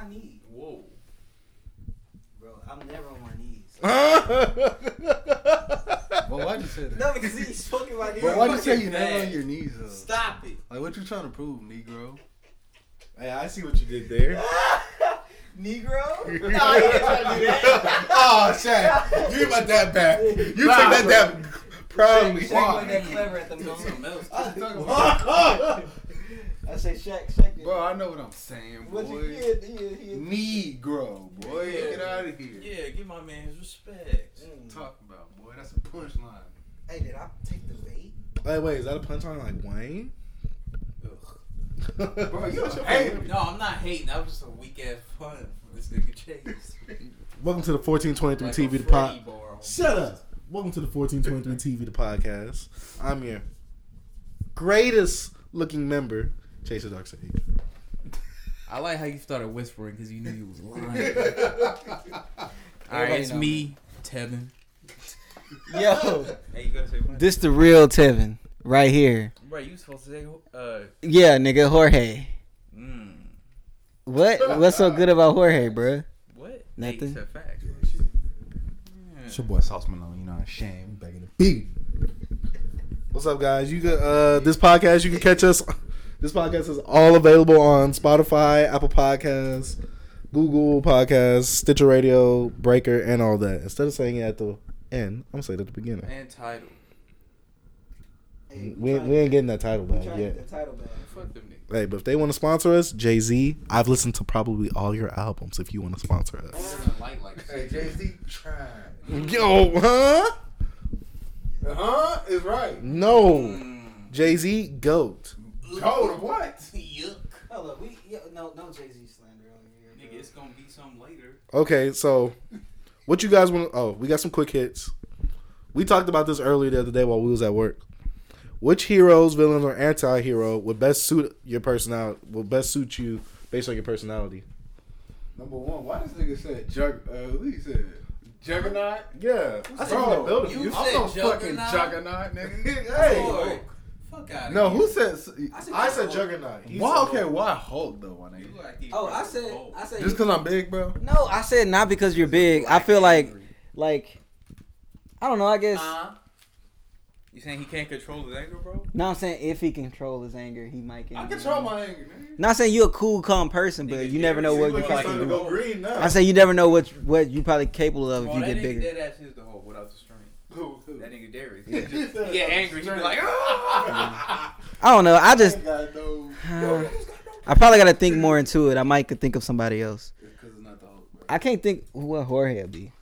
my knee, Whoa. bro. I'm never on my knees. Well, why'd you say that? no, because he's smoking my knee. But why'd you say fucking you never bad. on your knees though? Stop it. Like what you trying to prove, Negro? Hey, I see what you did there. Negro? no, he didn't try to do that. oh, Shaq, you about that bad. You took that that proudly. Shaq wasn't that clever at the moment. Something else. I was talking about- I say Shaq, Shaq. did- Bro, I know what I'm saying, What you boy. did? He, he, Negro, boy, Yeah. get out of here. Yeah, give my man his respect. Mm. Talk about, boy, that's a punchline. Hey, did I take the bait? Wait, wait, is that a punchline like Wayne? Bro, you Shut your hey. No, I'm not hating. That was just a weak ass pun from this nigga Chase. Welcome to the 1423 Like TV the pod. Bar. Shut up. Welcome to the 1423 TV the podcast. I'm your greatest looking member, Chase the Dark Sage. I like how you started whispering because you knew you was lying. All right, it's me, Tevin. Yo, Hey, you gotta say what? this the real Tevin right here. Bro, you supposed to say, uh, Yeah, nigga, Jorge. mm, What? What's so good about Jorge, bruh? what? Nothing. Hey, said facts. It's your boy Sauce Malone, you know, shame. Back in the beat. What's up, guys? You can uh this podcast you can catch us. This podcast is all available on Spotify, Apple Podcasts, Google Podcasts, Stitcher Radio, Breaker, and all that. Instead of saying it at the end, I'm gonna say it at the beginning. And title. We, we ain't getting that title back yet. title back. Fuck them niggas. Hey, but if they want to sponsor us, Jay Z, I've listened to probably all your albums. If you want to sponsor us, Light like Hey, Jay Z, try. yo, huh? Huh? Is right. No, Mm. Jay Z, goat. Told him what? Yuck. Hold up, we yeah, no no Jay Z slander on here. Nigga, it's gonna be some later. Okay, so what you guys want? Oh, we got some quick hits. We talked about this earlier the other day while we was at work. Which heroes, villains, or anti-hero would best suit your personality? Will best suit you based on your personality? Number one, why this nigga said jug? Uh, what he said? Juggernaut. Yeah, I said Bro, from the building. you You- I'm said no fucking Juggernaut? juggernaut, nigga. hey, Boy, fuck out no, who said? I said Juggernaut. He Why? said- Okay, why Hulk though, my nigga? Oh, I said I said Just because I'm big, bro. no. I said not because you're big. I feel like like I don't know. I guess Uh, you saying he can't control his anger, bro? no. I'm saying if he control his anger, he might. Get I control my anger, nigga. Not saying you're a cool, calm person, but Nigga, you never know what you Jeter fucking like do. go green now. I say you never know what what you probably capable of if you get bigger. dead ass is the whole without the string. Who? who? That nigga Darius. Yeah. He just- he get angry. He be like, ah! I don't know. I just ain't no. uh, I probably got to think more into it. I might could think of somebody else. Because it's not the Hulk. I can't think what Jorge would be.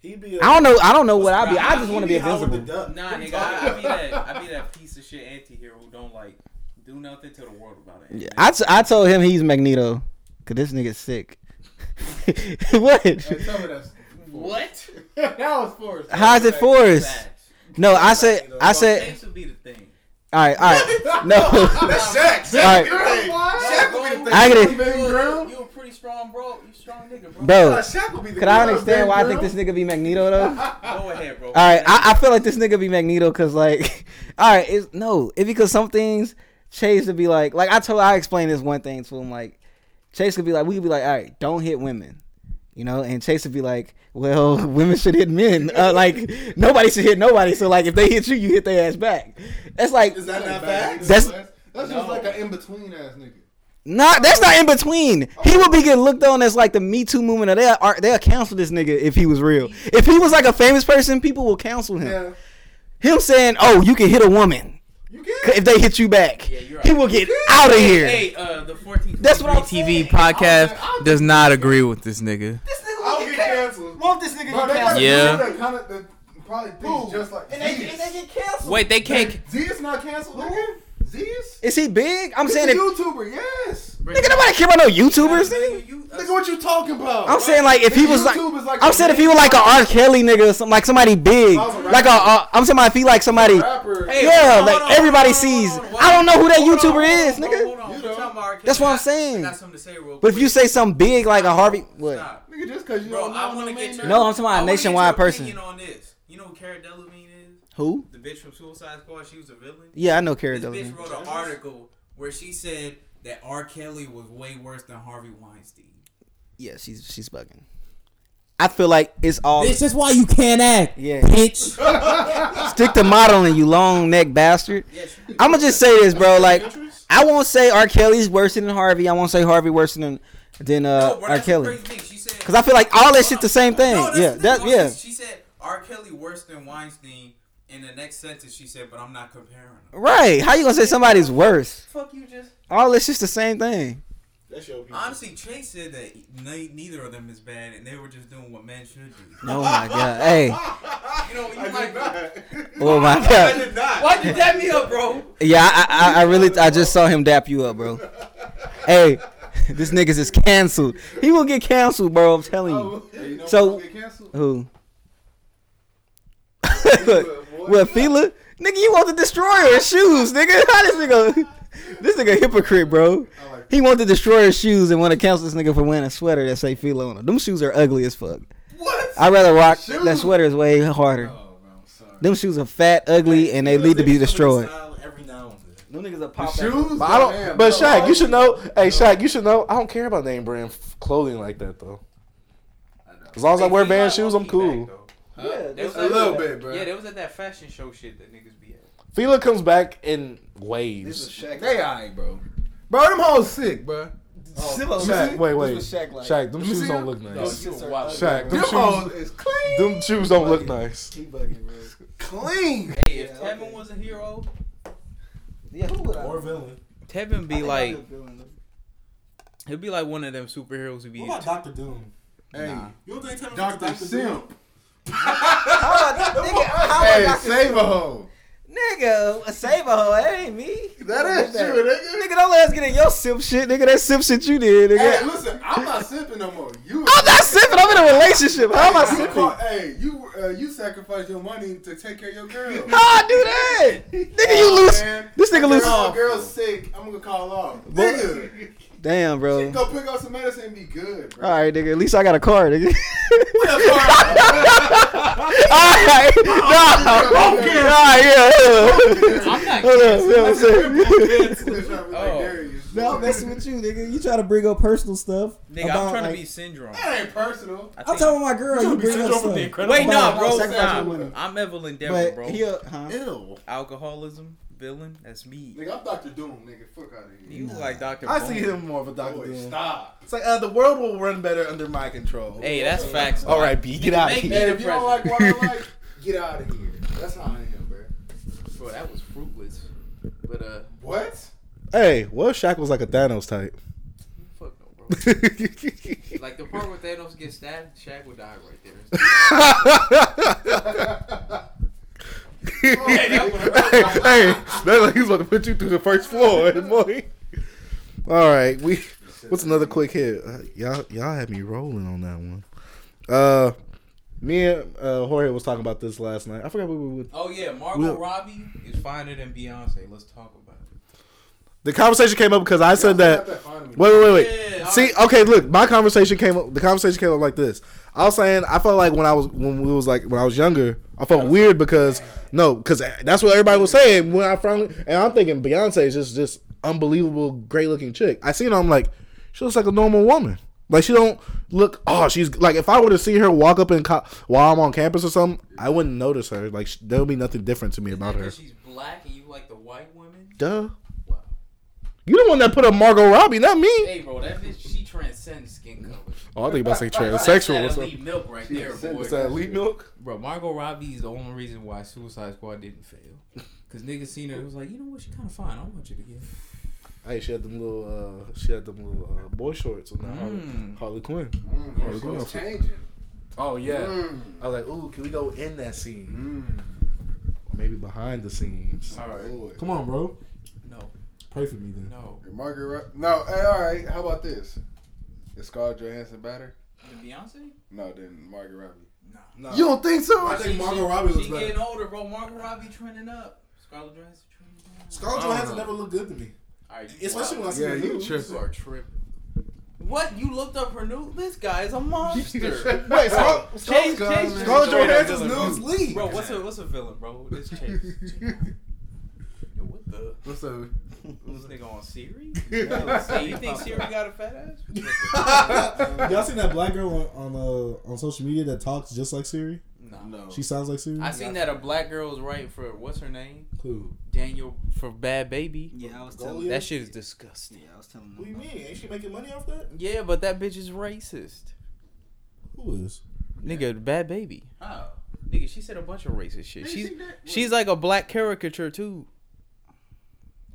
He be. I don't know. I don't know what I'd be. I just want to be invincible. Nah, nigga, I, I be that. I be that piece of shit anti-hero who don't like do nothing to the world about it. Yeah, I, t- I told him he's Magneto, cause this nigga's sick. what? Hey, tell me that's. What? that was forced. How is it forced? No, I said I said. Chase would be the thing. All right, all right. No. That's Shaq. All right. Shaq will be the thing. I get it. You a, you a pretty strong bro. You strong nigga, bro. Bro, Shaq will be the could I understand baby why I think this nigga be Magneto though? Go ahead, bro. All right, I, I feel like this nigga be Magneto because like, all right, it's no, it because some things Chase would be like, like I told, I explained this one thing to him, like Chase could be like, we could be like, all right, don't hit women, you know, and Chase would be like, well, women should hit men, uh, like nobody should hit nobody, so like if they hit you, you hit their ass back. That's like, Is that not That's facts? That's- that's just like an in between ass nigga. not that's not in between. He would be getting looked on as like the Me Too movement, or they'll are- they'll cancel this nigga if he was real. If he was like a famous person, people will cancel him. Yeah. Him saying, "Oh, you can hit a woman." You if they hit you back. Yeah, you're He will get out of here. Hey, uh, the 14th That's what I'm TV saying. podcast I'll- I'll- does not agree with this nigga. This nigga I'll get canceled. Won't this nigga Bro, get canceled? Yeah. That kind of probably just like And they, and they get canceled. Wait, they can't. Z is not canceled, nigga. Zeus? Is he big? I'm He's saying a if YouTuber, yes. nigga nobody care about no YouTubers. Nigga. Nigga, what you talking about? I'm saying like if he was like, YouTube is like I'm saying if he was like a R. Kelly nigga or something like somebody big, I was a like a uh, I'm saying if he like somebody. rapper. Hey, Yeah, hold like on, everybody hold on, sees. hold on, I don't know who that hold on, YouTuber hold on, is, on, nigga. hold on. You We're know. talking about That's what I'm I- saying. I got something to say real But if you say something big like a Harvey, what? Stop. Nigga, just because you Bro, don't know I want no to get man, your. No, I'm talking about a I wanna get nationwide your person. opinion on this. You know who Cara Delevingne is? Who? The bitch from Suicide Squad. She was a villain. Yeah, I know Cara This bitch Delevingne. wrote an article where she said that R. Kelly was way worse than Harvey Weinstein. Yeah, she's she's bugging. I feel like it's all This is why you can't act. Yeah. Bitch. stick to modeling, you long neck bastard. yes, I'm gonna just say this, bro. Like, I won't say R. Kelly's worse than Harvey. I won't say Harvey worse than than uh, No, bro, R. Kelly. crazy thing. She said Cause I feel like all that shit the same thing. No, yeah, the that yeah. She, she said R. Kelly worse than Weinstein. In the next sentence, she said, "But I'm not comparing them." Right. How you gonna say somebody's worse? Fuck you, just. All this just the same thing. That's your opinion. Honestly, Chase said that ne- neither of them is bad, and they were just doing what men should do. Oh my god. Hey. You know, you I like. did not. Oh my I god. did not. Why'd you dap me up, bro? Yeah, I, I I really I just saw him dap you up, bro. Hey, this niggas is canceled. He will get canceled, bro. I'm telling you. Oh, hey, you know So- what get canceled? Who? What Fila? Nigga, you want to destroy her shoes, nigga. How this nigga? This nigga hypocrite, bro. Like He want to destroy her shoes and want to cancel this nigga for wearing a sweater that say Fila on it. Them shoes are ugly as fuck. what? I'd rather rock Shoes? that sweater is way harder. Oh, man, sorry. Them shoes are fat, ugly, and they need to be destroyed. Every now and then. Them niggas are The pop shoes? But I don't. Damn, but no, Shaq, you should know. Hey, Shaq, you should know. I don't care about name brand clothing like that though. As long as I wear Hey, Vans Fila shoes, I'm cool. back, though. Yeah, They was A at- little bit, bro. Yeah, they was at that fashion show shit that niggas be at. Fila comes back in This is waves. Shaq. They alright, bro. Bro, them hoes sick, bro. Oh, Shaq, wait, wait, This Shaq like. Shaq, them shoes don't look nice. you shits are wild. ugly, Shaq, them Them shoes, hoes is clean. them shoes don't look nice. He bugging, bro. Clean. Hey, if Yeah, Tevin okay. was a hero, Yeah, who would I? villain. Tevin be like, I'd be a he'll be like one of them superheroes who be. Doctor Doom? Hey, Nah. You don't think Tevin Dr. Simp. How about nigga? How about Hey, Dr. save a hoe. Nigga, a saver hoe. That ain't me. That is true, nigga. Nigga, don't let us get in your simp shit, nigga. That simp shit you did, nigga. Hey, listen, I'm not simping no more. You. I'm not simping. I'm in a relationship. How am I simping? call- Hey, you uh, you sacrifice your money to take care of your girl. How I do that? Nigga, you lose. Man, This nigga lose. Oh, girl's sick. I'm gonna call off. Nigga, Damn, bro. go pick up some medicine and be good, bro. All right, nigga. At least I got a car, nigga. All right. Nah. Okay. Nah, yeah. I'm not Hold up. Yeah, I'm saying. Oh. No, I'm messing with you, nigga. You try to bring up personal stuff. Nigga, about, I'm trying like, to be syndrome. That ain't personal. I I'm think- talking about my girl. You bring up stuff. Wait, no, about bro. Nah. I'm Evelyn Devil, bro. he, uh, huh? Ew. Alcoholism, villain, that's me. Nigga, I'm Dr. Doom, nigga. Fuck out of here. You look like Dr. I Boom. see him more of a Doctor Boy, Doom. stop. It's like uh, the world will run better under my control. Hey, that's facts. All right, B, get out of Make me here. Hey, if you don't like what I like, get out of here. That's how I am, bro. Bro, that was fruitless. But uh, What? Hey, what if Shaq was like a Thanos type? fuck no, bro. Like the part where Thanos gets stabbed, Shaq would die right there. hey, hey, that's like he's about to put you through the first floor, boy. All right, we. What's another quick hit? Uh, y'all, y'all had me rolling on that one. Uh, me and uh, Jorge was talking about this last night. I forgot what we were. Oh yeah, Margot We'll- Robbie is finer than Beyonce. Let's talk about. The conversation came up because I said that. Wait, wait, wait, wait. Yeah, See, okay, look, my conversation came up. The conversation came up like this. I was saying I felt like when I was when we was like when I was younger, I felt weird because no, because that's what everybody was saying when I finally. And I'm thinking Beyonce is just just unbelievable, great looking chick. I seen her, I'm like, she looks like a normal woman. Like she don't look. Oh, she's like if I were to see her walk up in co- while I'm on campus or something, I wouldn't notice her. Like there would be nothing different to me about her. She's black and you like the white women. Duh. Wow. You the one that put up Margot Robbie, not me. Hey, bro, that bitch, she transcends skin color. Oh, I think about to say That's transsexual. that What's up? elite milk right there, boy. What's that? Elite milk? Bro, Margot Robbie is the only reason why Suicide Squad didn't fail. Cause niggas seen her, it was like, you know what, she kind of fine. I want you to get. Hey, she had them little, uh, she had them little uh, boy shorts on that Harley, Mm. Harley Quinn. Mm, Harley Quinn it's outfit. changing. Oh yeah. Mm. I was like, ooh, can we go in that scene? Mm. Or maybe behind the scenes. All right. Boy. Come on, bro. No, Pray for me then. no. Hey, Margaret Ro- No, hey, all right. How about this? Is Scarlett Johansson better? The Beyonce? No, then Margaret Robbie. No. You don't think so? I think She- Margot she- Robbie looks She better. getting older, bro. Margot Robbie trending up. Scarlett Johansson trending down. Scarlett Johansson never looked good to me. All right, Especially when I see Yeah, her you nudes. tripping. you are tripping. What? You looked up her nude? This guy is a monster. Wait, Scar- Chase, Scarlett- Chase, Scarlett Johansson's villain, nudes bro. leave. Bro, what's a what's a villain, bro? This Chase. Yo, what the? What's up? This nigga on Siri? Yeah. Hey, you think Siri got a fat ass? Y'all seen that black girl on on, uh, on social media that talks just like Siri? No. No. She sounds like Siri. I seen that a black girl was right for what's her name? Who? Daniel for Bhad Bhabie. Yeah, I was telling- telling. That shit is disgusting. Yeah, I was telling. What do you mean? Ain't she making money off that? Yeah, but that bitch is racist. Who is? Nigga, Bhad Bhabie. How? Nigga, she said a bunch of racist shit. She's she's like a black caricature too.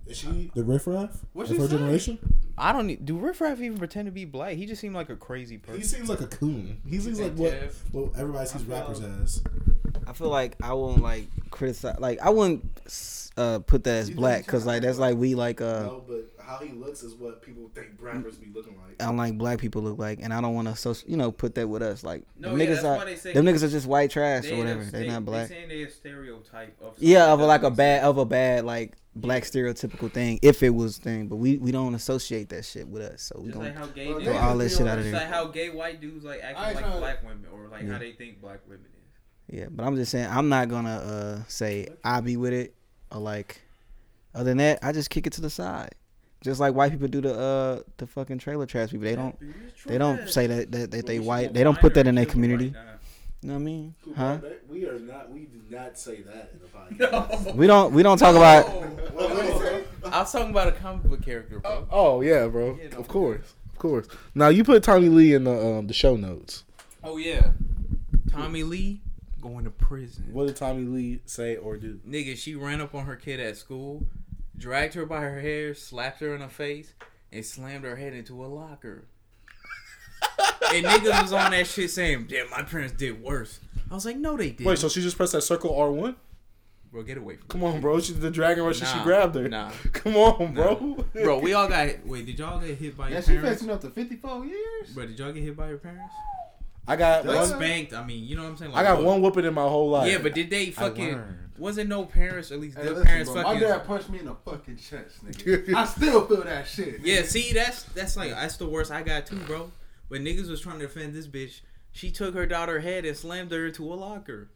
Is she the riffraff What of she her say? generation? I don't need. Do Riff Raff even pretend to be black? He just seemed like a crazy person. He seems like a coon. He seems like what Jeff? what everybody sees rappers as. I feel like I won't like criticize. Like I wouldn't uh, put that as You black because like that's like we like uh. no, but how he looks is what people think rappers be looking like. I don't like black people look like, and I don't want to, so you know, put that with us. Like No, them yeah, niggas that's why are, they say them niggas are just white trash They or in a whatever. They sta- not black. They saying they a stereotype of. Yeah, of that like a bad, of a bad like black stereotypical thing, if it was thing. But we we don't associate that shit with us, so we Just don't like how gay throw all that shit out of Just like how gay white dudes like acting like black women or like Yeah. how they think black women is. Yeah, but I'm just saying I'm not gonna uh say I be with it or like. Other than that, I just kick it to the side. Just like white people do the uh the fucking trailer trash people. They don't they don't say that that, that they white. They don't put that in their community. You know what I mean? Huh? We are not. We do not say that in the podcast. No. We don't we don't talk about What did? I was talking about a comic book character, bro. Oh yeah, bro. Yeah, no. of course, of course. Now you put Tommie Lee in the um the show notes. Oh yeah, Tommie Lee going to prison. What did Tommie Lee say or do? Nigga, she ran up on her kid at school, dragged her by her hair, slapped her in the face, and slammed her head into a locker. and niggas was on that shit saying, "Damn, my parents did worse." I was like, "No, they didn't." Wait, so she just pressed that circle R one? bro, get away from Come on, bro. She's the dragon rush. And she grabbed her. nah. Come on, bro. me. Bro, we all got. Wait, did y'all get hit by Yeah, your she parents? facing up to 54 years. Bro, did y'all get hit by your parents? I got Like one. spanked. I mean, you know what I'm saying? I got what- one whooping in my whole life. Yeah, but did they fucking? Wasn't no parents, at least Hey, their listen, parents, bro, fucking. my dad punched me in the fucking chest, nigga. I still feel that shit. Yeah, see, that's that's like that's the worst I got too, bro. When niggas was trying to defend this bitch, she took her daughter head and slammed her into a locker.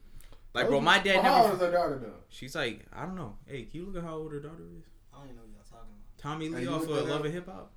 Like, bro, my dad How old is never. her daughter though? She's like, I don't know. Hey, can you look at how old her daughter is? I don't even know what y'all talking about. Tommie Lee you off look of Love up? and Hip Hop.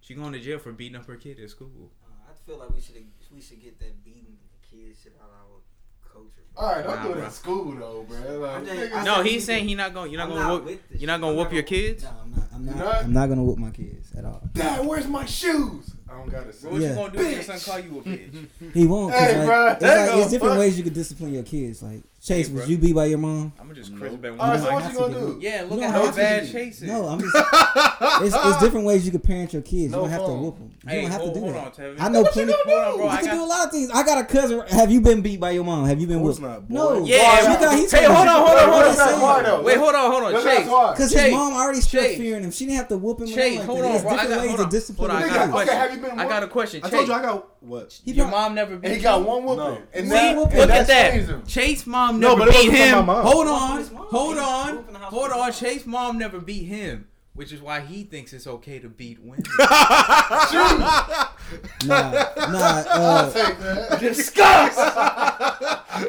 She going to jail for beating up her kid at school. I feel like we should we should get that beating the kids shit out of our culture. All right, don't Nah, do it bro. in school though, bro. Like, just- niggas- No, he's saying could- he not going. You're not I'm going to with whoop. You're not going to I'm whoop your kids. No, I'm not. I'm not. not? I'm not gonna whoop my kids at all. Dad, where's my shoes? I don't got it. Bro, what Yeah. you gonna do when your son call you a bitch? He won't. 'cause, Hey, like, bro, it's, that like, go it's different fuck- ways you could discipline your kids. Like Chase, Hey, was you beat by your mom? I'm gonna just No. Chris Ben. All right, so might what you to gonna get do? Yeah, look No, at I how to bad get- Chase is. No, I'm just. It's, it's different ways you can parent your kids. You No don't have to phone. whoop them. You Hey, don't have hold, to do hold that. on, I know What you plenty. gonna Hold on, bro. You I can got. do a lot of things. I got a cousin. Have you been beat by your mom? Have you been Of whooped? not. No. Yeah, Why? you he's Hey, hold on, hold on, hold on. just saying. though. Wait, hold on, hold on. Chase. Because his mom already struck Chase. fear in him. She didn't have to whoop him. or Chase, hold on, bro. I different got, ways to discipline Hold on, I your got a. Okay, question. have you been I got a question. I told you I got what? Your mom never beat he got one whooping. And See, look and Look that at that. Chase mom No, never but beat him. mom. Hold on, was from his mom. hold on, whooping the house hold on. Chase mom never beat him, which is why he thinks it's okay to beat women. Nah, nah. I'll Uh, take that. Discuss.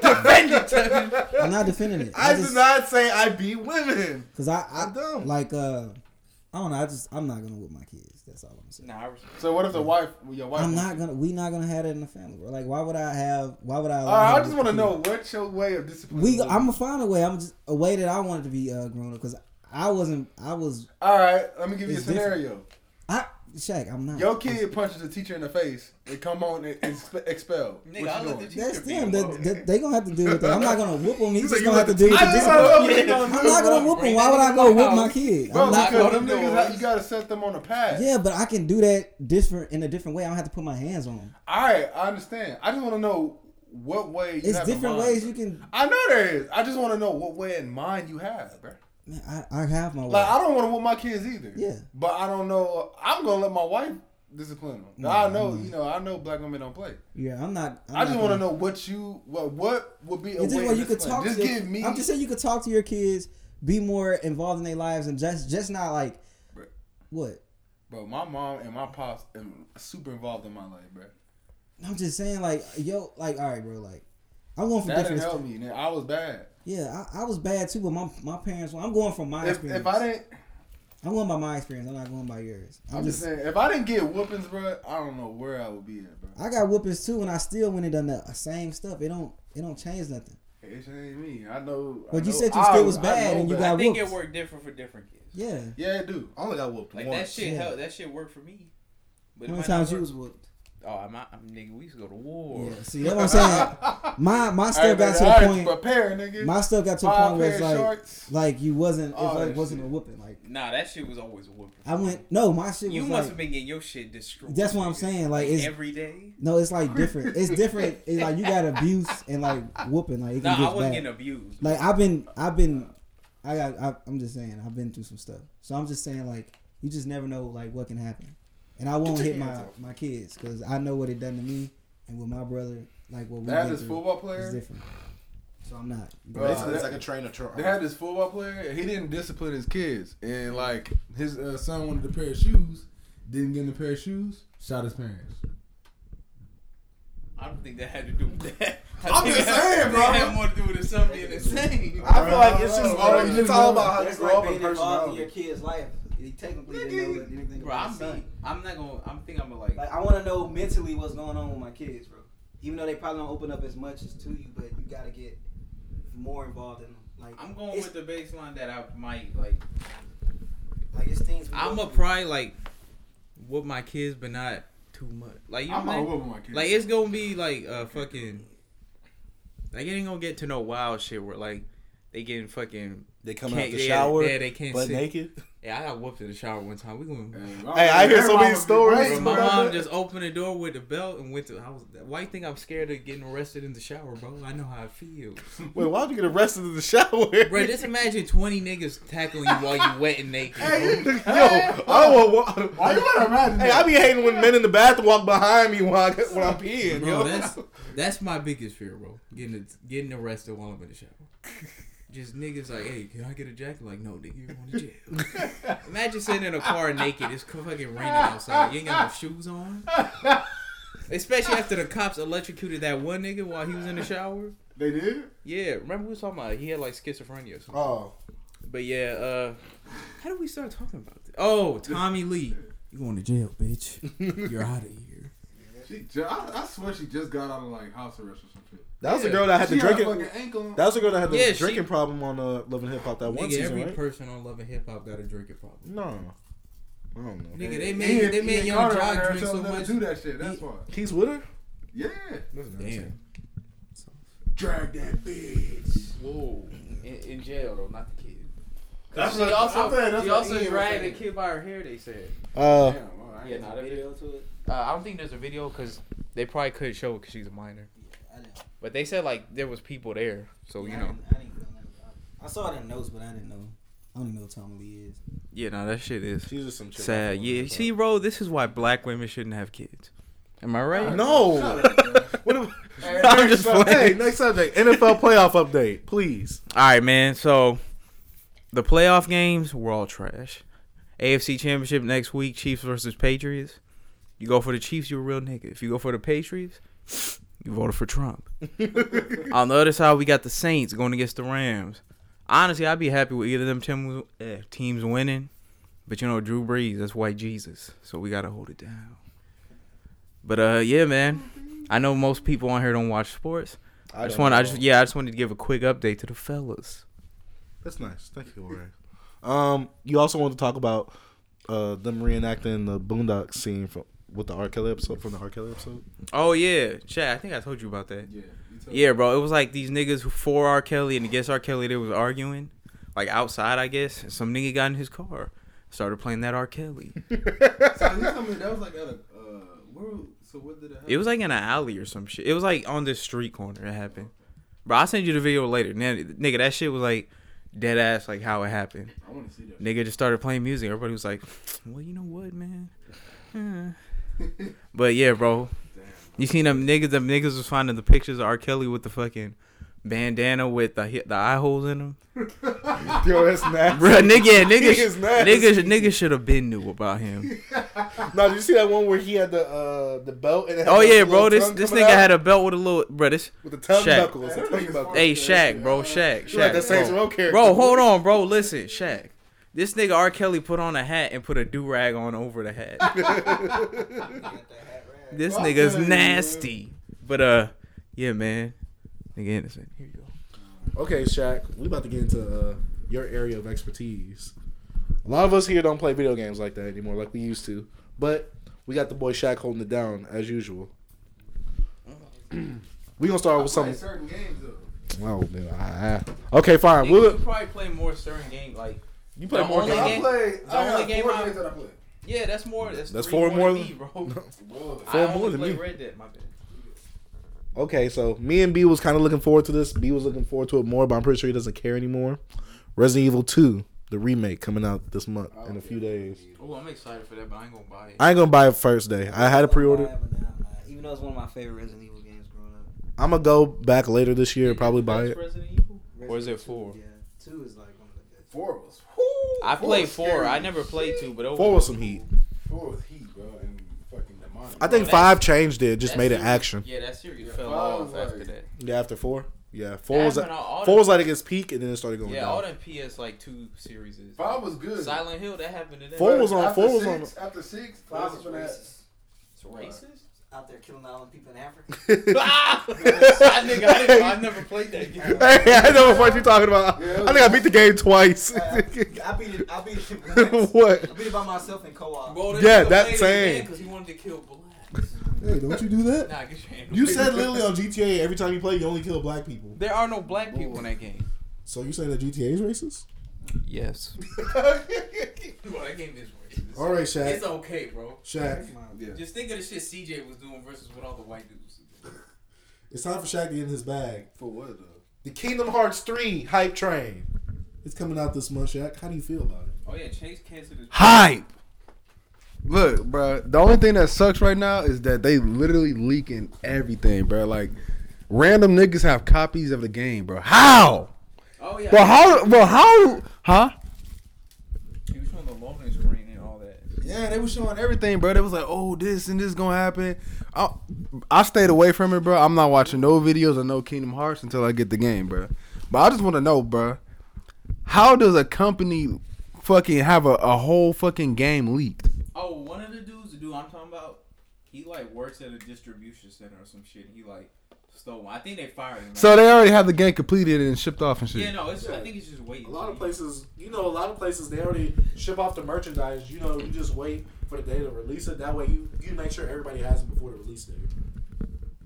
Defend it, Tevin. I'm not defending it. I I did not say I beat women. because I, I I'm dumb. like uh, I don't know. I just I'm not gonna whip my kids. That's all I'm saying. Nah. So what if the wife, your wife? I'm not gonna. We not gonna have that in the family, bro. Like, why would I have? Why would I? All allow right, her I just want to know what's your way of discipline. We. I'm gonna find a way. I'm just a way that I wanted to be uh, grown up because I wasn't. I was. All right, let me give you a It's different. scenario. I Shaq. I'm not. Your kid punches a teacher in the face. They come on and and expe- expelled. Nigga, I you let doing? the That's teacher beat them. him They, up. they, they gonna have to deal with that. I'm not gonna whoop them. He's He's just gonna have to deal with I the just discipline. don't know what you gonna I'm not gonna bro. whoop Bring him. Why would I go to my whoop my kid? Bro, I'm not because gonna. them niggas, you gotta set them on a path. Yeah, but I can do that different in a different way. I don't have to put my hands on them. All right, I understand. I just want to know what way. You It's have in different mind. ways you can. I know there is. I just want to know what way in mind you have, bro. Man, I, I have my way. Like I don't want to whoop my kids either. Yeah. But I don't know. I'm gonna let my wife discipline them. No, I know. You know. I know black women don't play. yeah, I'm not. I'm i just want to know what you what what would be a way you could talk. Just your, give me. I'm just saying you could talk to your kids, be more involved in their lives, and just just not like Bruh. what. bro. My mom and my pops are super involved in my life, bro. I'm just saying like yo like all right, bro. Like I'm going from That didn't different. help me. man. I was bad. Yeah, I, I was bad too, but my my parents. I'm going from my If, experience. if I didn't, I'm going by my experience. I'm not going by yours. I'm, I'm just just. saying, if I didn't get whoopings, bro, I don't know where I would be at, bro. I got whoopings too, and I still went and done the same stuff. It don't. It don't change nothing. It ain't me. I know. But I you know- said you I- still was bad know and you better. got I think whooped. it worked different for different kids. Yeah. Yeah, it do. I only got whooped Like once. that shit, Yeah. held, that shit worked for me. But it How many times you was whooped? Oh, I'm, I'm nigga. We used to go to war. Yeah. See, that's what I'm saying. My my stuff got to right, point. Prepare, nigga. My stuff got to the point where it's like, shorts. like you wasn't. It Oh, like, wasn't shit. a whooping. Like Nah, that shit was always a whooping. I went. No, my shit was You like. must have been getting your shit destroyed. That's what I'm saying, like, it's- every day. No, it's like different. It's different. It's like you got abuse and like whooping. Like it Nah, can I wasn't bad. getting abused. Like I've been, I've been, I got. I, I'm just saying, I've been through some stuff. So I'm just saying, like you just never know, like what can happen. And I won't hit my off. my kids because I know what it done to me and with my brother. Like what we They had been this through football is player. different. So I'm not. Bro, Basically, it's like a train of truck. They had this football player. He didn't discipline his kids, and like his uh, son wanted a pair of shoes, didn't get him a pair of shoes, shot his parents. I don't think that had to do with that. I I'm just saying, bro. It had more to do with his son being insane. I feel like it's just all, it's just all about how you That's grow up and being involved in your kid's life. He technically didn't know anything Bro, about I'm his son. I'm not gonna. I'm think I'm gonna like. Like I want to know mentally what's going on with my kids, bro. Even though they probably don't open up as much as to you, but you gotta get more involved in them. Like I'm going with the baseline that I might like. like it's things. I'm go a through. probably like whoop my kids, but not too much. Like you know I'm what I not mean? my kids. Like it's gonna be like a fucking. Like it ain't gonna get to no wild shit where like they getting fucking. They coming out the yeah, shower, Yeah, they can't butt sit. naked. Yeah, I got whooped in the shower one time. We going. Hey, I hear so many stories, my mom just opened the door with the belt and went to. I was. Why you think I'm scared of getting arrested in the shower, bro? I know how it feels. Wait, why'd you get arrested in the shower? Bro, just imagine 20 niggas tackling you while you wet and naked. bro. Yo, I don't Why you gotta imagine Hey, that? I be hating when men in the bathroom walk behind me while I, when I'm peeing. Bro, yo. that's that's my biggest fear, bro. Getting getting arrested while I'm in the shower. Just niggas like, hey, can I get a jacket? Like, no, nigga, you're going to jail. Imagine sitting in a car naked. It's fucking raining outside. You ain't got no shoes on. Especially after the cops electrocuted that one nigga while he was in the shower. They did. Yeah, remember we was talking about he had like schizophrenia or something. oh, But yeah, uh, how do we start talking about this? Oh, Tommie Lee. You going to jail, bitch. You're out of here. She, I, I swear she just got out of like house arrest or some shit. That was the girl that had she the drinking. ankle. That was the girl that had the Yeah, she- drinking problem on uh, Love and Hip Hop that one Nigga, season, every right? person on Love and Hip Hop got a drinking problem. no, I don't know. Nigga, they Ian- made they made Ian Young Carter Jock drink so telling them to much. Do that shit. That's He- why. He's with her. Yeah. Damn. Drag that bitch. Whoa. In, in jail though, not the kid. That's she what- also, I'm that's she what also Ian dragged the kid by her hair. They said. Uh, Damn, all right. Yeah, nah, that video to it. Uh, I don't think there's a video because they probably couldn't show it because she's a minor. I didn't. But they said like there was people there, so you I know. didn't- I, didn't know nothing about it. I saw it in notes, but I didn't know. I don't even know who Tommie Lee is. Yeah, no, that shit is she's just some chick. sad. Yeah, see, bro, this is why black women shouldn't have kids. Am I right? No. Shut up, man. What if- Hey, I'm just playing. hey, next subject. NFL playoff update, please. All right, man. So the playoff games were all trash. AFC Championship next week, Chiefs versus Patriots. You go for the Chiefs, you're a real nigga. If you go for the Patriots, you voted for Trump. On the other side, we got the Saints going against the Rams. Honestly, I'd be happy with either of them team, eh, teams winning. But you know, Drew Brees, that's white Jesus. So we gotta hold it down. But uh yeah, man. I know most people on here don't watch sports. I, just want I just yeah, I just wanted to give a quick update to the fellas. That's nice. Thank you, Ray. Um, you also want to talk about uh them reenacting the Boondocks scene from with the R. Kelly episode from the R. Kelly episode. Oh yeah, Chad. I think I told you about that. Yeah. you told Yeah, bro. It was like these niggas who for R. Kelly and against R. Kelly. They was arguing, like outside, I guess. Some nigga got in his car, started playing that R. Kelly. So you told me that was like at a uh, where? So what did it happen? It was like in an alley or some shit. It was like on this street corner. It happened. Bro, I'll send you the video later. Now, nigga, that shit was like dead ass, like how it happened. I want to see that. Nigga just started playing music. Everybody was like, "Well, you know what, man." Eh. but yeah, bro. You seen them niggas? Them niggas was finding the pictures of R. Kelly with the fucking bandana with the the eye holes in them. Yo, that's nasty. Bro, nigga, yeah, He niggas, nasty. niggas, niggas should have been knew about him. No, did you see that one where he had the uh the belt and it had Oh yeah, bro. This this nigga out had a belt with a little, bro. This, with the tongue Shaq. knuckles. Hey, I'm talking about hey, Shaq, bro, Shaq, You like Shaq, that Saints bro. Row character. Bro, hold on, bro. Listen, Shaq. This nigga R. Kelly put on a hat and put a do rag on over the hat. this Fuck nigga's nasty. But uh, yeah, man. Nigga innocent. Here you go. Okay, Shaq, we about to get into uh, your area of expertise. A lot of us here don't play video games like that anymore, like we used to. But we got the boy Shaq holding it down as usual. we gonna start with something. certain games though. Oh, man, I- I- okay, fine. Nigga, We'll, you probably play more certain game like you play more I game- play. the I only game four I- games that I play. yeah, that's more. That's, That's three four more than than- me, bro. Bro, Four I more than play me. Red Dead, my bad. Okay, so me and B was kind of looking forward to this. B was looking forward to it more, but I'm pretty sure he doesn't care anymore. Resident Evil 2, the remake, coming out this month oh, in a few days. Oh, I'm excited for that, but I ain't gonna buy it. I ain't gonna buy it first day. I had a pre-order. Even though it's one of my favorite Resident Evil games growing up. I'm gonna go back later this year, probably buy it. Resident Evil? Or is it four? Yeah, two is like Four was. I Four played was four. I never played two, but it Four was some heat. Four was heat, bro, and fucking demonic. I think Well, five changed it, just that made it series- action. Yeah, that series Yeah, fell five off was after like- that. Yeah, after four. Yeah, four was That happened on all four the- was like its peak, and then it started going down. Yeah, all down. them PS like two series. is- Five was good. Silent Hill, that happened to them. Four was on- After four was six, After six, Five five was was that. racist. It's racist. Out there killing all the people in Africa. ah! I, nigga, I, didn't, I never played that game. hey, I know what you're talking about. Yeah. I think I beat the game twice. I beat it. I beat it. once. what? I beat it by myself in co-op. Bro, Yeah, that same. Because he wanted to kill blacks. Hey, don't you do that? Nah, get your hand You said literally on GTA every time you play, you only kill black people. There are no black people in that game. So you say that GTA is racist? Yes. Bro, that game is racist. All right, Shaq. It's okay, bro. Shaq, Yeah. Just think of the shit CJ was doing versus what all the white dudes it's time for Shaq to get in his bag. For what though? The Kingdom Hearts 3 hype train. It's coming out this month, Shaq. How do you feel about it? Oh yeah, Chase canceled his. Hype. Look, bro. The only thing that sucks right now is that they literally leaking everything, bro. Like, random niggas have copies of the game, bro. How? Oh yeah. Bro, how? Bro, how? Huh? He was showing the loading screen and all that. Yeah, they was showing everything, bro. They was like, oh, this and this gonna happen. I, I stayed away from it, bro. I'm not watching no videos or no Kingdom Hearts until I get the game, bro. But I just want to know, bro. How does a company fucking have a, a whole fucking game leaked? Oh, one of the dudes, the dude I'm talking about, he like works at a distribution center or some shit. He like stole one. I think they fired him. right? So they already have the game completed and shipped off and shit. yeah, no, it's, I think it's just waiting. A lot of places, you know, a lot of places they already ship off the merchandise. You know, you just wait for the day to release it. That way, you you make sure everybody has it before the release date.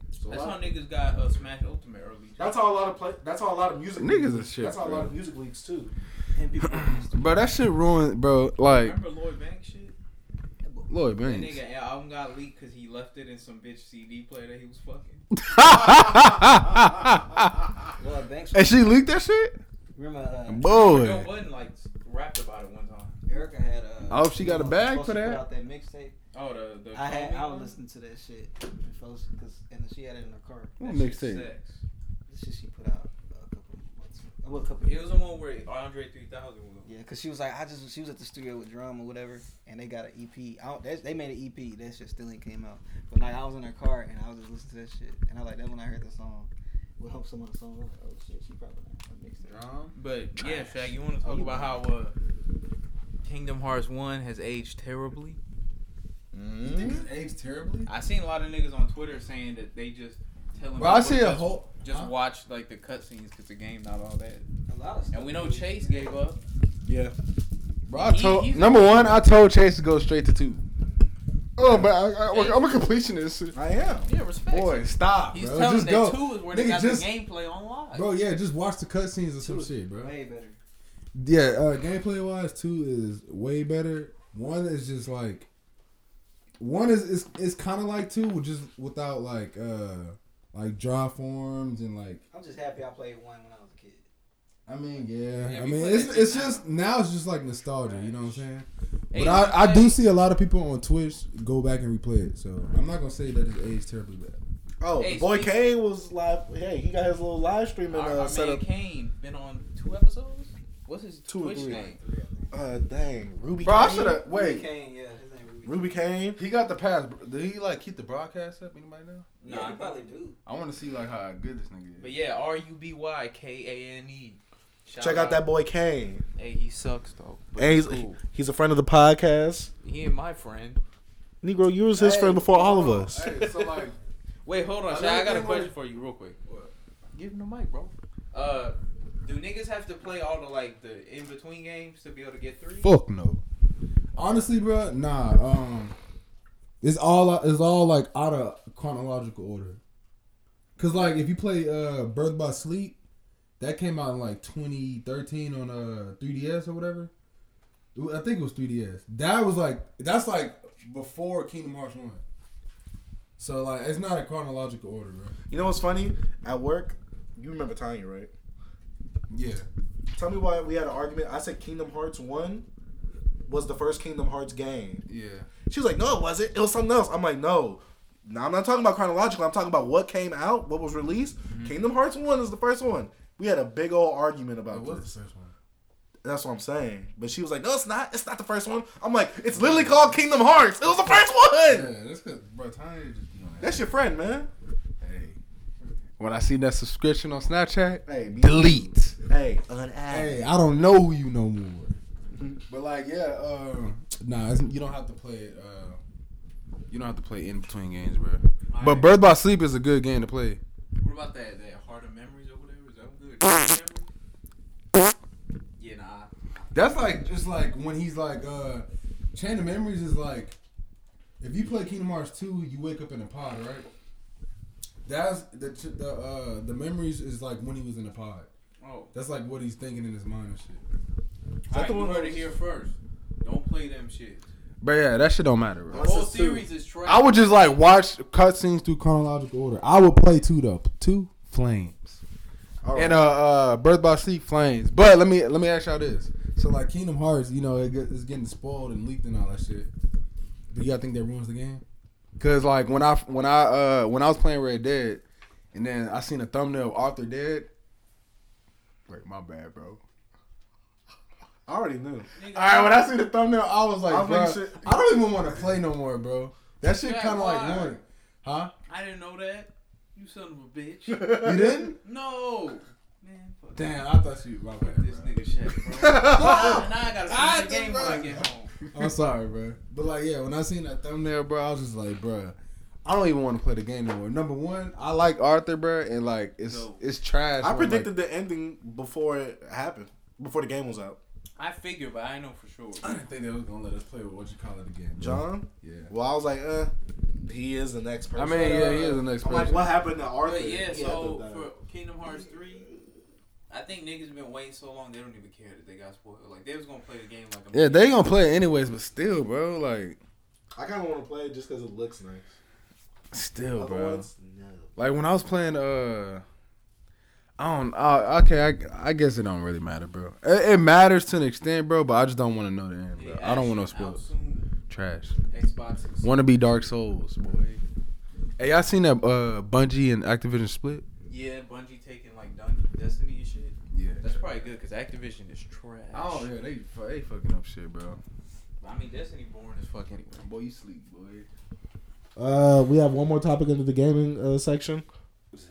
So That's how niggas got uh, Smash Ultimate early. that's how a lot of play. That's how a lot of music. Niggas leaks- is shit, That's how a lot of music leaks too. And people Bro, that shit ruined, bro. Like Remember Lloyd Banks shit? Lloyd That Banks. nigga album got leaked because he left it in some bitch CD player that he was fucking. Lloyd Banks. and she leaked that shit. Remember, uh, Joe Boy, Budden like rapped about it one time. Erica had. Uh, I hope she got a bag for to put that. out that mixtape. Oh, the the. I had. I was listening to that shit because and she had it in her car. what That shit mixtape? sex. The shit she put out a couple months. Well, a couple It was the one where Andre 3000 was. Yeah, cause she was like, I just she was at the studio with drum or whatever, and they got an EP. I don't, they, they made an EP. That shit still ain't came out. But like I was in her car and I was just listening to that shit, and I like that when I heard the song. What helped some of the song? Like, oh shit, she probably not mixed it. Drum, but yeah, Shaq, you want to talk you about how uh, Kingdom Hearts One has aged terribly? Mm-hmm. You think it's aged terribly? I seen a lot of niggas on Twitter saying that they just telling Bro, I see a whole. Just huh? watch like the cutscenes because the game not all that. A lot of stuff. And we know Chase gave up. Yeah. Bro, I He- told number one, I told Chase to go straight to two. Oh, but I, I, I'm a completionist. I am. Yeah, respect. Boy, stop, He's bro. telling just that go. two is where they Nigga, got just- the gameplay on live. Bro, yeah, just watch the cutscenes or some shit, bro. way better. Yeah, uh, gameplay wise, two is way better. One is just like, one is is, is kind of like two, just without like uh like draw forms and like. I'm just happy I played one when I was a kid. I mean, yeah. Yeah, I mean, it's it's just now it's just like nostalgia. You know what I'm saying? Hey, But I, I do see a lot of people on Twitch go back and replay it, so I'm not gonna say that it's aged terribly bad. Oh, Hey, the boy speak- Kane was live. Hey, he got his little live streaming Our, uh, our set man up. Kane been on two episodes. What's his Two or Twitch three. name? Uh, dang, Ruby. Bro, I should have. Ruby Wait, Kane, yeah, his name Ruby. Ruby Kane. he got the pass. Did he like keep the broadcast up? Anybody know? Yeah, I probably do. I want to see like how good this nigga is. But yeah, R U B Y K A N E. Shout Check out that boy Kane. Hey, he sucks though. But And he's he's cool. he's a friend of the podcast. He ain't my friend. Negro, you was his Hey, friend before all of us. Hey, so like, Wait, hold on. I I got a question wanna- for you, real quick. What? Give him the mic, bro. Uh, do niggas have to play all the like the in between games to be able to get three? fuck no. Honestly, bro, nah. Um, it's all it's all like out of chronological order. Cause like if you play uh Birth by Sleep, that came out in like 2013 on uh 3DS or whatever. I think it was 3DS. That was like that's like before Kingdom Hearts one. So like it's not a chronological order, bro. You know what's funny? At work, you remember Tanya, right? Yeah. Tell me why we had an argument. I said Kingdom Hearts 1 was the first Kingdom Hearts game. Yeah. She was like, no, it wasn't. It was something else. I'm like, no. No, I'm not talking about chronological. I'm talking about what came out, what was released. Mm-hmm. Kingdom Hearts 1 is the first one. We had a big old argument about It was this. the first one. That's what I'm saying. But she was like, no, it's not. It's not the first one. I'm like, it's literally called Kingdom Hearts. It was the first one. Yeah, that's cause bro, Tanya just you know, That's your friend, man. hey. When I see that subscription on Snapchat, Hey, be- delete. Hey, unadd. Hey, I don't know who you no more. But like, yeah, um, nah, you don't have to play it. Uh, you don't have to play in between games, bro. But Alright. Birth by Sleep is a good game to play. What about that that Heart of Memories or whatever? Is that good? Heart of Memories? yeah, nah. That's like just like when he's like, uh, Chain of Memories is like, if you play Kingdom Hearts two, you wake up in a pod, right? That's the the uh the memories is like when he was in a pod. Oh, That's like what he's thinking in his mind and shit. Alright, you heard it here first. Don't play them shit. But yeah, that shit don't matter, Bro. The whole it's two. series is trash. I would just like watch cutscenes through chronological order. I would play two though. Two flames. All right. And uh, uh, Birth by Sleep flames. But let me let me ask y'all this. So like Kingdom Hearts, you know, it get, it's getting spoiled and leaked and all that shit. Do y'all think that ruins the game? Cause like when I when I uh when I was playing Red Dead, and then I seen a thumbnail of Arthur dead. Wait, my bad, bro. I already knew. All right, when I see the thumbnail, I was like, I bro, making sure- I don't even want to play no more, bro. That shit Yeah, kind of like ruined. Huh? I didn't know that. You son of a bitch. You didn't? no. Man, Damn, I thought you. My bad. this bro. nigga shit, bro. now, now I gotta I finish the game did, when I bro. get home. I'm sorry, bro. But like, yeah, when I seen that thumbnail, bro, I was just like, bro, I don't even want to play the game anymore. Number one, I like Arthur, bro, and like it's No. it's trash. I when, predicted the ending before it happened, before the game was out. I figured, but I know for sure. I didn't think they was gonna let us play with what you call it again, bro. John? Yeah. Well, I was like, uh, he is the next person. I mean, yeah, he is the next I'm like, person. what happened to Arthur? But yeah, so had for Kingdom Hearts 3, I think niggas been waiting so long they don't even care that they got spoiled. Like they was gonna play the game like a Yeah, they gonna play it anyways, but still, bro, like, I kind of want to play it just because it looks nice. still, Other bro. ones, no. Like when I was playing, uh, I don't. Uh, okay, I, I guess it don't really matter, bro. It, it matters to an extent, bro, but I just don't want to know the end, bro. Yeah, I don't want no action out spoilers. Trash. Xbox. Want to be Dark Souls, boy. Hey, y'all seen that uh, Bungie and Activision split? Yeah, Bungie taking like Destiny and shit. Yeah. That's probably good because Activision is trash. Oh yeah, they they fucking up shit, bro. I mean, Destiny boring as fuck anyway. Boy, you sleep, boy. Uh, we have one more topic under the gaming uh, section.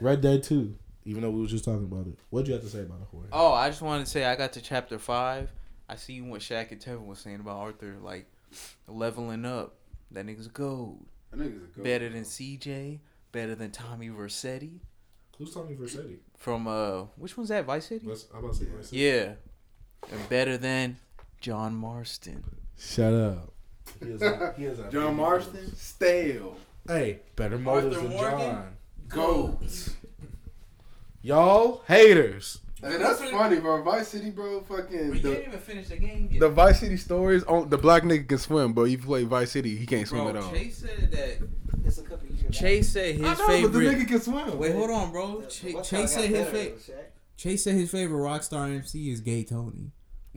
Red Dead Two. Even though we were just talking about it, what do you have to say about it, Jorge? Oh, I just wanted to say I got to chapter five. I see what Shaq and Tevin was saying about Arthur, like leveling up. That nigga's gold. That nigga's gold. Better than CJ. Better than Tommy Vercetti Who's Tommy Vercetti? from uh, which one's that? Vice City. Let's, I'm about to say Vice City. Yeah, and better than John Marston. Shut up. He is a, he is a John Marston, stale. Hey, better motives than Morgan? John. Goat. Y'all haters. Hey, that's funny, bro. Vice City, bro. But Fucking you the, didn't even finish the game yet. the Vice City stories. On the black nigga can swim, but you play Vice City, he can't swim Bro, at all. Chase said that. It's a couple years. Chase said his I know, favorite. but the nigga can swim. Wait, hold on, bro. Ch- Chase said his favorite. Chase said his favorite Rockstar MC is Gay Tony.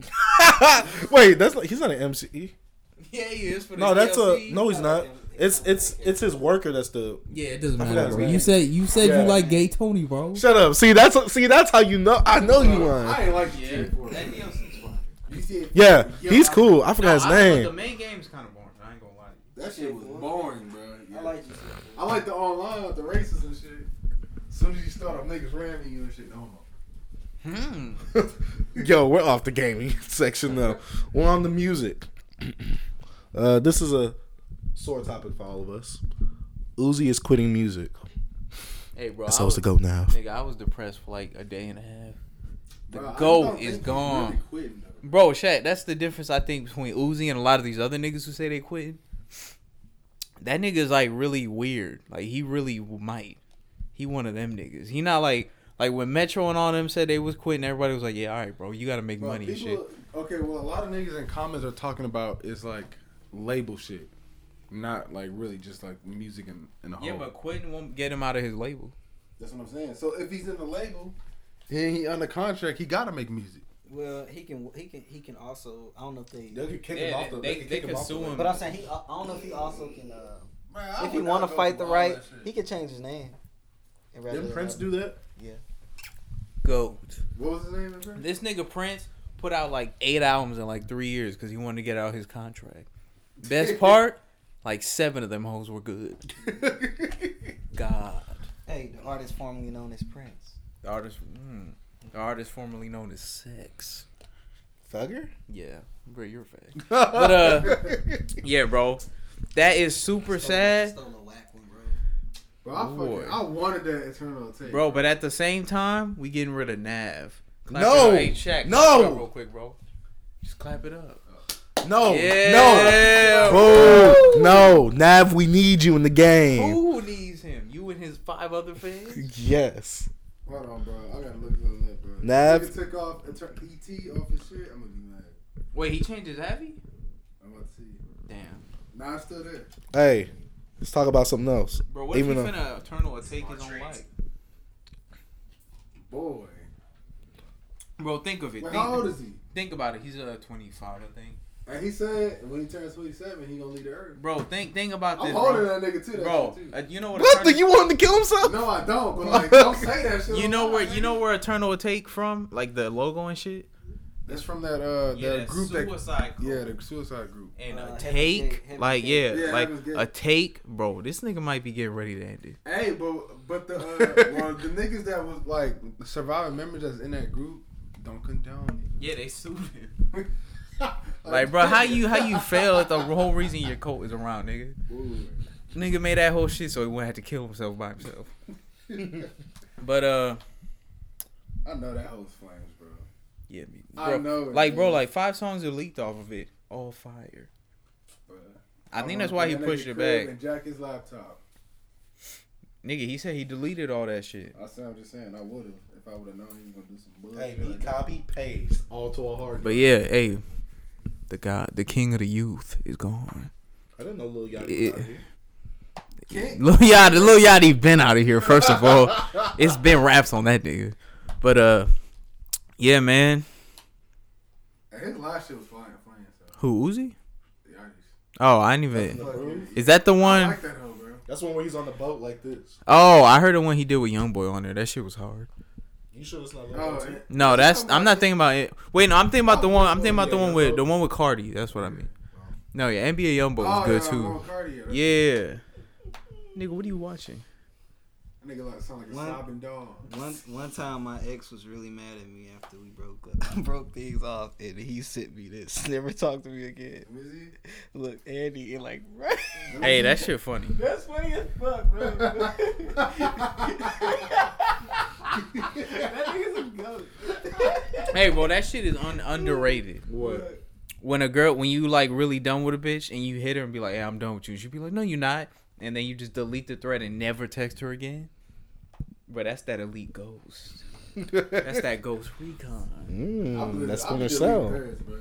Wait, that's like, he's not an MC. Yeah, he is for the No, that's a no. He's not. It's it's it's his worker. That's the. Yeah, it doesn't matter, bro. You said you said Yeah. you like Gay Tony, bro. Shut up. See, that's see, that's how you know. I know you lying. I ain't like Yeah, that You Yeah, he's cool. I forgot his I- but The name. main game's kind of boring. I ain't gonna lie. to That shit was boring, bro. I like you. I like the online with the races and shit. As soon as you start up, niggas ramming you and shit. No, no. Hmm. Yo, we're off the gaming section though. We're on the music. Uh, this is a sore topic for all of us. Uzi is quitting music. Hey, bro. That's I supposed to was, go now. nigga, I was depressed for like a day and a half. The Bro, goat is gone. really quitting. Bro, Shaq, that's the difference I think between Uzi and a lot of these other niggas who say they quitting. That nigga's like really weird. Like he really might. He one of them niggas. He not like like when Metro and all them said they was quitting. Everybody was like, "Yeah, all right, bro, you got to make Bro, money and shit." Okay, well, a lot of niggas in comments are talking about is like label shit, not like really just like music and in a whole. Yeah, but Quentin won't get him out of his label. That's what I'm saying. So if he's in the label, and he under contract, he gotta make music. Well, he can. He can. He can also. I don't know if they. They could kick Yeah, him off the. they- could they kick him could off the sue label. him. But I'm saying he. I don't know if he also can. Uh, Man, if he want to fight the right he can change his name. And Didn't Prince do that? Yeah. Goat. What was his name? Prince? This nigga Prince put out like eight albums in like three years because he wanted to get out his contract. Best part, like seven of them hoes were good. God. Hey, the artist formerly known as Prince. The artist, mm, the artist formerly known as Sex. Thugger? Yeah, bro, you're a fag. But uh, yeah, bro, that is super sad, Stole a whack one, bro. Bro, I, fucking, I wanted that Eternal Atake. bro. But at the same time, we getting rid of Nav. Clap No. it up. hey Shaq, No. clap it up real quick, bro. Just clap it up. No. Yeah, No. Bro. No. Nav, we need you in the game. Who needs him? You and his five other fans? Yes. Hold on, bro. I gotta look on that, bro. Nav- Nigga took off Eter- ET off his shit. I'm gonna be mad. Wait, he changed his Abby? I'm about to see. Damn. Nah, it's still there. Hey, let's talk about something else. Bro, what Even if he though- finna Eternal or take his own life? Boy. Bro, think of it. Wait, think, how old is he? think about it. He's uh, 25, I think. And he said when he turns 27, he gonna leave the earth. Bro, think think about I'm this, holding bro. that nigga too. That Bro, shit, uh, you know what? What? Eternal- You want him to kill himself? No, I don't. But like, don't say that shit. You know live, where you know where Eternal will take from, like the logo and shit. That's from that uh that group that suicide. yeah the suicide group. And Uh, a take, Gate, like Gate. yeah, Yeah, like a take, bro. This nigga might be getting ready to end it. Hey, but but the uh, well, the niggas that was like surviving members that's in that group don't condone it. Yeah, they sued him. it. Like, bro, how you how you fail at the whole reason your coat is around, nigga? Ooh. Nigga made that whole shit so he wouldn't have to kill himself by himself. But uh, I know that hoe's flames, bro. yeah, me, I bro, know it, like bro, like five songs are leaked off of it, all fire. But I think that's why he that pushed it crib back, And jack his laptop. nigga. He said he deleted all that shit. I said I'm just saying I would have if I would have known he was gonna do some bullshit. Hey, me like copy paste all to a hard. But yeah, hey, the guy, the king of the youth, is gone. I didn't know Lil Yachty Yeah. was here. Lil Yachty, Lil Yachty been out of here. First of all, it's been raps on that nigga. But uh, yeah, man. His last shit was flying, flying. So Who Uzi? the. Oh, I didn't even. Broom? Is that the I one? like that hoe, bro. That's one where he's on the boat like this. Oh, I heard the one he did with YoungBoy on there. That shit was hard. You sure it's not Lil Oh, Yachty? No, that's I'm not thinking about it. Wait, no, I'm thinking about the one. I'm thinking about the one with the one with Cardi. That's what I mean. No, yeah, NBA YoungBoy was oh, good yeah, too. Cardi, yeah. Yeah. Nigga, what are you watching? That nigga like sound like a One- sobbing dog. One one time, my ex was really mad at me after we broke up, broke things off, and he sent me this. Never talk to me again. Is he? Look, Andy, and like, Hey, that shit funny. that's funny as fuck, bro. that nigga's a goat. Hey, bro, that shit is un- underrated. What? When a girl, when you like really done with a bitch and you hit her and be like, "Hey, I'm done with you," she'd be like, "No, you're not," and then you just delete the thread and never text her again. But that's that elite ghost. That's that ghost recon. Mm, that's I'll gonna sell. deleting hers, bro.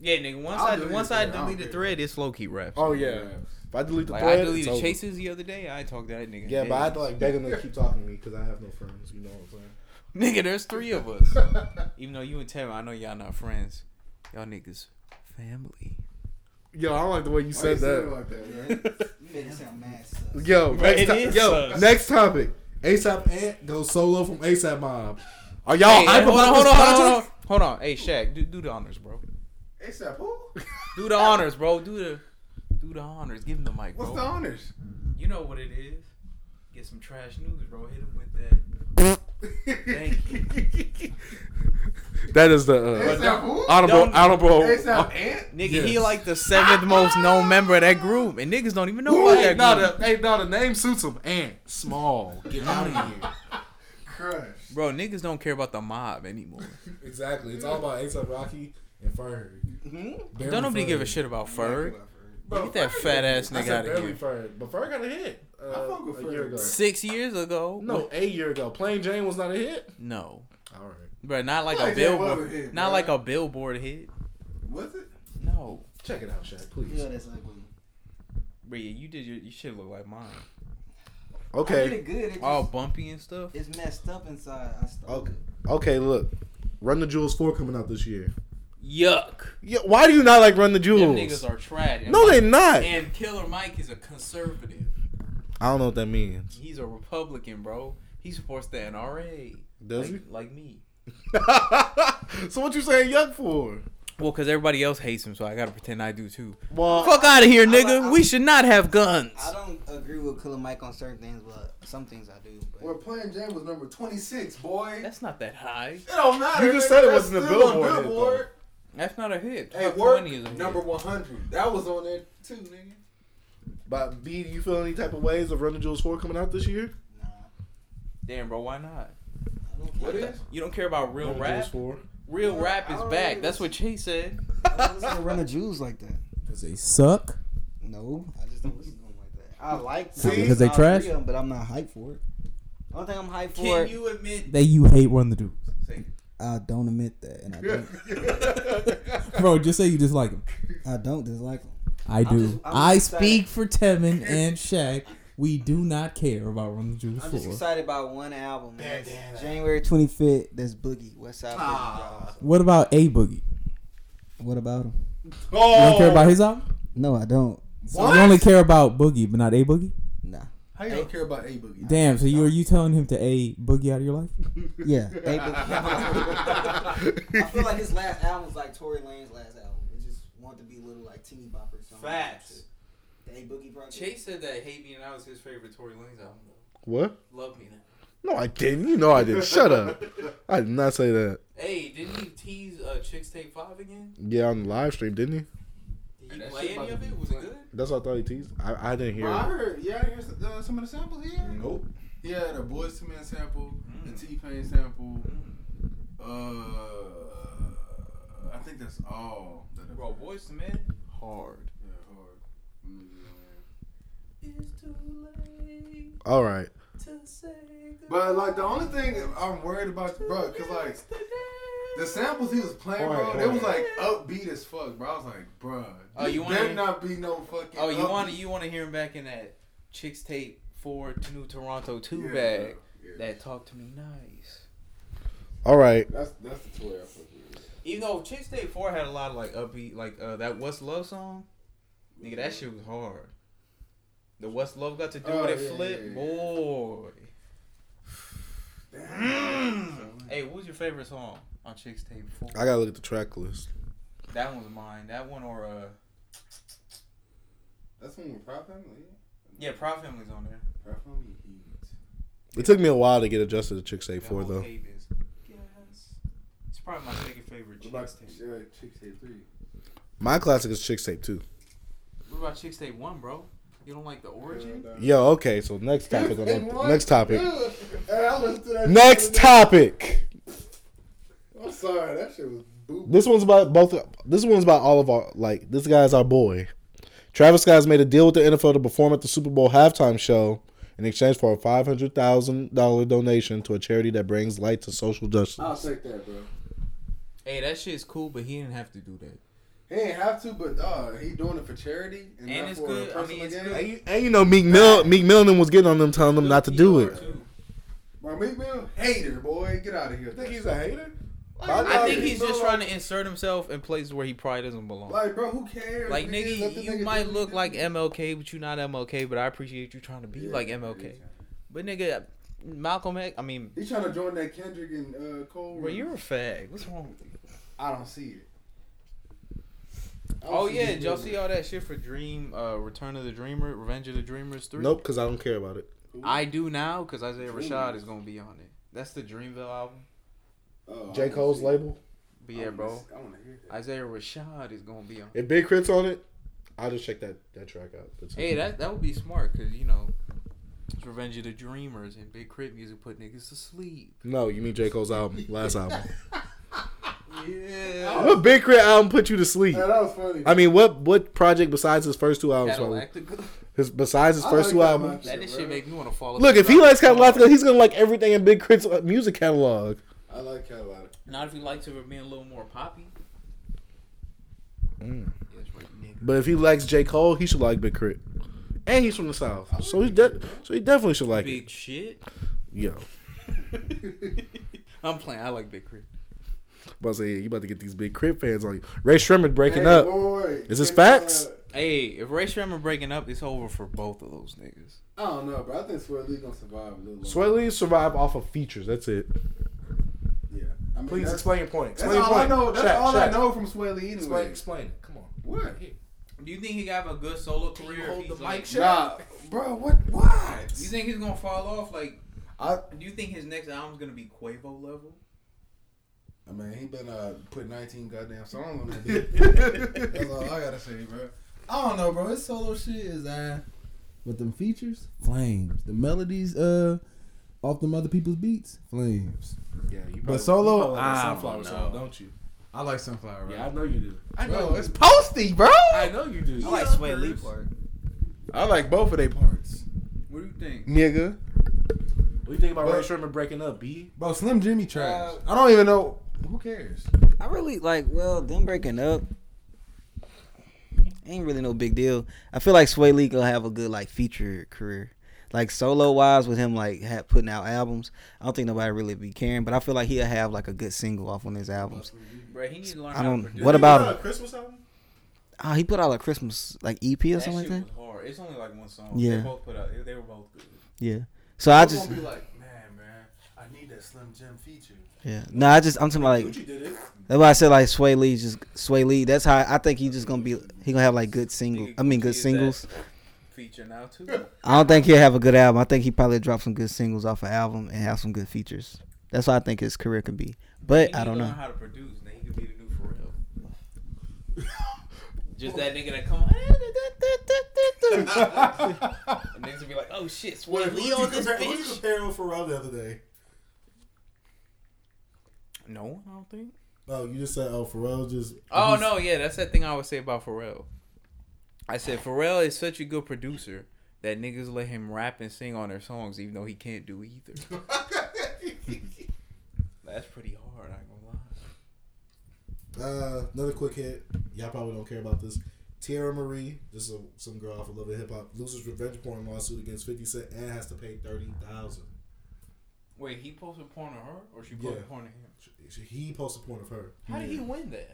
Yeah, nigga. Once I'll I once the I thread. Delete the thread, it's low key raps. Oh yeah. If I delete the Like thread, I it's deleted over. chases the other day. I talked to that nigga. Yeah, Hey. but I had to like beg him to keep talking to me because I have no friends. You know what I'm saying? Nigga, there's three of us. Even though you and Terry, I know y'all not friends. Y'all niggas family. Yo, I don't like the way you Why said you that. like that, man? You made it sound mad sus. Yo, Bro, it next, ti- yo, sus. next topic. ASAP Ant goes solo from ASAP Mob. Are y'all Hey, hype hold on, about hold this on, hold on, hold on. Hold on. Hey, Shaq, do, do the honors, bro. ASAP who? Do the honors, bro. Do the do the honors. Give him the mic, bro. What's the honors? You know what it is. Get some trash news, bro. Hit him with that. Thank you. That is the Hey, uh, Sam, who? honorable Don't- honorable. Hey, Sam, Ant? Nigga, Yes. he like the seventh most known member of that group, and niggas don't even know about Hey, that no, group. the, hey, no, the name suits him. Ant, small, get out of here. Crush. Bro, niggas don't care about the mob anymore. Exactly. It's all about ASAP Rocky and Ferg. Don't nobody give a shit about Ferg. Get that fat ass nigga out of here. Ferg, but Ferg got a hit uh, I fuck with a year Ferg. ago. Six years ago? No, a year ago. Plain Jane was not a hit. No. All right. But not like Like a billboard. a hit, not bruh. like a billboard hit. Was it? No. Check it out, Shaq, please. Yeah, that's ugly. Bro, yeah, you did your, you should look like mine. I did Okay. it good. It just, All bumpy and stuff. it's messed up inside. I stole Okay. it. Okay, look. Run the Jewels 4 coming out this year. Yuck. Yeah, why do you not like Run the Them Jewels? niggas are trash. No, Mike- they're not. And Killer Mike is a conservative. I don't know what that means. He's a Republican, bro. He supports the NRA. Does like, like me. so what you saying yuck for? Well, because everybody else hates him, so I gotta pretend I do too. Well, Fuck out of here, nigga. I- we should not have guns. I don't agree with Killer Mike on certain things, but some things I do. But Well, Plain Jane was number 26, boy. That's not that high. It don't matter. You just nigga. said it wasn't a still on Billboard hit. That's not a hit. Hey, Top work is a number 100. That was on there too, nigga. But B, do you feel any type of ways of Run the Jewels 4 coming out this year? nah, Damn, bro, why not? I don't What care. is? You don't care about real Run the rap? Jewels 4. Real Yeah, rap is oh. back. really That's what Chase said. I don't listen to Run the Jewels like that. Because they suck. No, I just don't listen to them like that. I like them, Because they all trash? three of 'em, but I'm not hyped for it. Only thing I'm hyped for, Can you admit? That you hate Run the Jewels. I don't admit that, and I don't. Bro, just say you dislike them. I don't dislike them. I I'm do. just- I'm I just speak for Tevin and Shaq. We do not care about Run the Jewels I'm just 4. excited about one album. Man. January 25th. That's Boogie. West Side Boogie. Ah. y'all. What about A Boogie? What about him? You don't care about his album? No, I don't. So you only care about Boogie, but not A Boogie? Nah. How you don't care about A Boogie? Damn, so you are you telling him to A Boogie out of your life? Yeah. A Boogie. I feel like his last album was like Tory Lanez last album. It just wanted to be a little like teeny bopper. Song. Facts. The A Boogie project. Chase said that "Hate Me Now" was his favorite Tory Lanez album. Though. What? Love Me Now. No, I didn't. You know I didn't. Shut up. I did not say that. Hey, didn't he tease uh, Chixtape Five again? Yeah, on the live stream, didn't he? Did he play any of it? Was it good? That's what I thought he teased. I, I didn't hear Bro, I heard. Yeah, I heard some, uh, some of the samples here. Nope. He had a Boyz II Men sample, Mm. the T Pain sample. Uh, I think that's all. That Bro, Boyz II Men, hard. Yeah, hard. Mm, yeah. It's too late All right. to say But like the only thing I'm worried about, bro, cause like the samples he was playing, bro, Alright, they was like upbeat as fuck, bro. I was like, bro, Oh, this you wanna better hear- not be no fucking. Oh, you want to you want to hear him back in that Chixtape Four New Toronto Two Yeah, bag yeah. that talk to me nice. All right. That's that's the toy I fuck with. Even though Chixtape Four had a lot of like upbeat, like uh, that What's Love song, nigga, that shit was hard. The What's Love got to do Oh, with it yeah, flip, yeah, yeah. boy. Damn. Hey, what was your favorite song on Chixtape Four? I gotta look at the track list. That one was mine. That one or uh, That's one with Proud Family. Yeah. yeah, Proud Family's on there. Proud Family Heat. It took me a while to get adjusted to Chicks Say That 4 though. tape is- Yes. It's probably my second favorite What about Chixtape. Chicks Tape Three? My classic is Chixtape 2. What about Chixtape One, bro? You don't like the origin? Yo, okay, so next topic. on the- next topic. Hey, I listened to that Next topic. I'm sorry, that shit was boop. This one's about both. This one's about all of our like. This guy's our boy. Travis Scott's made a deal with the NFL to perform at the Super Bowl halftime show in exchange for a five hundred thousand dollar donation to a charity that brings light to social justice. I'll take that, bro. Hey, that shit's cool, but he didn't have to do that. He ain't have to, but uh, he doing it for charity and, And not it's for good. a I personal mean, it's gain. good. And you, and you know Meek Mill, Meek Mill and was getting on them, telling them not to do it. Too. Bro, Meek Mill, hater, boy, get out of here. Think he's a hater? I think he's just trying to insert himself in places where he probably doesn't belong. Like, bro, who cares? Like Let nigga, the you nigga might look like do. MLK, but you're not MLK. But I appreciate you trying to be Yeah, like yeah, MLK. But nigga, Malcolm X. I mean, He's trying to join that Kendrick and uh, Cole. bro, you're a fag. What's wrong with you? I don't see it. I don't Oh yeah, him did y'all see all that shit for Dream, uh, Return of the Dreamer, Revenge of the Dreamers three? Nope, because I don't care about it. I do now because Isaiah Rashad is gonna be on it. That's the Dreamville album. Oh, J Cole's label. But yeah, bro. I want to hear that. Isaiah Rashad is gonna be on. It. If Big K.R.I.T.'s on it, I'll just check that that track out. That's Hey, that that would be smart because you know it's Revenge of the Dreamers and Big K.R.I.T. music put niggas to sleep. no, you mean J Cole's album, last album. Yeah. what Big K.R.I.T. album put you to sleep? Yeah, that was funny. I mean, what what project besides his first two albums? probably? His besides his I first like two that albums. much. That this bro. shit make me want to fall. Look, if he likes Galactica, he's gonna like everything in Big K.R.I.T.'s uh, music catalog. I like Carolina. Not if he likes it for being a little more poppy. Mm. Yes, right, nigga. But if he likes J Cole, he should like Big K.R.I.T., and he's from the South, so he de- so he definitely should like it. Big shit. Yo, I'm playing. I like Big Crit. About to say you about to get these Big K.R.I.T. fans on you. Rae Sremmurd breaking Hey, up. wait, wait, wait. Is this facts? uh, Hey, if Rae Sremmurd breaking up, it's over for both of those niggas. I don't know, bro. I think Swae Lee gonna survive a little. longer. Swae Lee survive off of features. That's it. Yeah. I mean, Please explain your point. That's your all I know. That's Shaq, all I know from Swae Lee anyway. Explain, explain it. Come on. What? Do you think he got a good solo career? Hold if he's like, Nah, bro. What? What? You think he's gonna fall off? Like, I, do you think his next album's gonna be Quavo level? I mean, he been uh put 19 goddamn songs on that bitch. That's all I gotta say, bro. I don't know, bro. His solo shit is uh, But them features, flames. The melodies, uh, off them other people's beats, flames. Yeah, you But solo- you probably like I the don't Sunflower know. song, don't you? I like Sunflower. Right? Yeah, I know you do. I bro, know you it's do. posty, bro. I know you do. I like Swae Lee part. I like both of their parts, What do you think? nigga. What do you think about Rae Sremmurd breaking up, B? Bro, Slim Jxmmi trash. Uh, I don't even know. Who cares? I really like. Well, them breaking up ain't really no big deal. I feel like Swae Lee gonna have a good like feature career. Like solo wise with him like ha- putting out albums, I don't think nobody really be caring. But I feel like he'll have like a good single off on his albums. Bro, he needs to learn I don't- to produce. what about him? Christmas album? Ah, he put out a Christmas like EP or that something like that. was hard. It's only like one song. Yeah. They both put out. They were both good. Yeah. So I just be like, man, man, I need that Slim Jim feature. Yeah. No, I just I'm talking about like Gucci that's why I said like Swae Lee just Swae Lee. That's how I think he's just gonna be. He gonna have like good single. I mean good singles. Feature now too. I don't think he'll have a good album. I think he probably drop some good singles off an album and have some good features. That's what I think his career could be. But need I don't learn know. how to produce. Then he could be the new Pharrell. Just that nigga that come on. and niggas will be like, oh shit, Swae Lee on this bitch. comparing with Pharrell the other day? No, I don't think. Oh, you just said, oh, Pharrell just. Oh no, yeah, that's that thing I would say about Pharrell. I said Pharrell is such a good producer that niggas let him rap and sing on their songs, even though he can't do either. That's pretty hard. I ain't gonna lie. Uh, another quick hit. Y'all probably don't care about this. Teairra Mari, this is a, some girl off of Love and Hip Hop, loses revenge porn lawsuit against 50 Cent and has to pay 30000 Wait, he posted porn of her, or she Yeah. posted porn of him? He posted porn of her. How did he win that?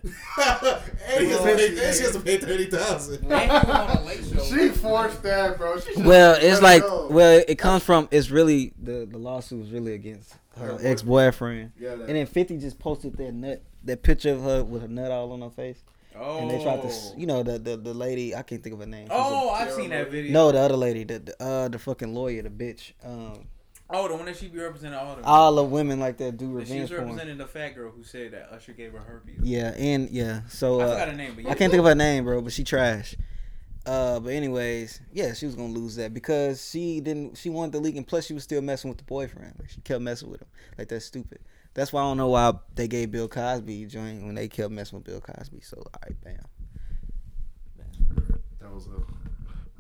and, he has to pay, and she has to pay 30000 And he was on a late show. She forced that, bro. She Well, it's like go. well, it comes from it's really the the lawsuit was really against her Her ex boyfriend, yeah, and then Fifty just posted that nut that picture of her with her nut all on her face, Oh, and they tried to you know the the, the lady I can't think of her name. She's a- Oh, I've seen that video. no, the other lady, the, the uh the fucking lawyer, the bitch. Um, Oh, the one that she be representing all the. all the women like that do That she revenge was porn. representing the fat girl who said that Usher gave her herpes. Yeah, and yeah, so I uh, forgot her name, but yeah. I can't think of her name, bro, but she trash. Uh, but anyways, yeah, she was gonna lose that because she didn't. She wanted the leak, and plus she was still messing with the boyfriend. Like she kept messing with him. Like that's stupid. That's why I don't know why they gave Bill Cosby a joint when they kept messing with Bill Cosby. So all right, bam. That was a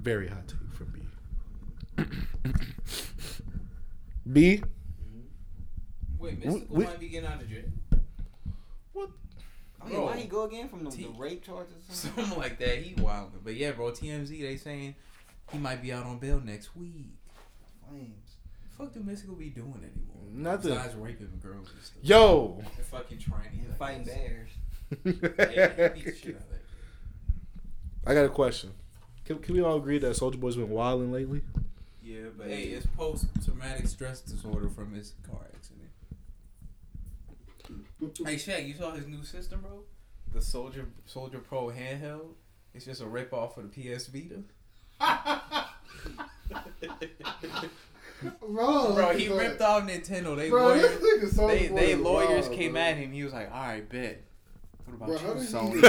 very hot take from B. B? Wait, We- Mystikal we- might be getting out of jail. What? I mean, why he go again from the, T- rape charges? Something like that. He wild. But yeah, bro, TMZ they saying he might be out on bail next week. Flames. Fuck do Mystikal be doing anymore? Nothing. Besides raping girls and stuff. Yo! And fucking tranny. Fighting bears. Yeah, he beat the shit out of that. I got a question. Can, can we all agree that Soulja Boy's been wilding lately? Yeah, but hey, it's post traumatic stress disorder from his car accident. Hmm. Hey Shaq, you saw his new system, bro? The Soldier Soldier Pro handheld. It's just a rip off of the PS Vita. bro, Bro, he like- ripped off Nintendo. They Bro, lawyers, so they, they lawyers wild, came bro. at him. He was like, "All right, bet." What about Bro, how you, did he Sony? even-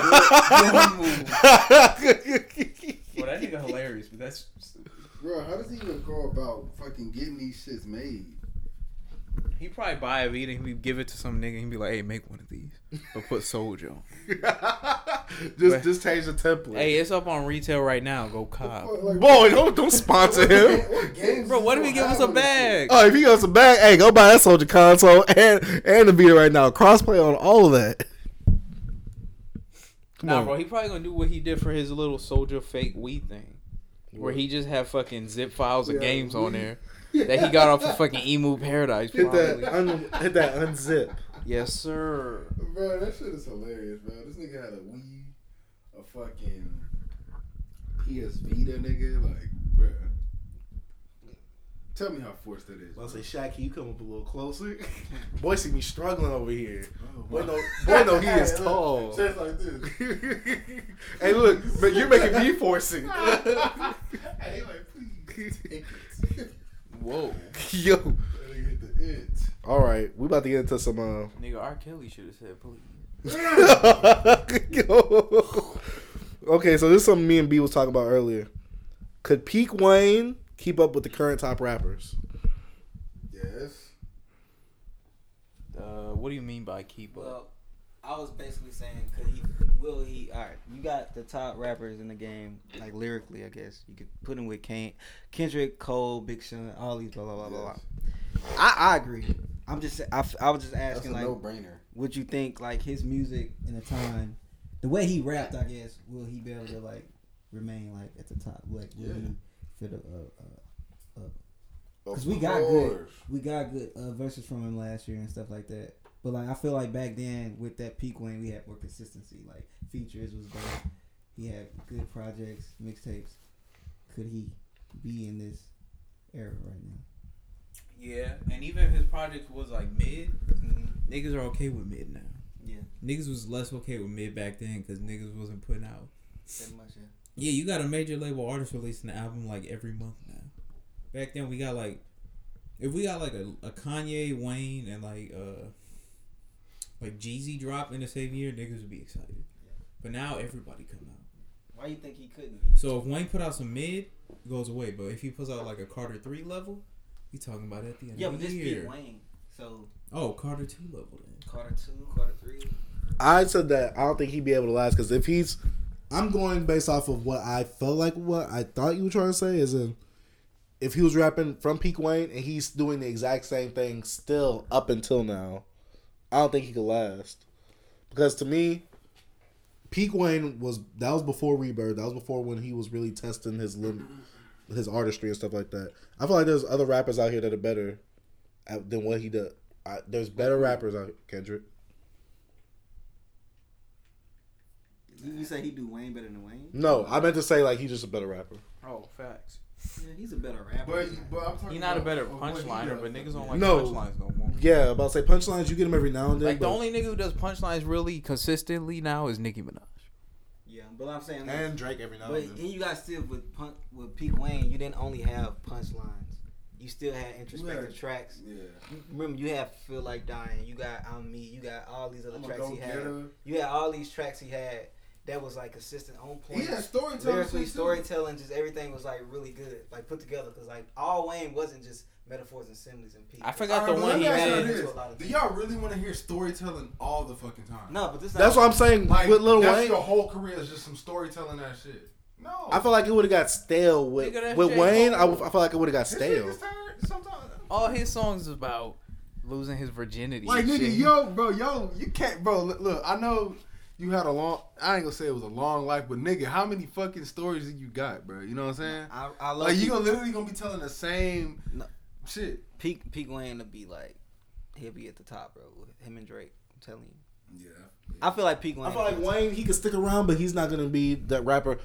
Good move. Well, that nigga hilarious, but that's Bro, how does he even go about fucking getting these shits made? he probably buy a Vita and he give it to some nigga and he be like, "Hey, make one of these, but put Soldier on." just just change the template. Hey, it's up on retail right now. Go cop. Like, Boy, don't don't sponsor him. What games Bro, what if he give us have a bag? Oh, if he goes to bag, hey, go buy that Soldier console and and the Vita right now. Crossplay on all of that. Come Nah, on. bro, he probably gonna do what he did for his little Soldier fake Wii thing, where he just had fucking zip files of Yeah, games on there that he got off of fucking Emuparadise. Hit Probably. that, un, hit that unzip. Yes, sir. Bro, that shit is hilarious, bro. This nigga had a Wii, a fucking PS Vita, nigga. Like, bro. Tell me how forced that is. I'll say, Shaq, can you come up a little closer? Boy, see me struggling over here. Oh, Boy, no, boy, no, he is Hey, tall. Shit's like this. hey, look, but you're making me force it. hey, like, please take it. Whoa, Yo. That hit the it. All right, we about to get into some. Uh, nigga, R. Kelly should have said please. Yo. okay, so this is something me and B was talking about earlier. Could peak Wayne keep up with the current top rappers? Yes. Uh, what do you mean by keep up? Well, I was basically saying, could he? Will he? All right, you got the top rappers in the game, like lyrically, I guess you could put him with Kane, Kendrick, Cole, Big Sean, all these blah blah blah blah. blah. I I agree. I'm just I, I was just That's a asking like, no brainer. would you think like his music in the time, the way he rapped, I guess, will he be able to like remain like at the top? Like, will Yeah. he fit a, a, a Of Cause we got good, we got good uh, verses from him last year and stuff like that. But like I feel like back then with that peak when we had more consistency, like features was good. He had good projects, mixtapes. Could he be in this era right now? Yeah, and even if his project was like mid, mm-hmm. niggas are okay with mid now. yeah, Niggas was less okay with mid back then because niggas wasn't putting out. pretty much yeah. Yeah, you got a major label artist releasing an album like every month now. Back then we got like, if we got like a, a Kanye, Wayne, and like uh, like Jeezy drop in the same year, niggas would be excited. But now everybody come out. Why you think he couldn't? So if Wayne put out some mid, it goes away. But if he puts out like a Carter three level, he talking about it at the end of the year. Yeah, but this year. Wayne. So Oh, Carter two level then. Carter two, Carter three. I said that I don't think he'd be able to last because if he's I'm going based off of what I felt like what I thought you were trying to say is in if he was rapping from peak Wayne and he's doing the exact same thing still up until now, I don't think he could last. Because to me, peak Wayne was that was before Rebirth. That was before when he was really testing his lim- his artistry and stuff like that. I feel like there's other rappers out here that are better at, than what he does. I, there's better rappers out Kendrick. You, you say he do Wayne better than Wayne? No, I meant to say like he's just a better rapper. Oh, facts. Yeah, he's a better rapper. But, but I'm talking He not a better of what punchliner, but niggas don't like No. punchlines no more. Yeah, about to say punchlines. You get them every now and then. Like the only nigga who does punchlines really consistently now is Nicki Minaj. yeah, but I'm saying. and Drake every now But and then. and you got still with pun- with Peak Wayne, you didn't only have punchlines. You still had introspective Yeah. tracks. Yeah. You, remember, you have "Feel Like Dying." You got "I'm Me." You got all these other I'm tracks he had. You had all these tracks he had that was like consistent, on point. Yeah, storytelling. Lyrically, shit, too. storytelling, just everything was like really good, like put together. Cause like all Wayne wasn't just metaphors and similes and Peak. I forgot Alright, the one he me had. y'all into this. a lot of Do things. y'all really want to hear storytelling all the fucking time? No, but this That's what I'm saying Like, with Lil that's Wayne. your whole career is just some storytelling that shit. No. I feel like it would have got stale with with J. Wayne. I, Cole. I feel like it would have got stale. sometimes. All his songs is about losing his virginity. Like nigga, shit. yo, bro, yo, you can't, bro. Look, look, I know you had a long. I ain't gonna say it was a long life, but nigga, how many fucking stories did you got, bro? You know what I'm saying? I, I love Like you Peak- gonna literally gonna be telling the same No. shit. Peak Peak Wayne to be like he'll be at the top, bro. With him and Drake. I'm telling you. Yeah. I feel like Peak Wayne. I feel like Wayne he could stick around, but he's not gonna be that rapper.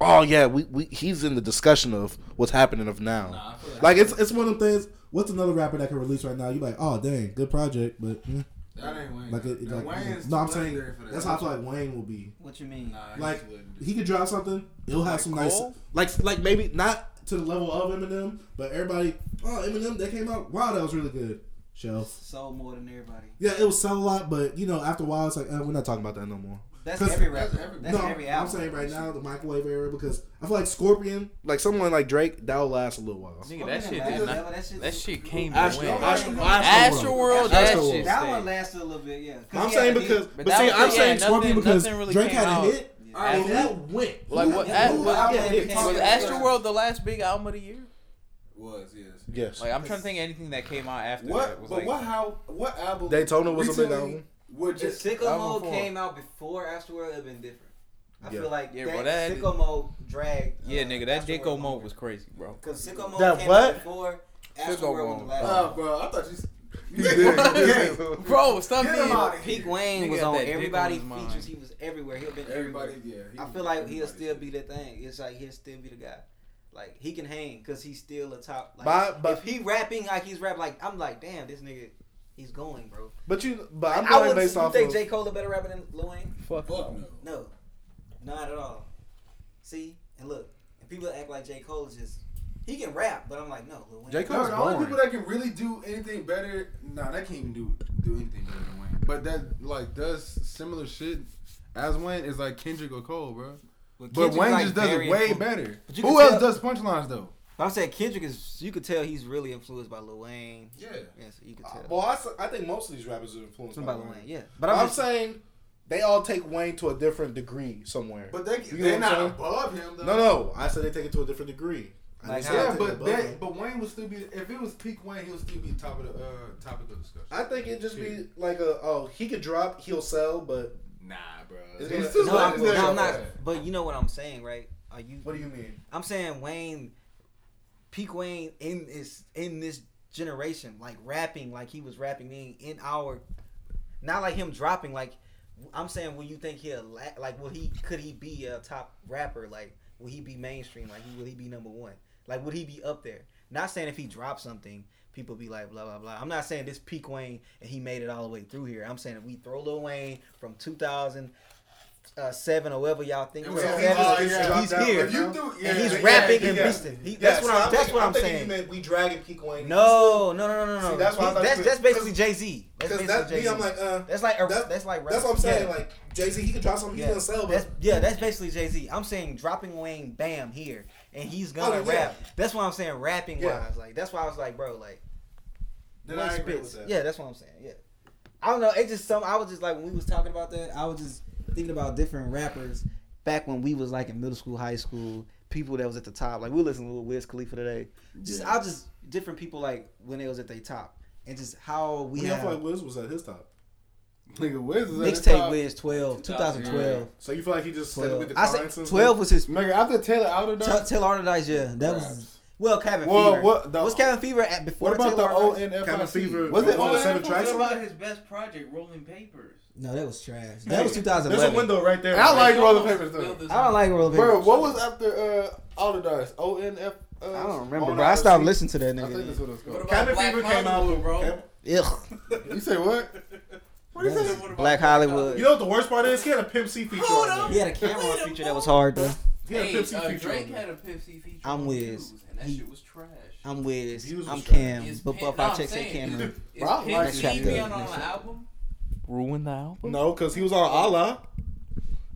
Oh yeah, we, we he's in the discussion of what's happening of now. Like it's it's one of them things. What's another rapper that can release right now? You like, oh dang, good project, but eh, That ain't Wayne. like, it, Now, like Wayne's no, I'm saying that. that's how I feel like Wayne will be. What you mean? Nah, Like too he could drop something, it'll have Like some nice, like like maybe not to the level of Eminem, but everybody, oh Eminem, that came out. Wow, that was really good. Shelf. Sold more than everybody. Yeah, it was sell a lot, but you know, after a while, it's like uh, we're not talking about that no more. That's 'Cause- every rapper. that's every- That's no, every I'm saying right now the microwave era because I feel like Scorpion, like someone like Drake, that'll last a little while. Nigga, that shit did not. that shit- That shit came Astro, and went. Astro, Astro World, that Astro shit. That one lasted a little bit, yeah. I'm saying because, But but, see, was- I'm yeah, saying nothing- Scorpion because nothing really Drake had out. a hit. Yeah. Alright, well, that went. Like what? Who- was, album yeah, hits? yeah. was Astroworld the last big album of the year? Was yes. Yes. Like I'm trying to think anything that came out after that What? was But like. what? How? What album? Daytona was a big album. Would If just Sicko Mode before. came out before Astroworld, it'd been different. I Yeah. feel like Yeah, that, bro, that- Sicko Mode dragged. Yeah, uh, nigga, that Astroworld Dicko mode was crazy, bro. Because Sicko Mode That came what? out before Astroworld was the Mode. last Oh, one. bro, I thought you. He did. He. Bro, stop Get him being. Peak. Wayne Nigga was on that dick everybody on features. He was everywhere. He'll been Everybody, everywhere. yeah. I feel like he'll still be the thing. It's like he'll still be the guy. Like he can hang because he's still a top. Like, But- but- if he rapping like he's rapping, like I'm like, damn, this nigga, he's going, bro. But you, but I'm Like, I going would. based You off think of. J Cole a better rapper than Lil Wayne? Fuck. Fuck no. No, not at all. See and look, and people act like J Cole is just he can rap, but I'm like, no, Lil Wayne. J. Cole's No, the only people that can really do anything better, nah, they can't even do do anything better than Wayne. But that like does similar shit as Wayne is like Kendrick or Cole, bro. But Kendrick, Wayne like, just does it way influ- better. Who else tell- does punchlines though? I'm saying Kendrick is. You could tell he's really influenced by Lil Wayne. Yeah. Yes, you could Uh, tell. Well, I, s- I think most of these rappers are influenced Something by by Lil Wayne. Wayne, yeah. But But I'm, I'm just, saying they all take Wayne to a different degree somewhere. But they You they're know what I'm not saying? above him though. no, no, I said they take it to a different degree. I Like didn't how- say Yeah, they take it but that, him. but Wayne would still be if it was peak Wayne, he would still be top of the uh, topic of the discussion. I think it'd just be like a oh he could drop he'll sell, but Nah, bro. It's He's gonna- no, like I'm, no, I'm not. But you know what I'm saying, right? Are you? what do you mean? I'm saying Wayne, peak Wayne in this in this generation, like rapping like he was rapping in in our, not like him dropping. Like I'm saying, will you think he'll like will he could he be a top rapper? Like will he be mainstream? Like will he be number one? Like would he be up there? Not saying if he dropped something, people be like blah blah blah. I'm not saying this peak Wayne and he made it all the way through here. I'm saying if we throw Lil Wayne from 2007 or whatever y'all think we- seven, oh, and yeah. he's here you do, yeah, and he's yeah, rapping yeah, and yeah. beasting. He, that's what I'm. That's what I'm, thinking saying. You meant we dragging Peak Wayne. No, no, no, no, no, See, that's He- that's that's basically Jay Z. That's basically Jay me, Z. I'm like, uh, That's like that's- that's like that's what I'm saying. Yeah. Like Jay Z, he could drop something, he's Yeah. gonna sell. But yeah, that's basically Jay Z. I'm saying dropping Wayne, bam, here, and he's gonna Oh, rap. That's what I'm saying, rapping Yeah. wise. Like that's why I was like, bro, like then I agree with that. Yeah, that's what I'm saying. Yeah, I don't know. It just some. I was just like when we was talking about that. I was just thinking about different rappers back when we was like in middle school, high school. People that was at the top. Like we listened to Wiz Khalifa today. Just I just different people like when they was at their top, and just how we We I have feel like Wiz was at his top. Nigga, Wiz is at the mixtape top. Wiz 12, 2012. So you feel like he just steadily 12. I declined said 12 was his. Nigga, after Taylor Outer Tell, Tell Artadice, yeah, that was Raps. well, Cabin Well, Fever. what the- was Cabin Fever at before? What about the Taylor Allderdice? O.N.I.F.C.? Cabin Fever Was it on the seven tracks? What about his best project, Rolling Papers? No, that was trash. That Hey, was There's 2011. a window right there. I like He Rolling Papers though. I don't like Roller Bro, what was after uh Outer Dice? O N F. Uh, I don't remember, on bro. I stopped listening to that nigga. I think that's what it's What called. about Cabin Black Fever came out, Hollywood, bro? bro. Ugh. You say what? What is Yeah. it? What about Blacc Hollywood. You know what the worst part is? He had a Pimp C feature Hold on on. He had a camera feature that was hard though. He had a Pimp C uh, feature Drake had a Pimp C feature. I'm Wiz. And that shit was trash. I'm Wiz. I'm. Cam. Is But Pimp- Bob no, I'm at saying, Cameron. Is Bro, I Pimp like that. on Next the album? Ruin the album? No, because he was on Allah.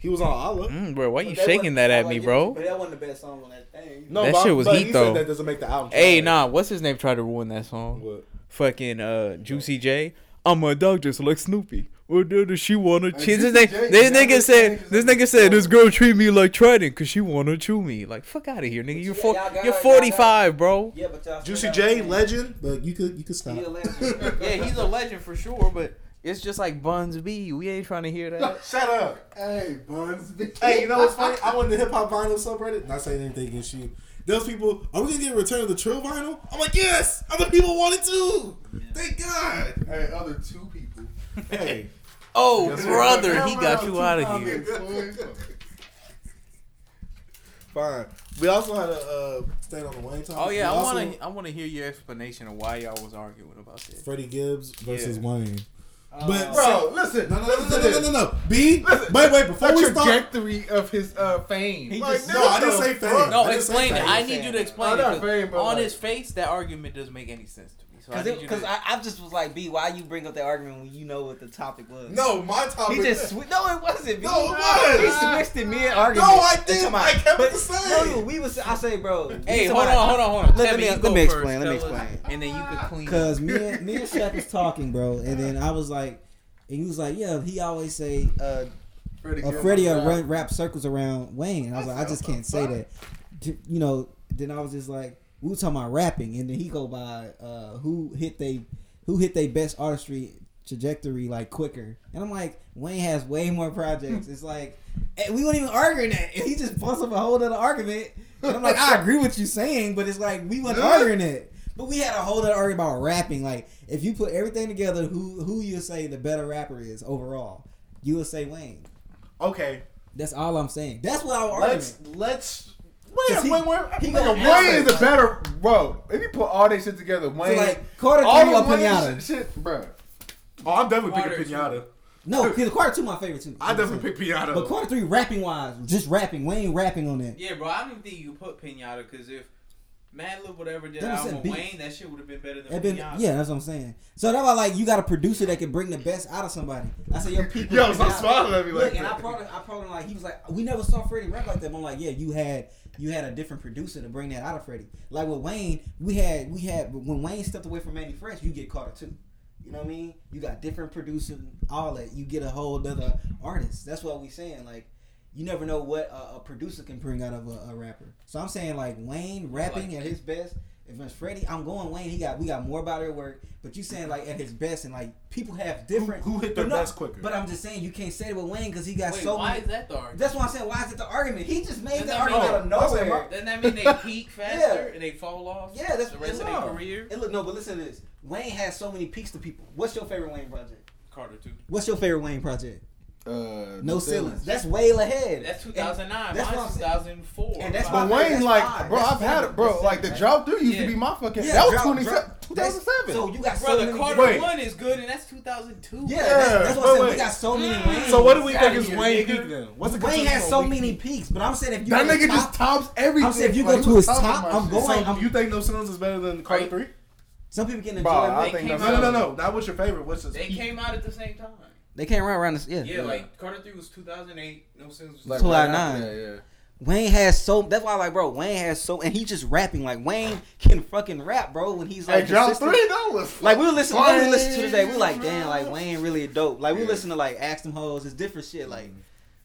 He was on Allah. Mm, bro, why you But shaking that at me, bro? But that wasn't the best song on that thing. No, That but- shit was but heat, he though. Said that doesn't make the album. Hey, trash. nah, what's his name tried to ruin that song? What? Fucking uh, Juicy J. I'm a dog just like Snoopy. What did she wanna Hey, cheat? This nigga, this nigga said, this nigga said, this girl treat me like Trident cause she wanna chew me. Like, fuck out of here, nigga. You're four, y'all you're 45, bro. Yeah, but Juicy J, legend. But you could you could stop. He a legend. Yeah, he's a legend for sure, but it's just like Buns B. We ain't trying to hear that. Shut up. Hey, Buns. B. Hey, you know what's funny? I went to the hip hop vinyl subreddit. Not saying anything against you. Those people, are we gonna get a Return of the Trill vinyl? I'm like, yes. Other people want it too. Thank God. Hey, other two people. Hey, Oh, Guess brother, he got you out of here. fine. We also had a uh, stand on the Wayne topic. Oh yeah, We I want to. I want to hear your explanation of why y'all was arguing about this. Freddie Gibbs versus Yeah. Wayne. But Bro, listen. no, no, no, listen no, no, no, no, no. B. Listen, Wait, wait. Before the we start, trajectory of his uh, fame. He Like, just- nigga, No, I didn't say fame. No, explain it. I need you to explain Oh, it. not 'cause fame, but on his face, that argument doesn't make any sense to me. So I Cause, need cause to. I, I just was like, B, why you bring up that argument when you know what the topic was? no, my topic. He just swi- no, it wasn't. B. No, it was. He switched it mid argument. No, I And didn't. I kept it but- the same. No, we was. I say, bro. hey, hold on, hold on, hold on. Let- let me- let go me first, explain, let me explain. And then you could clean. Cause me and me and Shaq was talking, bro, and then I was like, and he was like, yeah, he always say, uh, Freddie uh, Gibbs Freddie uh, run rap circles around Wayne. And I was like, I just can't say that. You know, then I was just like, we were talking about rapping, and then he go by uh, who hit they who hit they best artistry trajectory like quicker, and I'm like, Wayne has way more projects. It's like and we weren't even arguing that, and he just bust up a whole other argument. And I'm like, I agree with you saying, but it's like we weren't arguing it. But we had a whole other argument about rapping. Like, if you put everything together, who who you say the better rapper is overall? You would say Wayne. Okay, That's all I'm saying. That's what I was arguing. let's let's. Cause Wait, he- wait, wait. he Nigga, Wayne answer, is a like- better bro. If you put all that shit together, So Wayne, like Carter all three or the Wayne Pinata. shit, shit, bro. Oh, I'm definitely Carter picking. Pinata. No, because Carter two my favorite too. I definitely pick Pinata. But Carter three rapping wise, just rapping, Wayne rapping on that. Yeah, bro, I don't even think you put Pinata because if Madlib whatever did That was album that with beat. Wayne, that shit would have been better than That been, Pinata. yeah, that's what I'm saying. So that's why like you got a producer that can bring the best out of somebody. I said, yo, people. Yo, stop smiling at me like Look, and I that. probably, I probably like he was like, we never saw Freddie rap like that. But I'm like, yeah, you had you had a different producer to bring that out of Freddie. Like with Wayne, we had we had when Wayne stepped away from Mannie Fresh, you get Carter too. You know what I mean? You got different producers, all that. You get a whole other artist. That's what we saying. Like, you never know what a, a producer can bring out of a, a rapper. So I'm saying like Wayne rapping at his best. If it's Freddie, I'm going Wayne. He got we got more body of work. But you saying like at his best and like people have different. Who- who hit their but no, best quicker? But I'm just saying you can't say it with Wayne because he got Wait, so why many. is that the argument? That's why I'm saying why is it the argument? He just made Doesn't the that argument mean- out of nowhere. Doesn't that mean they peak faster Yeah. and they fall off? Yeah, that's the rest of no. their career. And look, no, but listen to this. Wayne has so many peaks to people. What's your favorite Wayne project? Carter too. What's your favorite Wayne project? Uh, No ceilings. That's way ahead. That's And 2009. that's Mine's 2004. And that's But my- Wayne, that's like, fine. bro, That's I've had it, bro. That's Like the fine. drought three used Yeah. to be my fucking. Yeah, that was drought- 27, drought- 2007. So you got so the many. Carter Wait. one is good, and that's 2002. yeah, Yeah, that's, that's what I'm saying. wait. We got so many Wayne. so what do we think is here, Wayne peak then? What's the Wayne consensus has so many peaks, but I'm saying if you That go to nigga just tops everything. I'm saying if you go to his top, I'm going- you think No Ceilings is better than Carter three? some people can enjoy. Bro. I think no, no, no, no. That was your favorite. What's his They peak? came out at the same time. They came around around this. Yeah. Yeah, like Carter 3 was 2008. No sense. Was Like, Till right I after nine. that, yeah. Wayne has so. That's why, like, bro, Wayne has so, and he just rapping. Like Wayne can fucking rap, bro. When he's like, Drought consistent. three, that was Like we were listening, when we Fine. listen to today. We like, damn, like Wayne really dope. Like we Yeah. listen to like Ask Them Hoes, it's different shit. Like,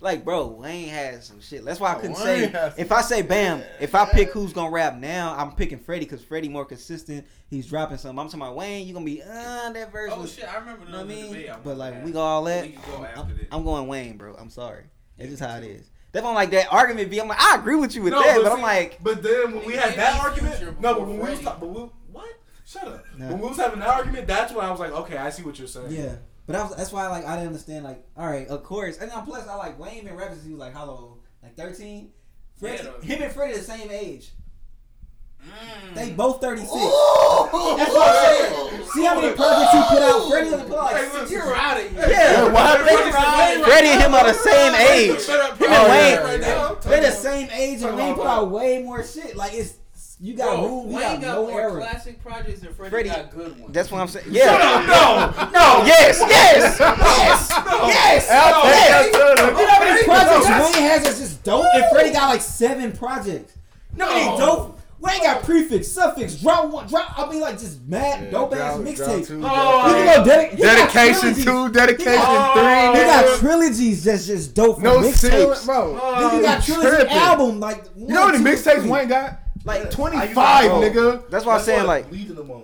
like bro, Wayne has some shit. That's why I Oh, couldn't Wayne say. If I say Bam, if I pick who's gonna rap now, I'm picking Freddie because Freddie more consistent. He's dropping something. I'm talking about Wayne. You gonna be uh that verse. Oh was, shit, I remember you know what I mean? But like to we have. go all that. Go I'm. I'm going Wayne, bro. I'm sorry. It's just how it is. That's why I'm like that argument. Be I'm like I agree with you with No, that, but but I'm like But then when we Nigga, had that argument, no, but before when we was talking, but we, what? Shut up. Nah. When we was having that argument, that's when I was like, okay, I see what you're saying. Yeah, but I was, that's why like I didn't understand like all right, of course, and then plus I like Wayne been rapping since he was like how old? Like thirteen. Freddie, Yeah, him and Freddie the same age. Mm. They both thirty six. That's what I'm saying. See how many projects he put out? Freddie only put out like Hey, six. You're out of here. Yeah, what happened? Freddie, Freddie and him are the same age. Shut Him and Oh, Wayne- yeah, right now. They're the same age, and Wayne put out way more shit. Like it's you got Bro, room, you Wayne got, got no more error. classic projects than Freddie, Freddie- got good ones. That's what I'm saying. Yeah. up, no, no. Yes, yes, yes, yes, Al, yes. take that to the- You know how many projects Wayne has that's just dope, and Freddie got like seven projects. No, it ain't dope. Wayne got prefix, suffix, drop one, drop. I mean, like just mad dope ass Drought- Drought mixtapes. two, oh, You Drought can three. go dedic- he got Dedication trilogies. two, dedication Oh, three. He got trilogies that's just dope for No ceiling, mixtapes. bro. Oh, then you got You trilogy tripping. album like You know how many mixtapes Wayne got? Like twenty five, nigga. That's why I'm saying like, leading them on.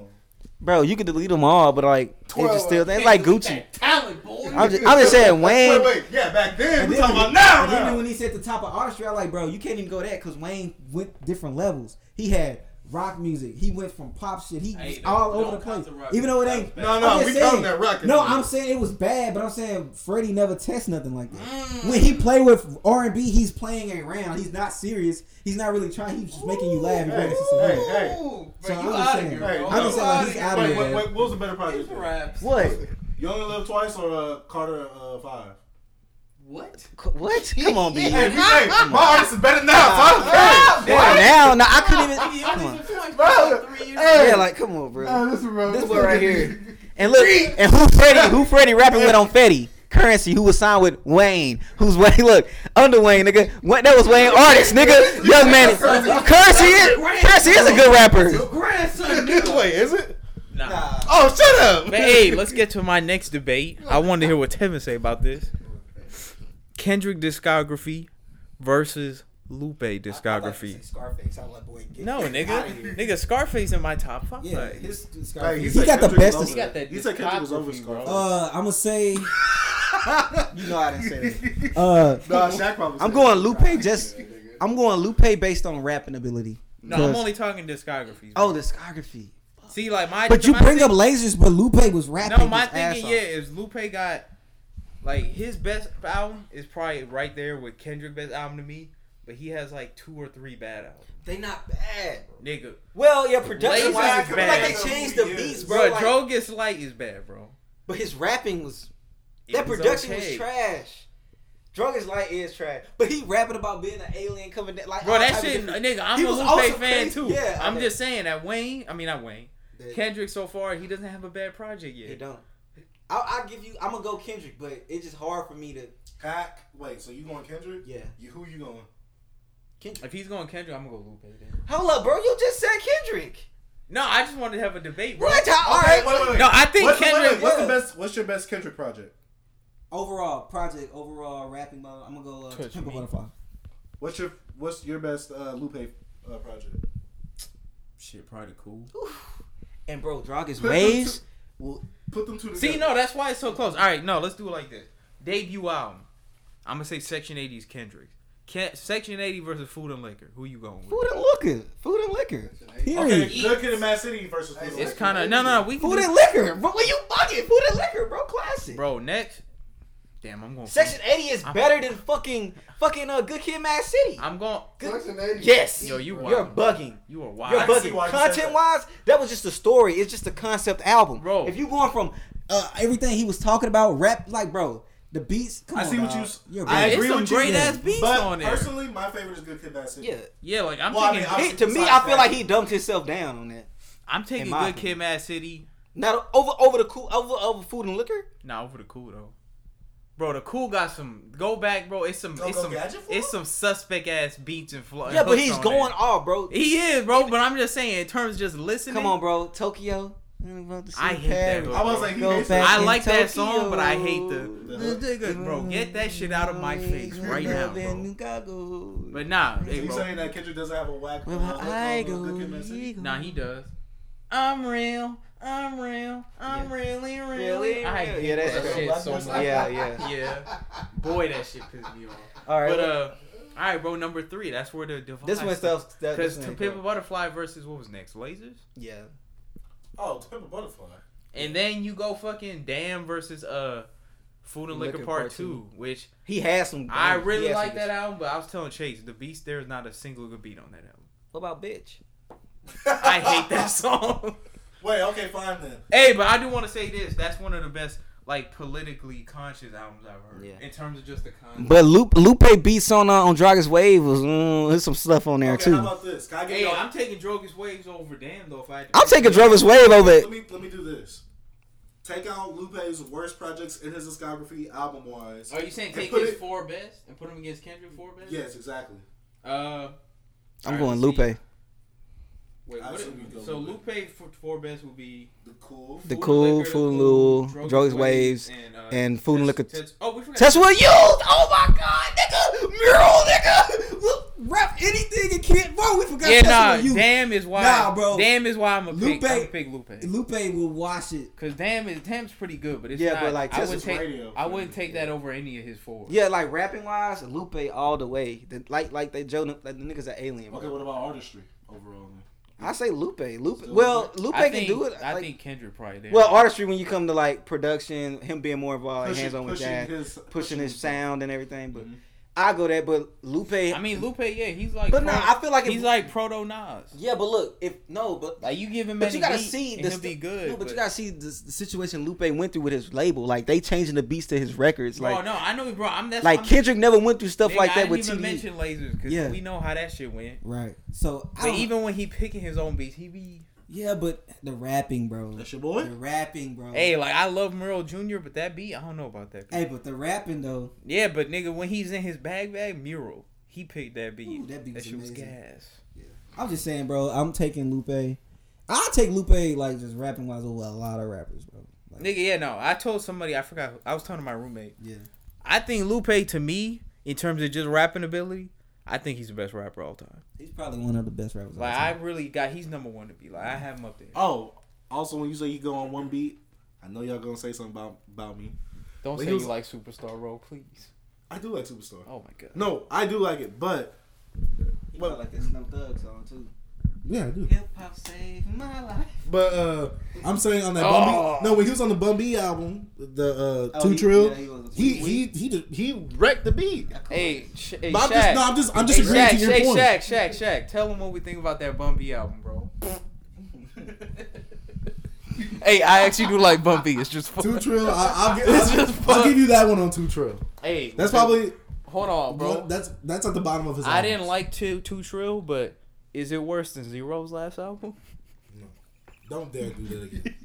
bro, you could delete them all, but like it Twelve. just still it's like Gucci. Talent, boy. I'm just, I'm just saying Wayne. Wait, wait, yeah, back then we talking about and now. then now. when he said the top of artistry, I like, bro, you can't even go that because Wayne went different levels. He had rock music. He went from pop shit. He was all over the place. Even though it ain't. No, no, we saying- that record. No, I'm saying it was bad, but I'm saying Freddie never tests nothing like that. Mm. When he play with R and B, he's playing around. He's not serious. He's not really trying. He's just making you laugh. He Hey, bringing some hey, humor. hey. Ooh, So bro, I'm just of saying- here, Hey, bro. I'm just saying, like, he's You outta outta here. wait, wait. What was the better project? Raps. What? You only live twice or uh, Carter uh, five? What? What? Come on, B. Hey, hey, my artist is better than that. Damn, now, now I couldn't even. Come on. Bro, Yeah, like come on, bro. Nah, this bro. This boy right here. And look, and who Freddie? Who Freddie rapping with on Fetti? Curren$y, who was signed with Wayne, who's Wayne? Look, under Wayne, nigga. What that was Wayne artist, nigga. Young man, Curren$y is Curren$y is a good rapper. Grandson, Wait, is it? Nah. Oh, shut up. But hey, let's get to my next debate. I wanted to hear what Tevin say about this. Kendrick discography versus Lupe discography. Scarface. I was like, boy, get No, nigga, nigga, Scarface in my top five. Yeah, his Hey, Scarface. said he got the Kendrick best. was Of, He got that He said Kendrick was over Scarface. uh, I'm gonna say. You know I didn't say that. Uh, Nah, Shaq probably I'm going that. Lupe. Just I'm going Lupe based on rapping ability. No, I'm only talking discographies. Oh, discography. see, like my. but you my bring thing- up lasers, but Lupe was rapping. No, my his ass thinking, off. yeah, is Lupe got like his best album is probably right there with Kendrick best album to me, but he has like two or three bad albums. They not bad. Nigga, Well, yeah, production wise, like they changed the beats, bro. bro, like- Drogas Light is bad, bro. but his rapping was It that was production okay. was trash. Drogas Light is trash, but he rapping about being an alien coming down. Like Bro, that shit, nigga, I'm a Lupe fan too. yeah, I'm just saying that Wayne, I mean not Wayne, That- Kendrick so far he doesn't have a bad project yet. He don't. I'll, I'll give you. I'm gonna go Kendrick, but it's just hard for me to. Hack. Wait, so you going Kendrick? Yeah, You who you going? Kendrick. If he's going Kendrick, I'm gonna go Lupe then. Hold up, bro. You just said Kendrick. No, I just wanted to have a debate, bro. What? All right. wait, wait, wait. No, I think what's, the- wait, Kendrick. wait, what's the best? What's your best Kendrick project? Overall project, overall rapping mode. I'm gonna go uh, Touch Pimp a me. Butterfly. What's your What's your best uh, Lupe uh, project? Shit, probably cool. And bro, Drog is Put waves. to- Well, Put them two together. See, no, that's why it's so close. All right, no, let's do it like this. Debut album. I'm gonna say Section 80 is Kendrick. Ken- Section 80 versus Food and Liquor. Who you going with? food and liquor. Food and liquor. Period. Okay, Good Kid, and Mad City versus. Food and It's kind of no, no. We can Food just- and liquor. Bro, when you bugging, food and liquor, bro. Classic. bro. Next, damn, I'm going. Section 80 is better than fucking fucking uh, Good Kid, Mad City. I'm going. Section eighty. yes. Yo, you You're bugging. You are You're wild. can see bugging. why you. Content wise, that was just a story. It's just a concept album, Bro. If you going from uh, everything he was talking about, rap, like, bro, the beats. Come I on, see what dog. you. s- I right. It's agree some with you. great ass beats but on there. personally, my favorite is Good Kid, Mad City. Yeah. Yeah, like I'm Well, I taking. mean, He- to me, I feel like he dumped himself down on that. I'm taking in my Good Kid, opinion. Mad City. Not over over the cool over over food and liquor. Nah, over the cool though. Bro, the cool got some. Go back, bro. It's some. Go it's Go some. Gadget for It's some suspect ass beats and flow. Yeah, but he's on going there. off, bro. He is, bro. But I'm just saying, in terms of just listening. Come on, bro. Tokyo. I hate that hook. I was like, he Go hates back. I in like that Tokyo. song, but I hate the. The the bro, get that shit out of my face right now, bro. But nah, So hey, you saying that Kendrick doesn't have a whack? Where uh, my hook eye on, uh, go, Good Kid, Mad City? he go. Nah, he does. I'm real. I'm real. I'm Yeah. really, really. Really? I real. hate Yeah, that true. shit so much. Yeah, yeah. Yeah. Boy, that shit pissed me off. All right. But uh, all right, bro. Number three. That's where the divide. this one stuff. Because this to Pimp a. Butterfly versus what was next? Lasers. Yeah. Oh, to Pimp a Butterfly. And then you go fucking Damn versus uh, Food and Liquor, Liquor Part, Part Two, which He has some. I really like that album. But I was telling Chase, the Beast there is not a single good beat on that album. What about bitch? I hate that song. Wait, okay, fine then. hey, but I do want to say this. That's one of the best like politically conscious albums I've heard. Yeah. In terms of just the content. But Lupe, Lupe beats on uh, on Drogas Wave was mm, there's some stuff on there okay, too. how about this? Can I get Hey, y'all? I'm taking Drogas Waves over Damn though. If I had to I'm pick taking one. Drogas Wave over let me let me do this. Take out Lupe's worst projects in his discography, album wise. Are you saying take his it- four best and put them against Kendrick four best? Yes, exactly. Uh, I'm Alright, going let's see. Lupe. Wait, I what assume so Lupe. Lupe for four best would be The cool. The Food and Cool, Liquor, Food and The Lul, Drogas Drogas Waves, and, uh, and Food and Liquor. Test- oh, we forgot. That's what used. Oh my god, nigga, mural, nigga. Look, Rap anything and can't. Bro, we forgot. yeah, nah. you. Damn is why. Nah, bro. Damn is why I'm a pick. Lupe- I'm a pick Lupe. Lupe will wash it. Cause damn is damn's pretty good, but it's Yeah, not. but, like, I wouldn't take. Radio I wouldn't me. take that over any of his four. Yeah, like rapping wise, Lupe all the way. The, like like they Joe, like the niggas are alien. Bro. Okay, what about artistry overall? Then? I say Lupe. Lupe. Still Well, Lupe? Lupe I can think, do it. I like- think Kendrick probably did. well, artistry when you come to like production, him being more involved, Pushing- hands on with pushing pushing his sound and everything. But Mhm. I go that, but Lupe. I mean, Lupe, yeah, he's like. But nah, I feel like if- he's like proto Nas. yeah, but look, if no, but Like you give him, but you gotta see the be good. No, but, you gotta see the, the situation Lupe went through with his label. Like they changing the beats to his records. Like no, I know, bro. I'm that's like I'm, Kendrick never went through stuff nigga, like I that didn't with even TD. mention lasers because Yeah. we know how that shit went. Right. So But even when he picking his own beats, he be yeah, but the rapping, bro. That's your boy. The rapping, bro. hey, like I love Merle Jr., but that beat, I don't know about that. Beat. Hey, but the rapping though. Yeah, but nigga, when he's in his bag bag mural, he picked that beat. Ooh, that beat was shit was amazing. gas. I'm just saying, bro. I'm taking Lupe. I'll take Lupe like just rapping wise over a lot of rappers, bro. Like, Nigga, yeah, no. I told somebody I forgot. I was telling my roommate. yeah. I think Lupe to me, in terms of just rapping ability, I think he's the best rapper of all time. He's probably one of the best rappers. of all Like I really got he's number one to be. Like I have him up there. Oh, also when you say you go on one beat, I know y'all gonna say something about about me. Don't But say was- you like Superstar Roll, please. I do like Superstar. Oh my god. No, I do like it, but He got like that Snoop Thugg song too. Yeah, I do. Hip hop saved my life. but uh I'm saying on that Oh. Bun B. no, when he was on the Bun B album, the uh Oh, Two he- Trill, yeah, he was- he he he did- he wrecked the beat. Hey, sh- hey But I'm Shaq. just, no, I'm just, I'm just hey, agreeing Shaq, to your Shaq, point. Shaq, Shaq, Shaq. Tell him what we think about that Bun B album, bro. hey, I actually do like Bun B. It's just fun. Two Trill, I, I'll, gi- It's I'll, just I'll give you that one on Two Trill. Hey, That's probably, hold on, bro. that's that's at the bottom of his. I albums. didn't like two two Trill, but is it worse than Zero's last album? No. Don't dare do that again.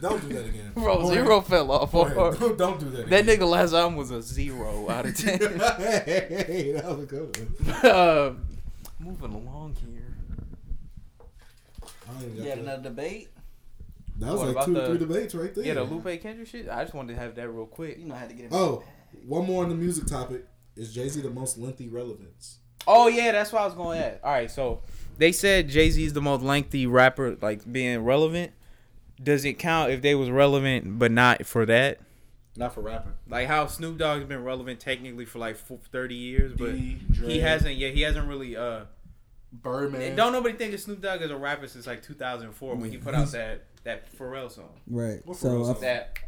don't do that again. Bro, Go Zero fell off. ahead. Go hard. ahead. Don't, don't do that. That nigga last album was a zero out of ten. hey, that was a good one. uh, moving along here. I don't even got You had another debate. That was What like two, the- three debates right there. Yeah, the Lupe Kendrick shit. I just wanted to have that real quick. You know how to get it. Oh, one more on the music topic. Is Jay Z the most lengthy relevance? Oh yeah, that's what I was going at. All right, so they said Jay Z is the most lengthy rapper, like being relevant. Does it count if they was relevant but not for that? Not for rapping. Like how Snoop Dogg's been relevant technically for like thirty years, but D, he hasn't. Yeah, he hasn't really. uh Birdman. Don't nobody think of Snoop Dogg as a rapper since like 2004 when he put out that that Pharrell song. right. What So Pharrell I- song? That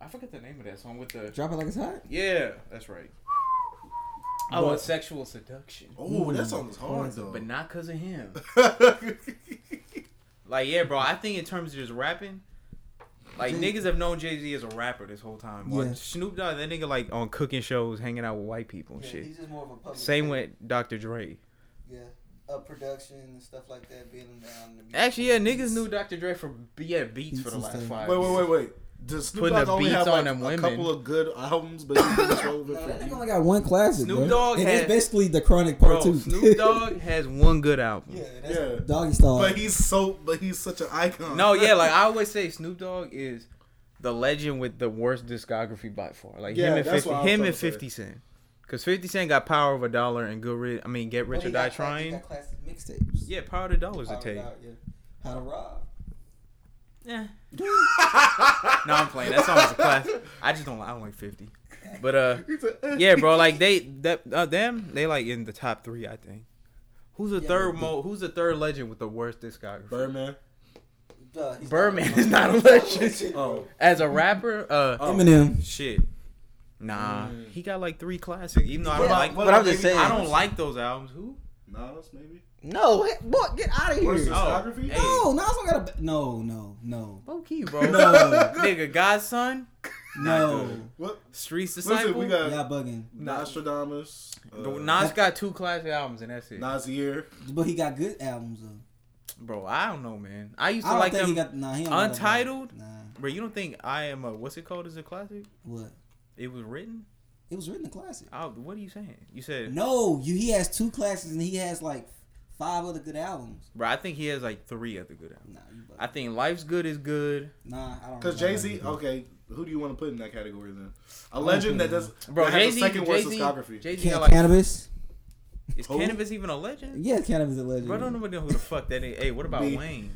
I forget the name of that song with the drop it like it's hot. yeah, that's right. Oh, But- it's sexual seduction, Oh, that song is hard though. but not because of him. Like, yeah, bro. I think in terms of just rapping, like niggas have known Jay Z as a rapper this whole time. Like, Yeah. Snoop Dogg, that nigga like on cooking shows, hanging out with white people and Yeah, shit. he's just more of a public. Same figure. with Dr. Dre. Yeah, uh, production and stuff like that, being down. The music Actually, yeah, niggas knew Dr. Dre for yeah beats for the last stuff. five. wait, wait, wait, wait. Does Snoop Putting Dogg the only beats have on like them a women. couple of good albums, but he's been relevant No, for He you? only got one classic, Snoop bro. Dogg and had- it's basically the Chronic Part Bro, Two. Snoop Dogg has one good album. Yeah, that's Yeah, Doggy Style. but he's so, but he's such an icon. No, yeah, like I always say, Snoop Dogg is the legend with the worst discography by far. Like Yeah, him and that's fifty, what I was him trying and to say. Fifty Cent. Cause Fifty Cent got Power of a Dollar and Good Rid. I mean, Get Rich oh, But or Die got Trying. classic mixtapes. Yeah, Power of the Dollar's a Powered tape. out, yeah. How to rob. Yeah. no, I'm playing. That song is a classic. I just don't. I don't like Fifty. But uh, yeah, bro. Like they that uh, them they like in the top three. I think. Who's the Yeah, third but- mo? Who's the third legend with the worst discography? Birdman. Duh, Birdman not- is not a legend. Oh, As a rapper, uh, Eminem. shit. Nah, he got like three classics. Even though I don't Yeah, like, but I'm just saying. I don't like those albums. Who? Nas maybe. No, he- boy, get out of here. Worst Oh, discography. hey. No, Nas don't got a. No, no, no, Low key, bro. No. Nigga, God's Son, no. What? Streets Listen, Disciple. we got Y'all bugging. Nostradamus. Uh, Nas got two classic albums and that's it. Nasir. But he got good albums though. Bro, I don't know, man. I used I to don't like think them. he got. Nah, he don't got a- Untitled? Nah, Bro, you don't think I am a what's it called as a classic? what? It was written. It was written a classic. Oh, what are you saying? You said, No, you. He has two classics and he has like five other good albums. bro. I think he has like three other good albums. Nah, you. I think Life's Good is good. Nah, I don't. Because. Jay Z, okay, who do you want to put in that category then? A legend that does, Bro, that Jay has Z, the second Jay worst Z, discography. Jay Z Can- like. Canibus. Is Who? Canibus even a legend? Yeah, Canibus is a legend. Bro, don't nobody know who the fuck that is. Hey, what about Me. Wayne?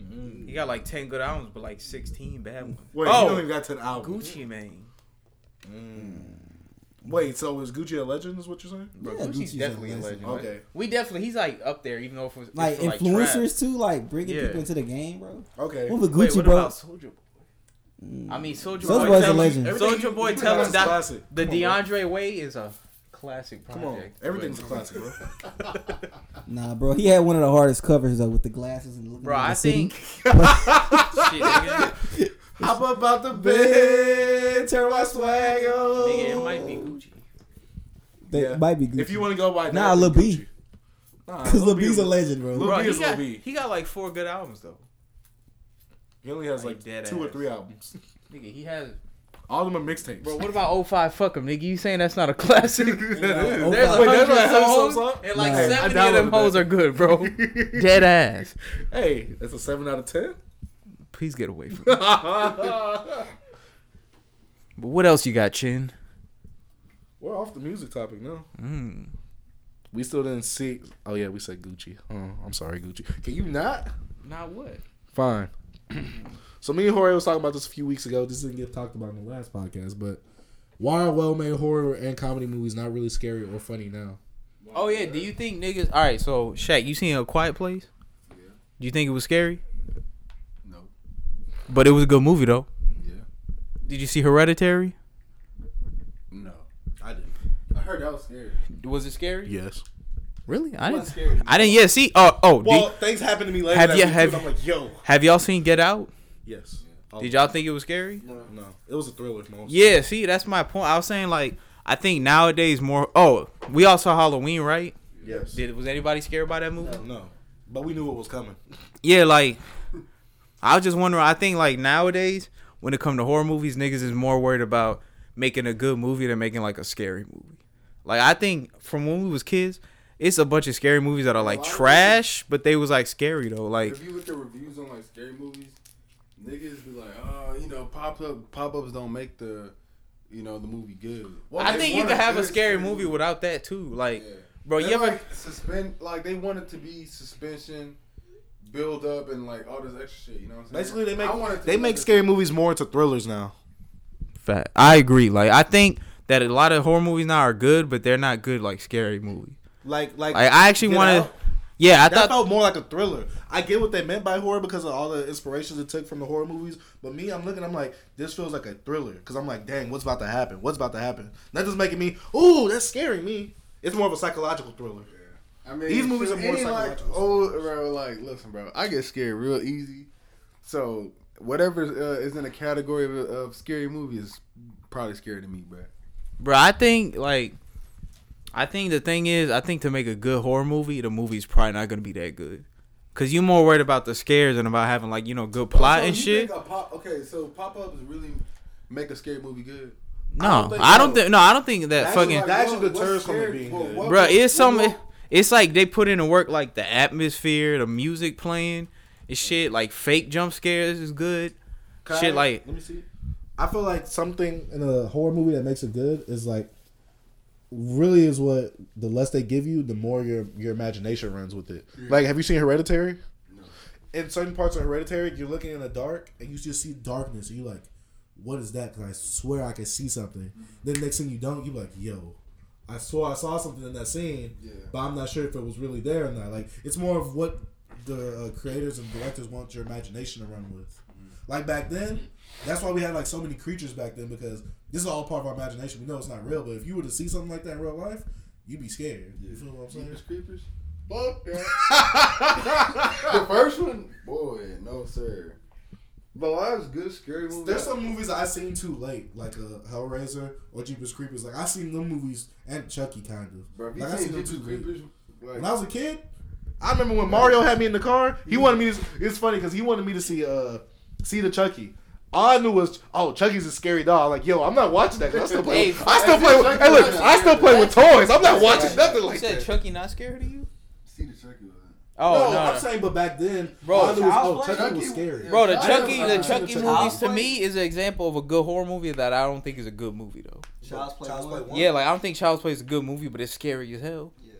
Mm. He got like ten good albums, but like sixteen bad ones. Wait, you don't oh, even got to the album. Gucci Mane. Mm. Wait, so is Gucci a legend? Is what you're saying? Bro, Yeah, Gucci's Gucci's a definitely a legend. legend. Okay. We definitely, he's like up there, even though if it's Like for, like, influencers too, like bringing Yeah. people into the game, bro. Okay. What with trap. Wait, Gucci, what bro? about Soulja Boy? Mm. I mean, Soldier Soulja Boy. Boy's a legend. Soulja Boy, tell him that classic. the Come on, bro. DeAndre Way is a classic Come on, project. everything's a classic, bro. Nah, bro, he had one of the hardest covers though with the glasses and looking Bro, at the I city. think. Shit, nigga. Hop about the bed, turn my swag on. Nigga, it might be Gucci. They Yeah. might be good. If you want to go by Nah, that, Lil then B. Gucci. Nah, because Lil B's a legend, bro. Lil Bro, B he is Lil B. he got like four good albums though. He only has Like like dead two or three albums. Nigga, he has. All of them are mixtapes. Bro, what about 05 Fuck him, nigga? You saying that's not a classic? Oh that is. There's a Wait, hundred that's not songs, and like Nah. I seventy of them downloaded hoes that. are good, bro. Dead ass. Hey, that's a seven out of ten. Please get away from me. But what else you got, Chin? We're off the music topic now. Mm. We still didn't see. Oh yeah, we said Gucci. Oh, I'm sorry, Gucci. Can you not? Not what? Fine. so me and Jorge was talking about this a few weeks ago. This didn't get talked about in the last podcast, but why are well-made horror and comedy movies not really scary or funny now? Oh yeah. Do you think niggas? All right. So Shaq, you seen a Quiet Place? Yeah. Do you think it was scary? No. But it was a good movie though. Yeah. Did you see Hereditary? No. I didn't. I heard that was scary. Was it scary? Yes. Really? I didn't. scary. I didn't yet see. Oh, oh. do- Well, things happened to me later. Have you- have- I'm like, yo. have y'all seen Get Out? Yes. Oh, Did y'all think it was scary? No, no. it was a thriller. Most. Yeah. See, that's my point. I was saying like I think nowadays more. Oh, we all saw Halloween, right? Yes. Did was anybody scared by that movie? No, no. But we knew it was coming. Yeah, like I was just wondering. I think like nowadays, when it come to horror movies, niggas is more worried about making a good movie than making like a scary movie. Like I think from when we was kids, it's a bunch of scary movies that are like trash, but they was like scary though. Like if you look at reviews on like scary movies, niggas be like, oh, you know, pop up pop ups don't make the, you know, the movie good. Well, I think you could have a good scary movie without that too. Like, Yeah. bro, They you ever? like suspend like they want it to be suspension, build up, and like all this extra shit. You know what I'm saying? Basically, they make I want it to they make like a- scary movies more into thrillers now. Fat. I agree. Like I think that a lot of horror movies now are good, but they're not good like scary movies. Like, like, Like I actually Get want to. Yeah, I that thought. felt more like a thriller. I get what they meant by horror because of all the inspirations it took from the horror movies. But me, I'm looking, I'm like, this feels like a thriller because I'm like, dang, what's about to happen? What's about to happen? That just making me, ooh, that's scaring me. It's more of a psychological thriller. I mean, These movies shit, are more any, like, psychological. oh, bro, like, listen, bro, I get scared real easy. So whatever uh, is in the category of, of scary movie is probably scary to me, bro. Bro, I think like I think the thing is, I think to make a good horror movie, the movie's probably not gonna be that good. Cause you're more worried about the scares than about having like you know good plot So and shit. pop, okay, so pop ups really make a scary movie good. No, think I don't so. think. No, I don't think that Actually, fucking. like, that actually what- what's deters from being good. Bro, it's what- some. what- It's like they put in the work, like the atmosphere, the music playing, and shit. Like fake jump scares is good. Can Shit I- like let me see. I feel like something in a horror movie that makes it good is like really is what the less they give you, the more your your imagination runs with it. Like, have you seen Hereditary? In certain parts of Hereditary, you're looking in the dark. and you just see darkness and you're like, what is that? Because I swear I can see something. Then next thing you don't, you're like, yo, I saw I saw something in that scene, Yeah. but I'm not sure if it was really there or not. Like it's more of what the uh, creators and directors want your imagination to run with. Like back then, that's why we had like so many creatures back then because this is all part of our imagination. We know it's not real, but if you were to see something like that in real life, you'd be scared. You feel what I'm saying? Jeepers Creepers? Fuck that. the first one? Boy, no, sir. But that was good scary movie. There's some movies I seen too late, like uh, Hellraiser or Jeepers Creepers. Like I seen them movies and Chucky kind of. Bro, like, I seen seen them Jeepers too late. Creepers, like, When I was a kid, I remember when Mario had me in the car. He wanted me to. It's funny because he wanted me to see uh see the Chucky. All I knew was, oh, Chucky's a scary dog. Like, yo, I'm not watching that. I still play. Hey, I still play. With, hey, look, I still play with toys. I'm not watching nothing like that. You said Chucky not scary to you? see the Chucky was in. Oh no, no, I'm saying, but back then, Bro, all was, oh, Play? Chucky was Chucky- scary. Bro, the I Chucky, the Chucky movies to me is an example of a good horror movie that I don't think is a good movie though. Child's Play Child's one. Play Yeah, like I don't think Child's Play is a good movie, but it's scary as hell. Yeah.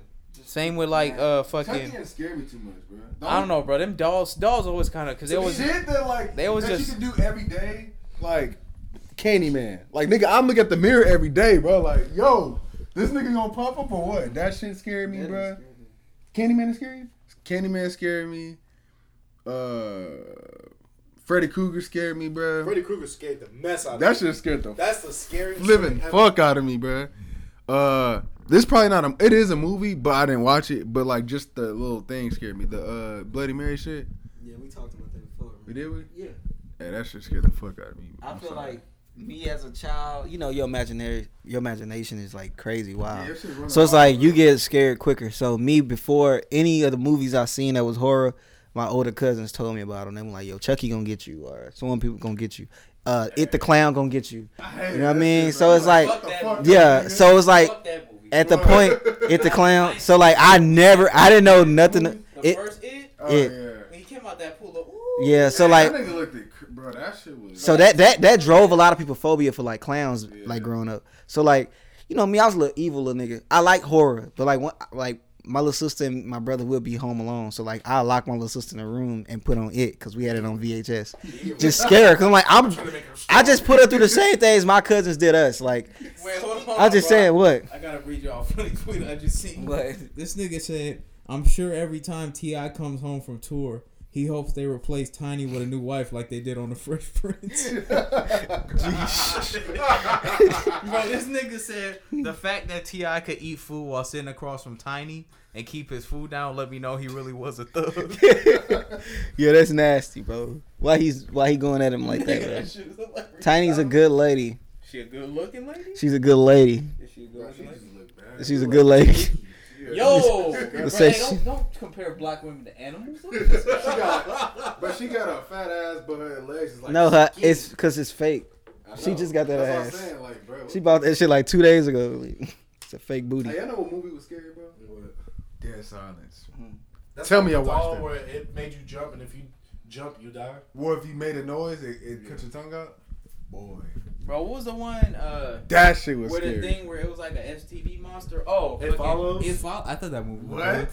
Same with like uh Chucky fucking. didn't scare me too much, bro. I don't know, bro. Them dolls, dolls always kind of because they The always. shit that like they always just- you can do every day, like Candyman. Like nigga, I'm looking at the mirror every day, bro. Like yo, this nigga gonna pop up or what? That shit scared me, bro. Candyman is scary. Candyman scared me. Uh, Freddy Krueger scared me, bro. Freddy Krueger scared the mess out of me. That me. shit scared the That's the scariest living fuck out of me, bro. Uh, This probably not a. It is a movie, but I didn't watch it. But like, just the little thing scared me. The uh, Bloody Mary shit. Yeah, we talked about that before. We did we? Yeah. Yeah, that shit scared the fuck out of me. I I'm feel sorry. like me as a child, you know, your imaginary, your imagination is like crazy wild. Yeah, So it's like you get scared quicker. So me before any of the movies I seen that was horror, my older cousins told me about them. They were like, "Yo, Chucky gonna get you, or some people gonna get you. Uh, it the clown gonna get you. You know what I mean? So it's like, Fuck that movie. yeah. So it's like Fuck that movie. at the point, it the clown. So like I never, I didn't know nothing. It, it, Oh, yeah. when he came out that pool, of, ooh, yeah. So like, that nigga looked at, cr- bro. That shit was. So that that that drove a lot of people phobia for like clowns, Yeah. like growing up. So like, you know, me, I was a little evil little nigga. I like horror, but like, one, like my little sister and my brother would be home alone. So like, I lock my little sister in a room and put on it because we had it on VHS. just scare her, cause I'm like, I'm, I just put her through the same things my cousins did us. Like, Wait, hold on. I just bro. saying what. I gotta read y'all funny tweet I just seen. What? This nigga said, "I'm sure every time T.I. comes home from tour." He hopes they replace Tiny with a new wife like they did on the Fresh Prince. Bro, this nigga said the fact that T.I. could eat food while sitting across from Tiny and keep his food down let me know he really was a thug. yeah, that's nasty, bro. Why he's why he going at him like that, bro? That shit look like Tiny's a good lady. She a good looking lady? She's a good lady. Is she a good looking lady? She's a good lady. Yo, bro, say hey, don't, don't compare black women to animals. she got, but she got a fat ass, but her legs is like. no, her it's because it's fake. She just got that That's ass. What I'm saying, like, bro. She bought that shit like two days ago. It's a fake booty. Hey, I know what movie was scary, bro. Dead Silence. Hmm. That's Tell me I the watched doll that. Where it made you jump, and if you jump, you die. Or if you made a noise, it, it cut your tongue out. Boy, Bro, what was the one uh that shit was where the scary. thing where it was like a STD monster? Oh, It fucking- Follows? It follows. I thought that movie. was What? good.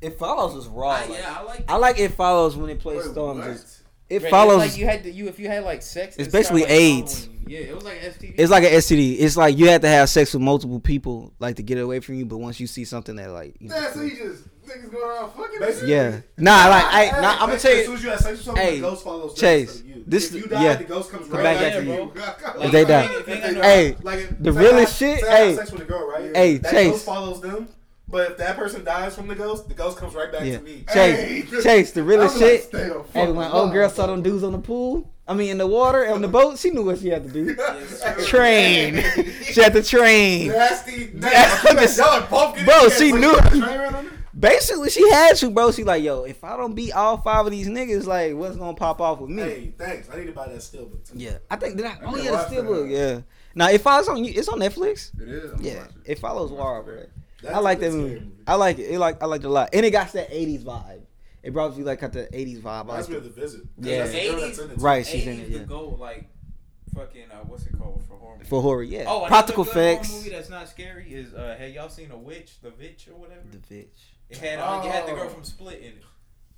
It follows was raw. I, like- yeah, I like. I like it follows when it plays Wait, storms. what? It Right, follows. It's like you had to, you if you had like sex. It's it basically started, like, AIDS. Yeah, it was like STD. it's like an STD. It's like you have to have sex with multiple people, like to get away from you. But once you see something that like, you know, That's so you just niggas going around fucking. Basically, yeah, nah, like, I, nah, I'm gonna As tell you, as you have sex with someone, Hey, the ghost follows Chase, instead of you. This- if you die, yeah. the ghost comes Come right back after to you. you. If they die. If If they no- Hey, like the realest shit- hey. sex with a girl, right? Hey, that Chase. ghost follows them. But if that person dies from the ghost, the ghost comes right back yeah, to me. Chase, Hey. Chase, the realest like, shit. Hey, when old girl saw them dudes on the pool, I mean in the water on the boat, she knew what she had to do. Train. she had to train. Nasty, nasty. Y'all are both getting Bro, she knew- you got a train around on them? Basically, she had to, bro. She like, yo, if I don't beat all five of these niggas, like, what's gonna pop off with me? Hey, thanks. I need to buy that still, but Yeah, I think did I? Oh can yeah, the watch steelbook. that. Yeah. Now it follows on you. It's on Netflix. It is. I'm Yeah, watching. it follows Wild, bro. That's I like a that good movie. movie. I like it. It like I liked it a lot, and it got that '80s vibe. It brought you like got the '80s vibe. I Reminds like me of the visit. Yeah. that's the girl that's in it. Right, she's in 80s it. the Yeah, goal, like fucking uh, what's it called for horror? for horror. Yeah, Oh, practical effects. movie that's not scary is uh, have y'all seen a witch, the witch or whatever? The bitch. It had uh, it had the girl Oh. from Split in it.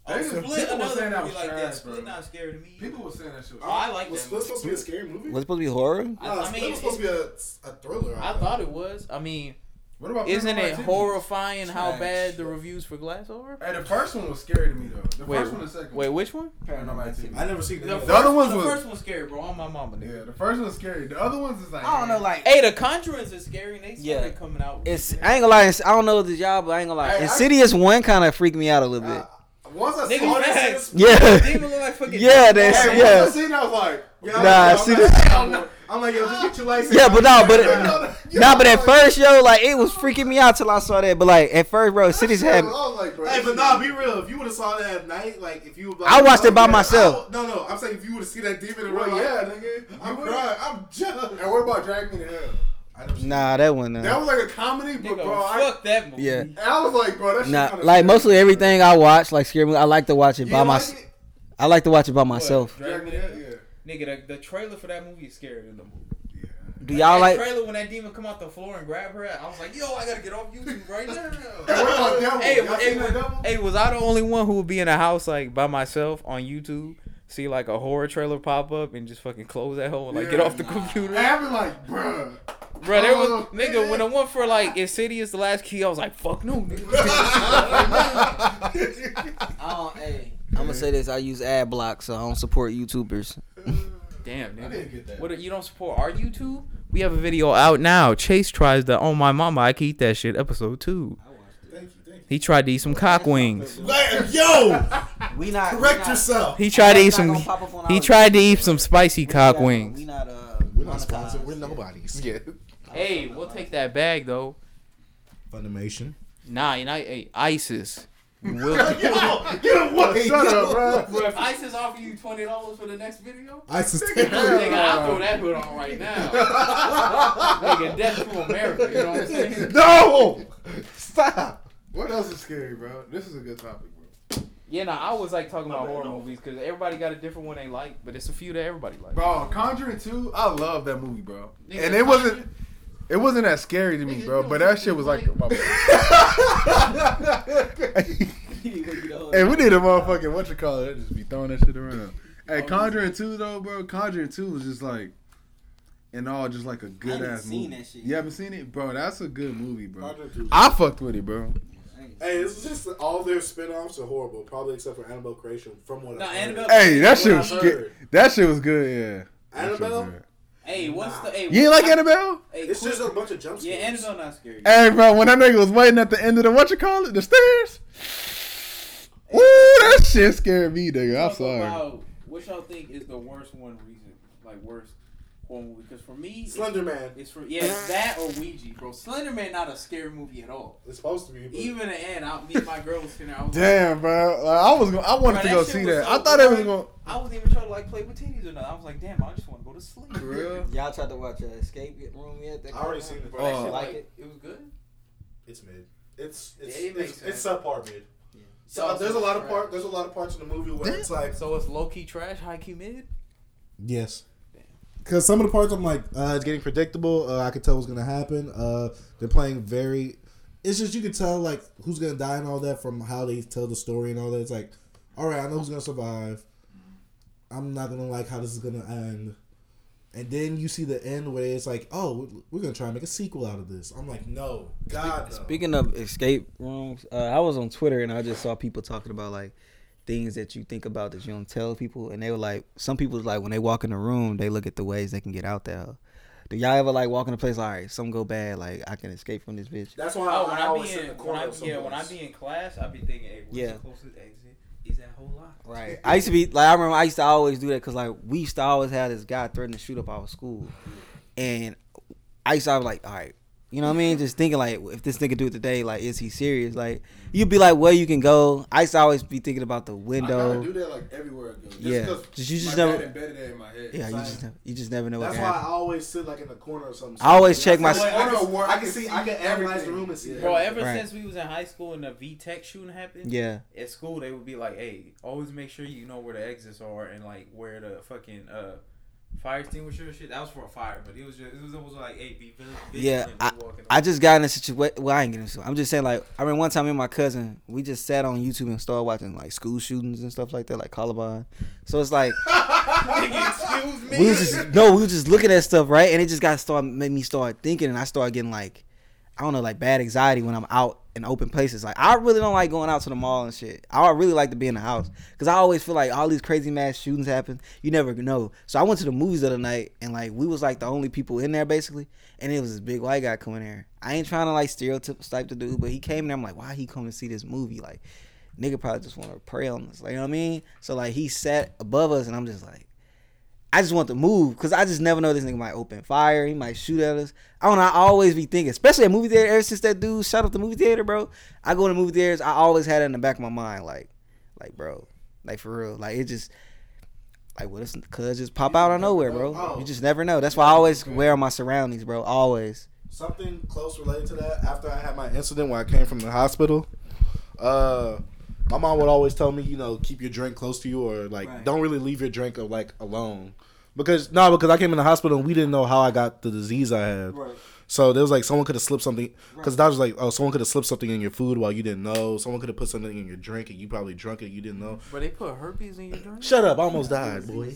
Oh, just- Split, people were another saying that was like that. trash, Split bro. not scary to me. People were saying that shit. Was Oh, I like Was that Split movie. supposed to be a scary movie? Was it supposed to be horror? I, No, I Split mean, was supposed to be a, a thriller. I thought it was. I mean, What about isn't it Activity? horrifying how bad the reviews for Glass over? Hey, the first one was scary to me though. The Wait, first one the second. wait, which one? Paranormal Activity. I never seen The, the, first, other ones the was- first one's scary, bro. I'm my mama, nigga. Yeah, the first one was scary. The other ones is like. I don't know, like Hey, the Conjurings is scary. and They started Yeah. coming out. with it's. it. I ain't gonna lie. it's- I don't know the job, but I ain't gonna lie. Hey, I- Insidious one kind of freaked me out a little bit. Uh, once I Nigga, saw facts. this, Yeah. Demon like fucking. Yeah, that's yeah. once I seen I was like, yo, Nah, yo, see I'm this- like, I'm, like, yo, just get your license. Yeah, but no, but Yo, nah, but at first, yo, like it was freaking me out till I saw that. But like at first, bro, that Cities shit had. was- like, bro. Hey, but nah, be real. If you would have saw that at night, like if you, I watched it by yeah, myself. I- no, no, I'm saying if you would have seen that demon in Well, real life, yeah, nigga. I'm You crying. I'm just. And what about Drag Me to Hell? I never seen Nah, that one. Uh, that was like a comedy, but Nigga, bro, I, fuck that movie. Yeah. and I was like, bro, that shit nah. kinda Like mostly everything I watch, like scary movie, I like to watch it You by don't like? I like to watch it by myself. Drag Me to Hell, yeah. Nigga, the, the trailer for that movie is scarier than the movie. Do y'all that like? trailer when that demon come out the floor and grab her? I was like, yo, I gotta get off YouTube right now. Devil? Hey, Y'all hey, seen hey, was I the only one who would be in a house like by myself on YouTube, see like a horror trailer pop up and just fucking close that hole and like get off the computer? Hey, I be like, bro. Bro, there was Oh, nigga when I went for like Insidious the last key, I was like, fuck no, nigga. oh, hey, I'm gonna say this. I use ad block, so I don't support YouTubers. Damn, I nigga. didn't get that. What you don't support our YouTube? We have a video out now. Chase tries the "Oh my mama, I can eat that shit" episode two. Thank you, thank He tried to eat some cock wings. Yo, We not correct we not- yourself. He tried to eat some. gonna pop up on He tried to eat some spicy cock not- wings. We not uh. We're not sponsored. We're nobody's. Yeah. Hey, we'll take that bag though. Funimation. Nah, you know, hey, ISIS. We'll, Shut up, bro. Bro, if ISIS offer you twenty dollars for the next video, I sustain. nigga, I'll throw that hood on right now. nigga, death to America. You know what I'm saying? No! Stop! What else is scary, bro? This is a good topic, bro. Yeah, nah, I was like talking about horror movies because everybody got a different one they like, but it's a few that everybody likes. Bro, Conjuring 2, I love that movie, bro. Nigga, and it wasn't it wasn't that scary to me, bro, but that shit was like my Hey, we need a motherfucking what you call it? Just be throwing that shit around. Hey, Conjuring 2 though, bro. Conjuring 2 was just like and all just like a good haven't ass seen movie. that shit You haven't seen it? Bro, that's a good movie, bro. I fucked with it, bro. Hey, it's just all their spin-offs are horrible, probably except for Annabelle Creation. From what No, I Annabelle- Hey, that shit was I sca- heard. that shit was good, yeah. That shit was Annabelle? Good. Hey, what's the? Hey, You ain't like Annabelle? Hey, It's quick- just a bunch of jump scares. yeah. Annabelle not scary. Hey, bro, when that nigga was waiting at the end of the what you call it, the stairs. Woo, that shit scared me, nigga. I'm sorry. About what y'all think is the worst one reason, like worst horror movie? Because for me, it's- Slender Man. It's for yeah, it's that or Ouija, bro. Slender Man not a scary movie at all. It's supposed to be. But Even the end, I, me and my girl was sitting there. I was Damn, bro. Like, I was, gonna, I wanted Bro, to go see that. so I thought it was gonna. I wasn't even trying to like play with titties or nothing. I was like, damn, I just want to go to sleep. For real? Y'all tried to watch uh, Escape Room yet? That I already came seen it. Bro, that shit, Like like, it? it was good. It's mid. It's it's Yeah, it it's, it's sense. subpar mid. Yeah. So there's a lot of Trash. part. There's a lot of parts in the movie where it's like So it's low key trash, high key mid. Yes. Because some of the parts I'm like, uh, it's getting predictable. Uh, I could tell what's gonna happen. Uh, they're playing very. It's just you can tell like who's gonna die and all that from how they tell the story and all that. It's like, all right, I know who's gonna survive. I'm not gonna like how this is gonna end. And then you see the end where it's like, oh, we're- gonna try and make a sequel out of this. I'm like, no, God, no. Speaking of escape rooms, uh, I was on Twitter and I just saw people talking about like things that you think about that you don't tell people, and they were like, some people like when they walk in the room, they look at the ways they can get out there. Do y'all ever like walk in a place? All right, something go bad, like I can escape from this bitch. That's why Oh, I, when I I be in in, the when I, of yeah, when I be in class, I be thinking, hey, what's Yeah. the closest exit? Is that whole lot? Right. I used to be like I remember I used to always do that because like we used to always have this guy threatening to shoot up our school, and I used to be like, all right, you know what I mean? Just thinking like, if this nigga do it today, like, is he serious? Like, you'd be like, where you can go. I used to always be thinking about the window. I window. do that like everywhere I go. Just Yeah. 'cause Just- you just my never- dad embedded that in my head. Yeah, you Same. just never, you just never know what That's can why I always sit like in the corner or something. I always check my- I can, Corner I I can can see. see I can analyze the room and see. Yeah. Bro, ever Right. since we was in high school and the V Tech shooting happened, Yeah. at school they would be like, "Hey, always make sure you know where the exits are and like where the fucking uh fire extinguisher shit." That was for a fire, but it was just it was almost like, "Hey, be vigilant." Yeah, walking I just got in a situation. Well, I ain't getting into. it. I'm just saying, like, I remember one time me and my cousin, we just sat on YouTube and started watching like school shootings and stuff like that, like Columbine. So it's like Excuse me. we was just no, we was just looking at stuff, right? And it just got start made me start thinking, and I started getting like, I don't know, like bad anxiety when I'm out in open places. Like I really don't like going out to the mall and shit. I really like to be in the house because I always feel like all these crazy mass shootings happen. You never know. So I went to the movies the other night, and like we was like the only people in there basically, and it was this big white guy coming there. I ain't trying to like stereotype the dude, but he came there. I'm like, why he come to see this movie? Like, nigga probably just want to prey on us. Like, you know what I mean? So like he sat above us, and I'm just like. I just want to move because I just never know this nigga might open fire. He might shoot at us. I don't know. I always be thinking, especially at movie theater. Ever since that dude shot up the movie theater, bro. I go to movie theaters. I always had it in the back of my mind, like, like, bro, like for real. Like it just, like, what if cuz just pop out of nowhere, bro? You just never know. That's why I always wear my surroundings, bro. Always. something close related to that after I had my incident where I came from the hospital. Uh, my mom would always tell me, you know, keep your drink close to you or like Right. don't really leave your drink uh, like alone. Because no, because I came in the hospital and we didn't know how I got the disease I had. Right. So there was like someone could have slipped something because the doctor's like, oh, someone could have slipped something in your food while you didn't know. Someone could have put something in your drink and you probably drunk it. You didn't know. But they put herpes in your drink. Shut up! I almost died, boy.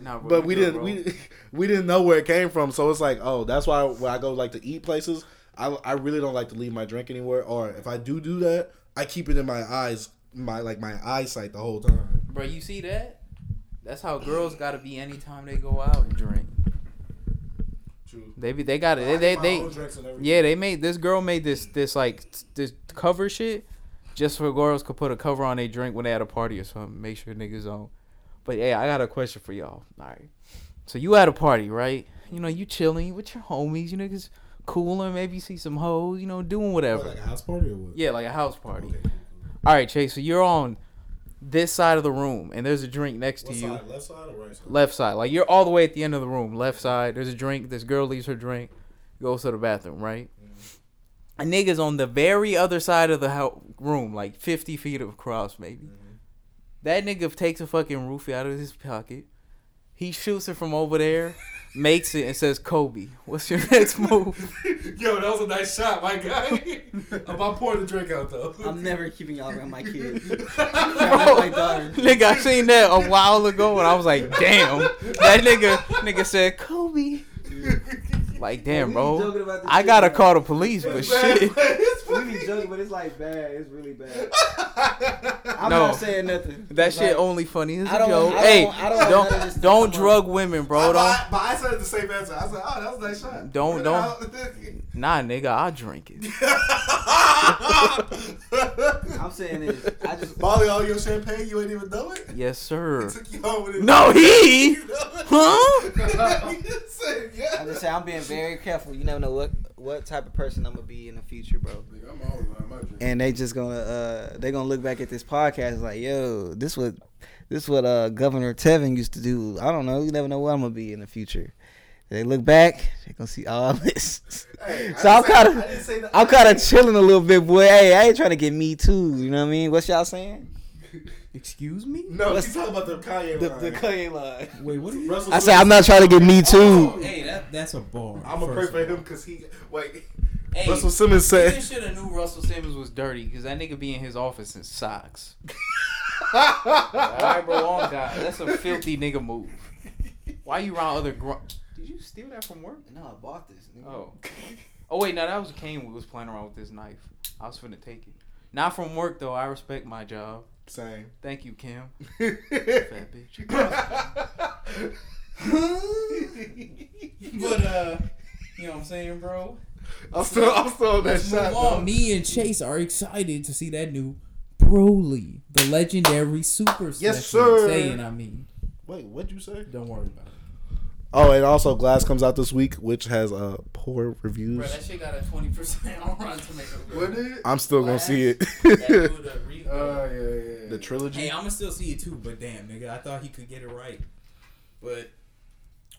Nah, bro, But we didn't bro. we we didn't know where it came from, so it's like, oh, that's why when I go like to eat places, I I really don't like to leave my drink anywhere, or if I do do that, I keep it in my eyes, my like my eyesight the whole time. Bro, you see that? That's how girls gotta be anytime they go out and drink. True. They be, they got it. They they, they own drinks and everything. yeah they made this girl made this this like this cover shit just for girls could put a cover on their drink when they at a party or something. Make sure niggas on. But yeah, I got a question for y'all. All right. So you at a party, right? You know, you chilling with your homies. You niggas cooling. Maybe see some hoes. You know, doing whatever. What, like a house party or what? Yeah, like a house party. Okay, cool, cool. All right, Chase. So you're on this side of the room, and there's a drink next What to you. Left side or right side? Left side. Like you're all the way at the end of the room. Left side. There's a drink. This girl leaves her drink, goes to the bathroom. Right. Mm-hmm. A nigga's on the very other side of the room, like 50 feet across, maybe. Mm-hmm. That nigga takes a fucking roofie out of his pocket. He shoots it from over there, makes it, and says, "Kobe, what's your next move?" Yo, that was a nice shot, my guy. I'm about pouring the drink out though. I'm never keeping y'all around my kids. my daughter. nigga, I seen that a while ago, and I was like, "Damn!" That nigga, nigga said, "Kobe." Like, damn, bro. about I gotta like- call the police, but shit. We be joking, but it's like bad. It's really bad. I'm No. not saying nothing. That It's shit like, only funny as I a don't- joke. I don't- Hey, I don't want don't none of don't drug women, bro. but, Don't I, but I said the same answer. I said, oh, that was a nice shot. Don't- don't- out. Nah, nigga. I'll drink it. I'm saying is, I just Molly, all your champagne, you ain't even know it? Yes, sir. Took you home with it. No, he. You know it? Huh? You said, yeah. I just say I'm being very careful. You never know what what type of person I'm gonna be in the future, bro. Nigga, I'm always on my drink. And they just gonna uh they gonna look back at this podcast like, yo, this what this what uh Governor Tevin used to do. I don't know. You never know what I'm gonna be in the future. They look back, they gonna see all this. Hey, so I'm kind of, say I'm kind of chilling a little bit, boy. Hey, I ain't trying to get me too. You know what I mean? What's y'all saying? Excuse me. No, What's- he's talking about the Kanye The, line. the Kanye line. Wait, what are you? Russell I say I'm not trying to get me oh, too. Oh, hey, that that's a bar. I'm gonna pray for him because he wait. Hey, Russell Simmons said. you should have knew Russell Simmons was dirty because that nigga be in his office in socks. Alright, bro, on God. That's a filthy nigga move. Why you around other gr- Did you steal that from work? No, I bought this. Nigga. Oh. Oh wait, no, that was Kane. We was playing around with this knife. I was finna take it. Not from work though. I respect my job. Same. Thank you, Kim. Fat bitch. But uh, you know what I'm saying, bro. I'm still, I'm still on that Let's shot. move on. Me and Chase are excited to see that new Broly, the legendary Super Yes, Session. sir. Saying, I mean, Wait, what'd you say? don't worry about it. Oh, and also Glass comes out this week, which has uh poor reviews. Bro, that shit got a 20% on Rotten Tomatoes. bro. What? I'm still gonna see it. That uh, Oh yeah, yeah, yeah. the trilogy. Hey, I'ma still see it too, but damn, nigga, I thought he could get it right. But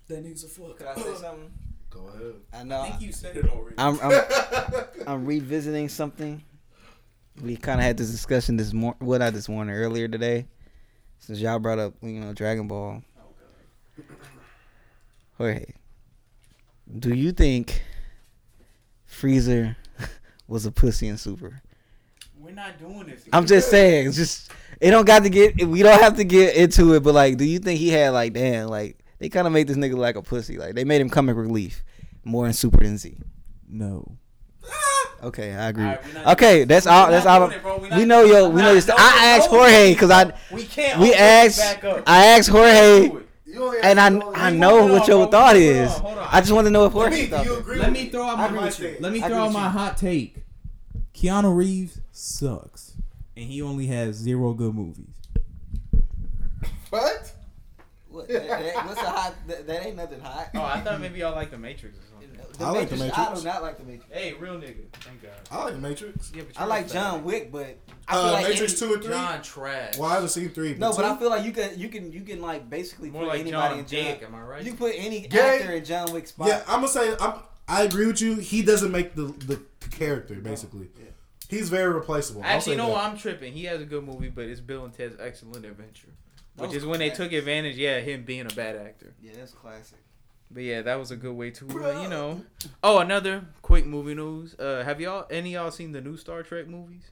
that nigga's a fuck. Could I say something? Go ahead. I know. I think you said it already. I'm I'm, I'm revisiting something. We kind of had this discussion this morning. What I this morning earlier today, since y'all brought up you know Dragon Ball. Jorge, do you think Frieza was a pussy in Super? We're not doing this. I'm just saying. It's just it don't got to get. We don't have to get into it. But like, do you think he had like damn like they kind of made this nigga like a pussy? Like they made him comic relief more in Super than Z. no. Okay, I agree. Alright, okay, that's we're all. That's all. it. We We know yo. We know this. I asked Jorge because I We can't. we asked Back up. I asked Jorge Do it. You only and I I know what your bro. thought Hold is. on, hold on. I just want to know if Let Jorge me, thought you agree Let me throw out I my agree with you. let me throw out my hot take. Keanu Reeves sucks, and he only has zero good movies. What? What, that, that- what's a hot? That, that ain't nothing hot. Oh, I thought maybe y'all like the Matrix or something. The I like The Matrix. I do not like the Matrix. Hey, real nigga. Thank God. I like the Matrix. Yeah, but I like John fat Wick, but I feel Uh, like Matrix any- two and three. John trash. Well, I haven't seen three. No, but I feel like you can you can you can like basically More put like anybody John in John. Dick. Am I right? You can put any Gay. actor in John Wick's spot. Yeah, I'm gonna say I'm, I agree with you. He doesn't make the the character basically. Yeah. He's very replaceable. I'll Actually, say no, that. I'm tripping. He has a good movie, but it's Bill and Ted's Excellent Adventure, That which is when they took advantage. Yeah, him being a bad actor. Yeah, that's classic. But yeah, that was a good way to, uh, you know. Oh, another quick movie news. Uh, have y'all any of y'all seen the new Star Trek movies?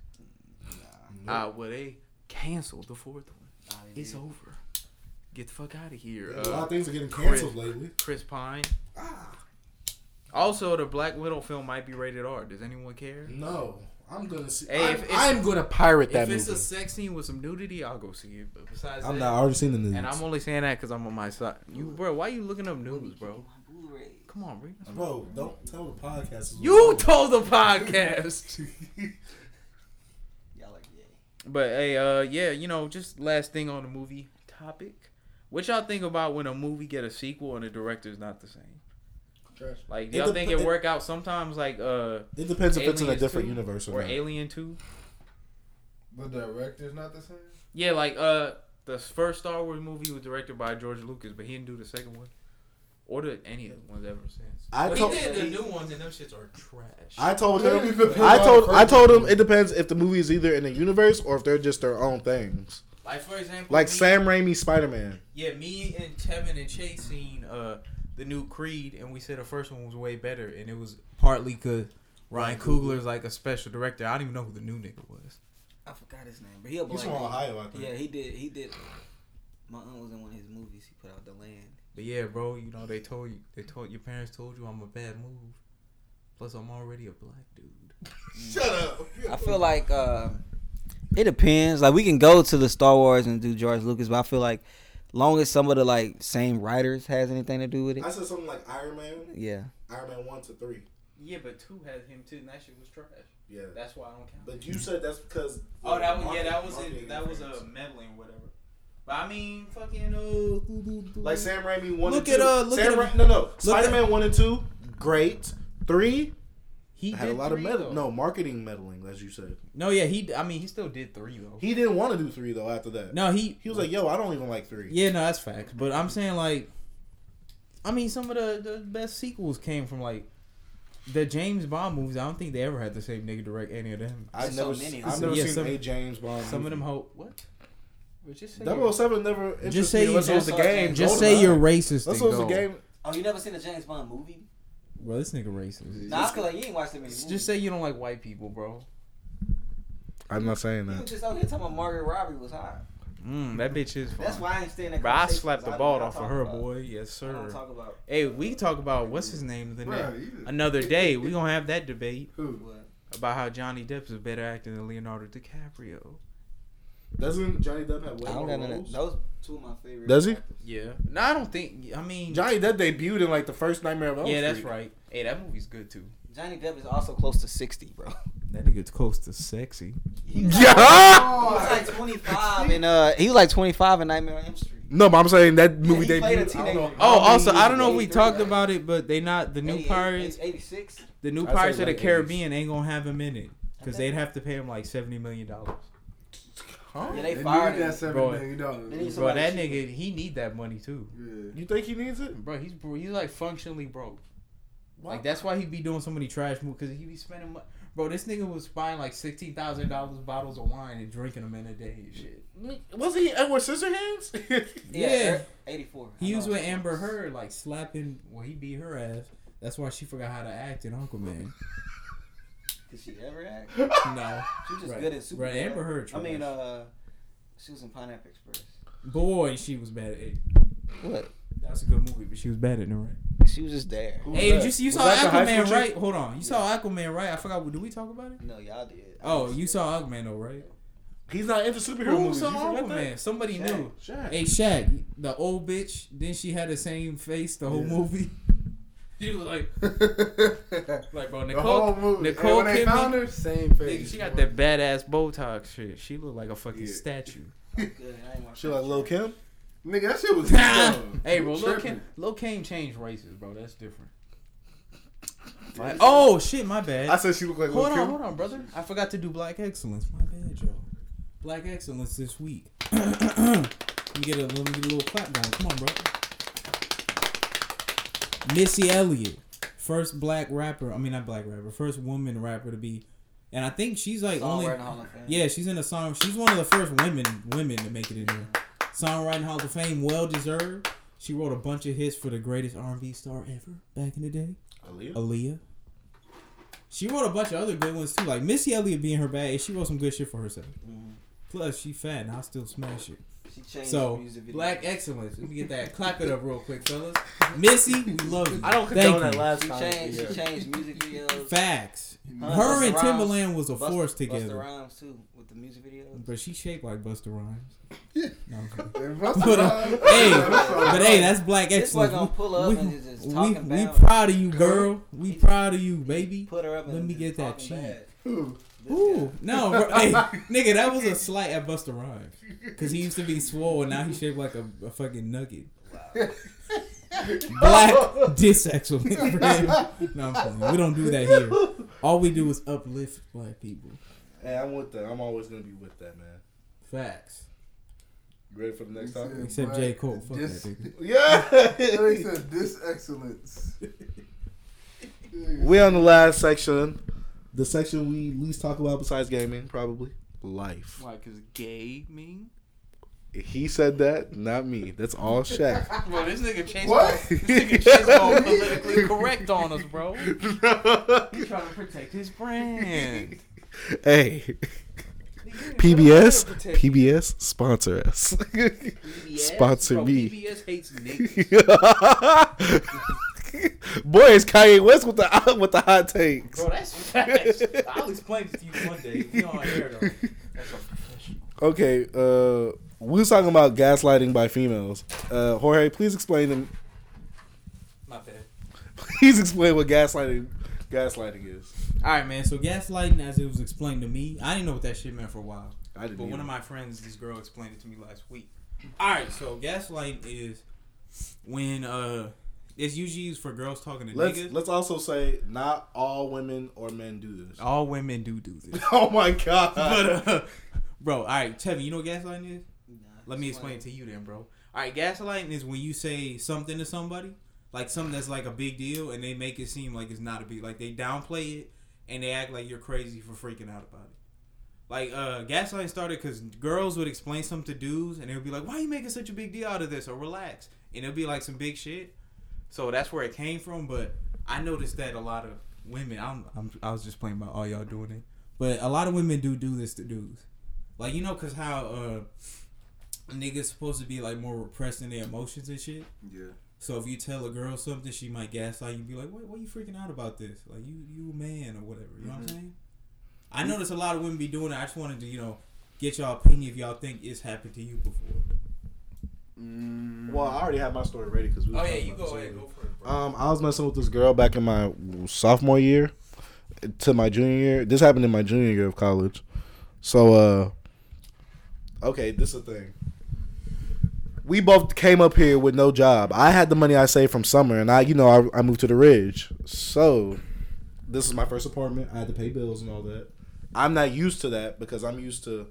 Ah, well they canceled the fourth one. Nah, It's over. Get the fuck out of here. a lot Uh, of things are getting Chris- canceled lately. Chris Pine. Ah, Also, the Black Widow film might be rated R. Does anyone care? no, I'm gonna see. Hey, I'm, if- if- I'm gonna pirate that movie. if it's movie. a sex scene with some nudity, I'll go see it. But besides I'm that, not. I already seen the news. and I'm only saying that because I'm on my side. You, bro, why are you looking up news, bro? My Blu-ray. Come on, Bree. Bro, don't tell the podcast. You told the podcast. Y'all like yeah. but hey, uh, yeah, you know, just last thing on the movie topic. What y'all think about when a movie get a sequel and the director's not the same? Trash. Like, It y'all dep- think it it- work out sometimes? Like, uh, It depends if it's in a different 2 universe or, or. Alien Two? The director's not the same. Yeah, like uh, the first Star Wars movie was directed by George Lucas, but he didn't do the second one, or the any of the ones ever since. I But told- he did the new ones, and them shits are trash. I told Maybe him. I told. I told him it depends if the movie is either in a universe or if they're just their own things. like for example, Like me- Sam Raimi Spider Man. Yeah, me and Kevin and Chase seen uh the new Creed, and we said the first one was way better, and it was partly because Ryan Coogler is like a special director. I don't even know who the new nigga was. I forgot his name, but he a black He's from. Ohio, I think. Yeah, he did. He did. My aunt was in one of his movies. He put out the land. But yeah, bro, you know they told you, they told your parents told you I'm a bad move. Plus, I'm already a black dude. Shut up. I feel like uh, it depends. Like we can go to the Star Wars and do George Lucas, but I feel like long as some of the like same writers has anything to do with it, I said something like Iron Man. yeah. Iron Man one to three. Yeah, but two had him too, and that shit was trash. Yeah. That's why I don't count. But you said that's because. Oh, that was yeah, that was marketing it. That was a interference. meddling or whatever. But I mean, fucking uh, Like Sam Raimi one Look and two. at, uh, look Sam at- Ra- no no Spider Man one and two great. Three he had a lot of three, meddling. though. No marketing meddling, as you said. no, yeah, he. I mean, he still did three though. He didn't want to do three though. After that, no, he he was like, "Yo, I don't even like three. Yeah, no, that's facts. But I'm saying like, I mean, some of the, the best sequels came from like the James Bond movies. I don't think they ever had the same nigga direct any of them. I've There's so never, many. seen, I've never Yeah, seen some- a James Bond. Some of them movie. hope what? Well, oh just say 007 never interested Just say me you unless it was just- the game. Just Goldeneye. say you're racist. Unless and it was the go. game. Oh, you never seen a James Bond movie? Bro, this nigga racist. Nah, I feel like you ain't watched that many movies. Just say you don't like white people, bro. I'm not saying that. You was just out here talking about Margaret Robbie was hot. Mm, that bitch is fine. That's why I ain't staying in Bro, I slapped the ball off of her, about- boy. Yes, I don't sir. talk about Hey, we can talk about what's his name the Bruh, next another day. We gonna have that debate Who? what. about how Johnny Depp is a better actor than Leonardo DiCaprio. Doesn't Johnny Depp have way I don't more got none of roles? those. Two of my favorites. Does he? Yeah. No, I don't think. I mean, Johnny Depp debuted in like the first Nightmare of Elm Street. yeah, that's Street. right. Hey, that movie's good too. Johnny Depp is also close to sixty, bro. That nigga's close to sexy. He was Yeah. like 25 and uh he was like 25 in Nightmare on Elm Street. No, but I'm saying that movie he played a debuted. I don't know teenager. Oh, also, I don't know if ago. we talked about it, but they not the new Pirates. 86. The new I'd say Pirates of the like 80s. Caribbean ain't gonna have him in it because they'd have to pay him like seventy million dollars. Huh? Yeah, they They fired need that him. seven Bro. million dollars. Bro, that cheap. nigga, he need that money too. Yeah. You think he needs it? Bro, he's he's like functionally broke. Like that's why he be doing so many trash moves because he be spending. Mo- Bro, this nigga was buying like sixteen thousand dollars bottles of wine and drinking them in a day and shit. Was he Edward Scissorhands? Yeah. Er, 84. He was with Amber Heard, like slapping. Well, he beat her ass. That's why she forgot how to act in Aquaman. Did she ever act? No, She was just Right. good at Super. Right, Amber Heard I mean, uh, she was in Pineapple Express. boy, she was bad at it. What? That was a good movie, but she was bad at it, right? She was just there. Who Hey, did you, see, you Was saw that the high Aquaman, right? Hold on, you saw Aquaman, right? I forgot. Did we talk about it? No, y'all did. Oh, you saw Aquaman, though, right? He's not into superhero Who movies. saw Aquaman? Somebody Shaq. knew. Shaq. Hey Shaq, the old bitch. Then she had the same face the whole Yeah. movie. She was like, like bro, the Nicole. whole movie. Nicole and when they Kidman- found her, same Nigga, face. she got that badass Botox shit. She looked like a fucking Yeah. statue. Good. I ain't She like Lil Kim? Nigga, that shit was. hey, bro, Lil Kim, Lil Kim changed races, bro. That's different. Like, oh shit, my bad. I said she looked like Lil Kim. hold on, Kim. hold on, brother. I forgot to do Black Excellence. My bad, Joe. Black Excellence this week. let me get a let me get a little clap going. Come on, bro. Missy Elliott, first black rapper. I mean, not black rapper. First woman rapper to be, and I think she's like only. Hall of Fame. Yeah, she's in a song. She's one of the first women women to make it in there. Songwriting Hall of Fame, well deserved. She wrote a bunch of hits for the greatest R&B star ever back in the day, Aaliyah? Aaliyah. She wrote a bunch of other good ones too, like Missy Elliott being her bag. She wrote some good shit for herself. Mhm. Plus, she fat and I still smash it. She changed So, the music video. black excellence. Let me get that. Clap it up real quick, fellas. Missy, we love you. I don't Thank condone that you. last She comment. changed. Yeah. She changed music videos. Facts. Huh? Her Busta and Rhymes- Timbaland was a Bust- force Busta together. Rhymes too with the music videos. But she shaped like Busta Rhymes. Yeah. No, I'm kidding. Hey, Busta But, uh, hey, but hey, that's black This boy excellence. gonna pull up we, and just, just we, talking we proud of you, girl. We proud of you, baby. Put her up and Let me get that talking cheek. bad. Who? This Ooh, no, bro, hey, nigga, that was a slight at Busta Rhymes. Cause he used to be swole and now he's shaped like a, a fucking nugget. Black disexcellent for him. No, I'm playing. We don't do that here. All we do is uplift black people. Hey, I'm with that. I'm always gonna be with that, man. Facts. You ready for the next He topic? said Except black J. Cole. Fuck dis- that nigga. Yeah. He said this excellence. we on the last section. The section we least talk about besides gaming, probably life. Why? Cause gay mean? He said that, not me. That's all Shaq. Bro, this nigga changed. What? This nigga changed all politically correct on us, bro. He's trying to protect his brand. hey, PBS, PBS, sponsor us. Sponsor Bro, me. PBS hates niggas. Boy, it's Kanye West with the with the hot takes. Bro, that's facts. I'll explain it to you one day. We on air though. That's a professional. Okay, uh, we was talking about gaslighting by females. Uh, Jorge, please explain them. My bad. Please explain what gaslighting gaslighting is. All right, man. So gaslighting, as it was explained to me, I didn't know what that shit meant for a while. I didn't. But one of my friends, this girl, explained it to me last week. All right, so gaslighting is when uh, it's usually used for girls talking to let's niggas. let's also say not all women or men do this. All women do do this. Oh my god! but uh, bro, all right, Tevin, you know what gaslighting is? Nah, Let me explain it to you then, bro. All right, gaslighting is when you say something to somebody, like something that's like a big deal, and they make it seem like it's not a big. Like they downplay it, and they act like you're crazy for freaking out about it. Like uh, gaslighting started because girls would explain something to dudes, and they would be like, "Why are you making such a big deal out of this?" Or relax, and it'll be like some big shit. So that's where it came from. But I noticed that a lot of women. I'm, I'm I was just playing about all y'all doing it, but a lot of women do do this to dudes. Like you know, cause how uh niggas supposed to be like more repressing their emotions and shit. Yeah. So if you tell a girl something, she might gaslight you. Be like, "What? What are you freaking out about this? Like you, you a man or whatever." You know what I'm saying? I notice a lot of women be doing it. I just wanted to, you know, get y'all opinion if y'all think it's happened to you before. Well, I already have my story ready because we. Oh yeah, talking you about go ahead, go for it, bro. Um, I was messing with this girl back in my sophomore year to my junior year. This happened in my junior year of college. So, uh, okay, this is the thing. We both came up here with no job. I had the money I saved from summer, and I, you know, I, I moved to the Ridge. So, this is my first apartment. I had to pay bills and all that. I'm not used to that because I'm used to,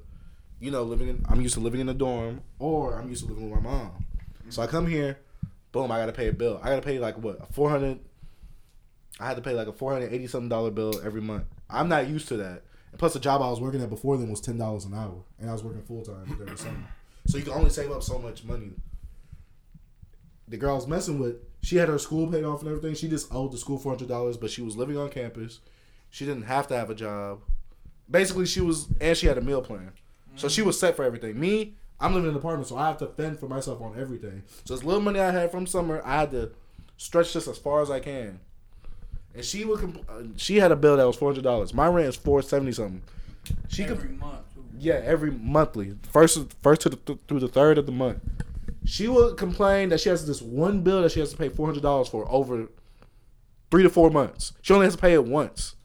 you know, living in. I'm used to living in a dorm, or I'm used to living with my mom. So I come here, boom, I gotta pay a bill. I gotta pay like what a four hundred. I had to pay like a four hundred eighty something dollar bill every month. I'm not used to that. And plus, the job I was working at before then was ten dollars an hour, and I was working full time during the summer. So you can only save up so much money. The girl I was messing with, she had her school paid off and everything. She just owed the school four hundred dollars, but she was living on campus. She didn't have to have a job. Basically, she was, and she had a meal plan, so she was set for everything. Me, I'm living in an apartment, so I have to fend for myself on everything. So this little money I had from summer, I had to stretch this as far as I can. And she would, compl- uh, she had a bill that was four hundred dollars. My rent is four seventy something. She could, Every month. too. yeah, every monthly, first first to the th- through the third of the month. She would complain that she has this one bill that she has to pay four hundred dollars for over three to four months. She only has to pay it once.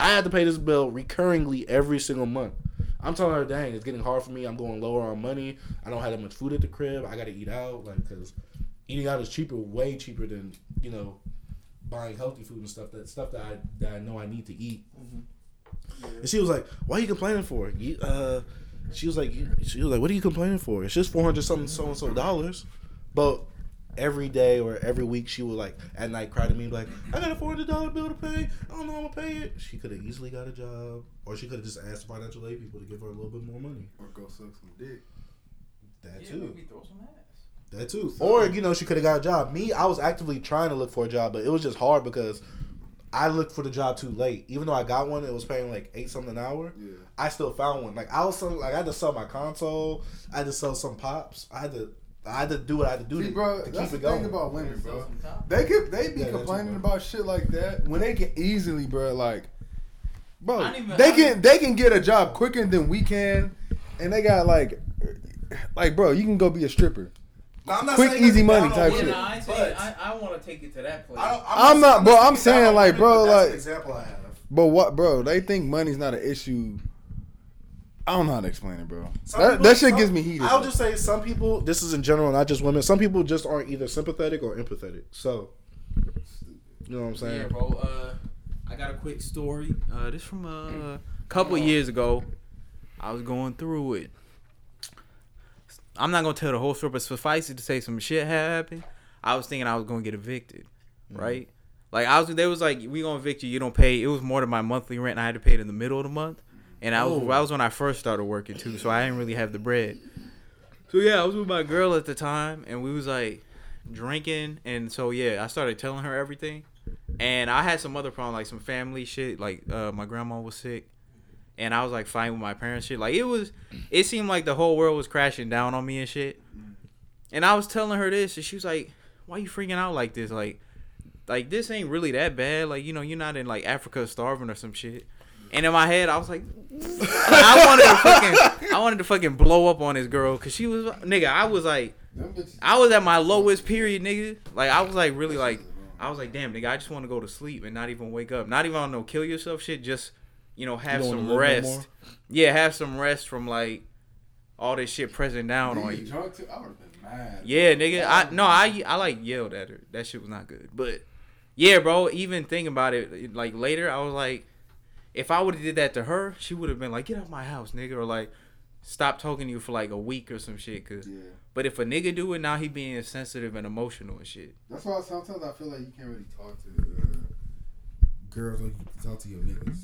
I had to pay this bill recurringly every single month. I'm telling her, dang, it's getting hard for me. I'm going lower on money. I don't have that much food at the crib. I got to eat out, like, because eating out is cheaper, way cheaper than you know buying healthy food and stuff. That stuff that I that I know I need to eat. And she was like, "Why are you complaining for?" You, uh, she was like, you- "She was like, what are you complaining for? It's just four hundred something so and so dollars." But every day or every week, she would like at night cry to me like, "I got a four hundred dollar bill to pay. I don't know how I'm gonna pay it." She could have easily got a job, or she could have just asked financial aid people to give her a little bit more money. Or go suck some dick. That Yeah, too. maybe throw some ass. That too. Or you know, she could have got a job. Me, I was actively trying to look for a job, but it was just hard because I looked for the job too late. Even though I got one, it was paying like eight something an hour. Yeah. I still found one. Like I was selling, like I had to sell my console. I had to sell some pops. I had to, I had to do what I had to do See, to, bro, to that's keep the it thing going. about women, bro. They could they be Yeah, that's complaining it, about shit like that when they can easily, bro. Like, bro, I don't even- they I can they can get a job quicker than we can, and they got like, like, bro, you can go be a stripper. Now, I'm not Quick, saying easy money down on type Yeah, shit. no, I ain't saying. But- I, I want to take it to that place. I don't, I'm not- bro, I'm speaking saying, like, bro, but that's like- an example I have. But what, bro? They think money's not an issue. I don't know how to explain it, bro. Some That, people- that shit some- gives me heat. I'll just say some people. This is in general, not just women. Some people just aren't either sympathetic or empathetic. So, you know what I'm saying? Yeah, bro. Uh, I got a quick story. Uh, this from uh, a couple years ago. I was going through it. I'm not gonna tell the whole story, but suffice it to say, some shit happened. I was thinking I was gonna get evicted, right? Like I was, they was like, "We gonna evict you. You don't pay." It was more than my monthly rent. and I had to pay it in the middle of the month, and I was, that was when I first started working too. So I didn't really have the bread. So yeah, I was with my girl at the time, and we was like drinking, and so yeah, I started telling her everything, and I had some other problem, like some family shit, like uh, my grandma was sick, and I was like fighting with my parents, shit. Like it was, it seemed like the whole world was crashing down on me and shit, and I was telling her this, and she was like, "Why you freaking out like this? Like, like this ain't really that bad. Like you know, you're not in like Africa starving or some shit." And in my head, I was like, I wanted to fucking, I wanted to fucking blow up on this girl because she was, nigga. I was like, I was at my lowest period, nigga. Like I was like really like, I was like, damn, nigga. I just want to go to sleep and not even wake up. Not even on no kill yourself shit. Just you know have don't some live no rest. yeah, have some rest from like all this shit pressing down on Niggas you. drunk too? I would have been mad. Yeah, nigga. I no, I I like yelled at her. That shit was not good. But yeah, bro. Even thinking about it, like later, I was like, if I would have did that to her, she would have been like, get out my house, nigga, or like, stop talking to you for like a week or some shit. Cause, Yeah. but if a nigga do it now, he being sensitive and emotional and shit. That's why sometimes I feel like you can't really talk to uh, girls like you can talk to your niggas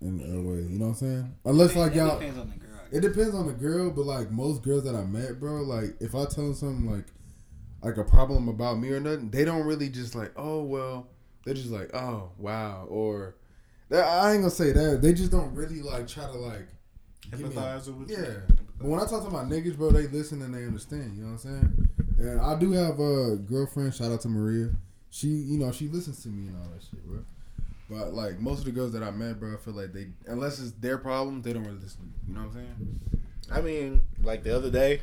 in a way. You know what I'm saying? Unless like y'all. depends on the girl. It depends on the girl, but like most girls that I met, bro, like if I tell them something like like a problem about me or nothing, they don't really just like, oh well, they're just like, oh wow, or they, I ain't gonna say that. They just don't really like try to like give me- Empathize with you. Yeah, but when I talk to my niggas, bro, they listen and they understand. You know what I'm saying? And I do have a girlfriend. Shout out to Maria. She, you know, she listens to me and all that shit, bro. But like most of the girls that I met, bro, I feel like they, unless it's their problem, they don't really listen. to me. You know what I'm saying? I mean, like the other day,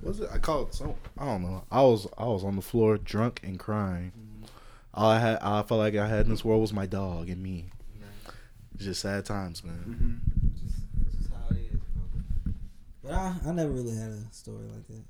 what was it? I called some. I don't know. I was I was on the floor drunk and crying. Mm-hmm. All I had, I felt like I had in this world was my dog and me. It's just sad times, man. Mm-hmm. Just, it's just how it is, bro. But I, I never really had a story like that.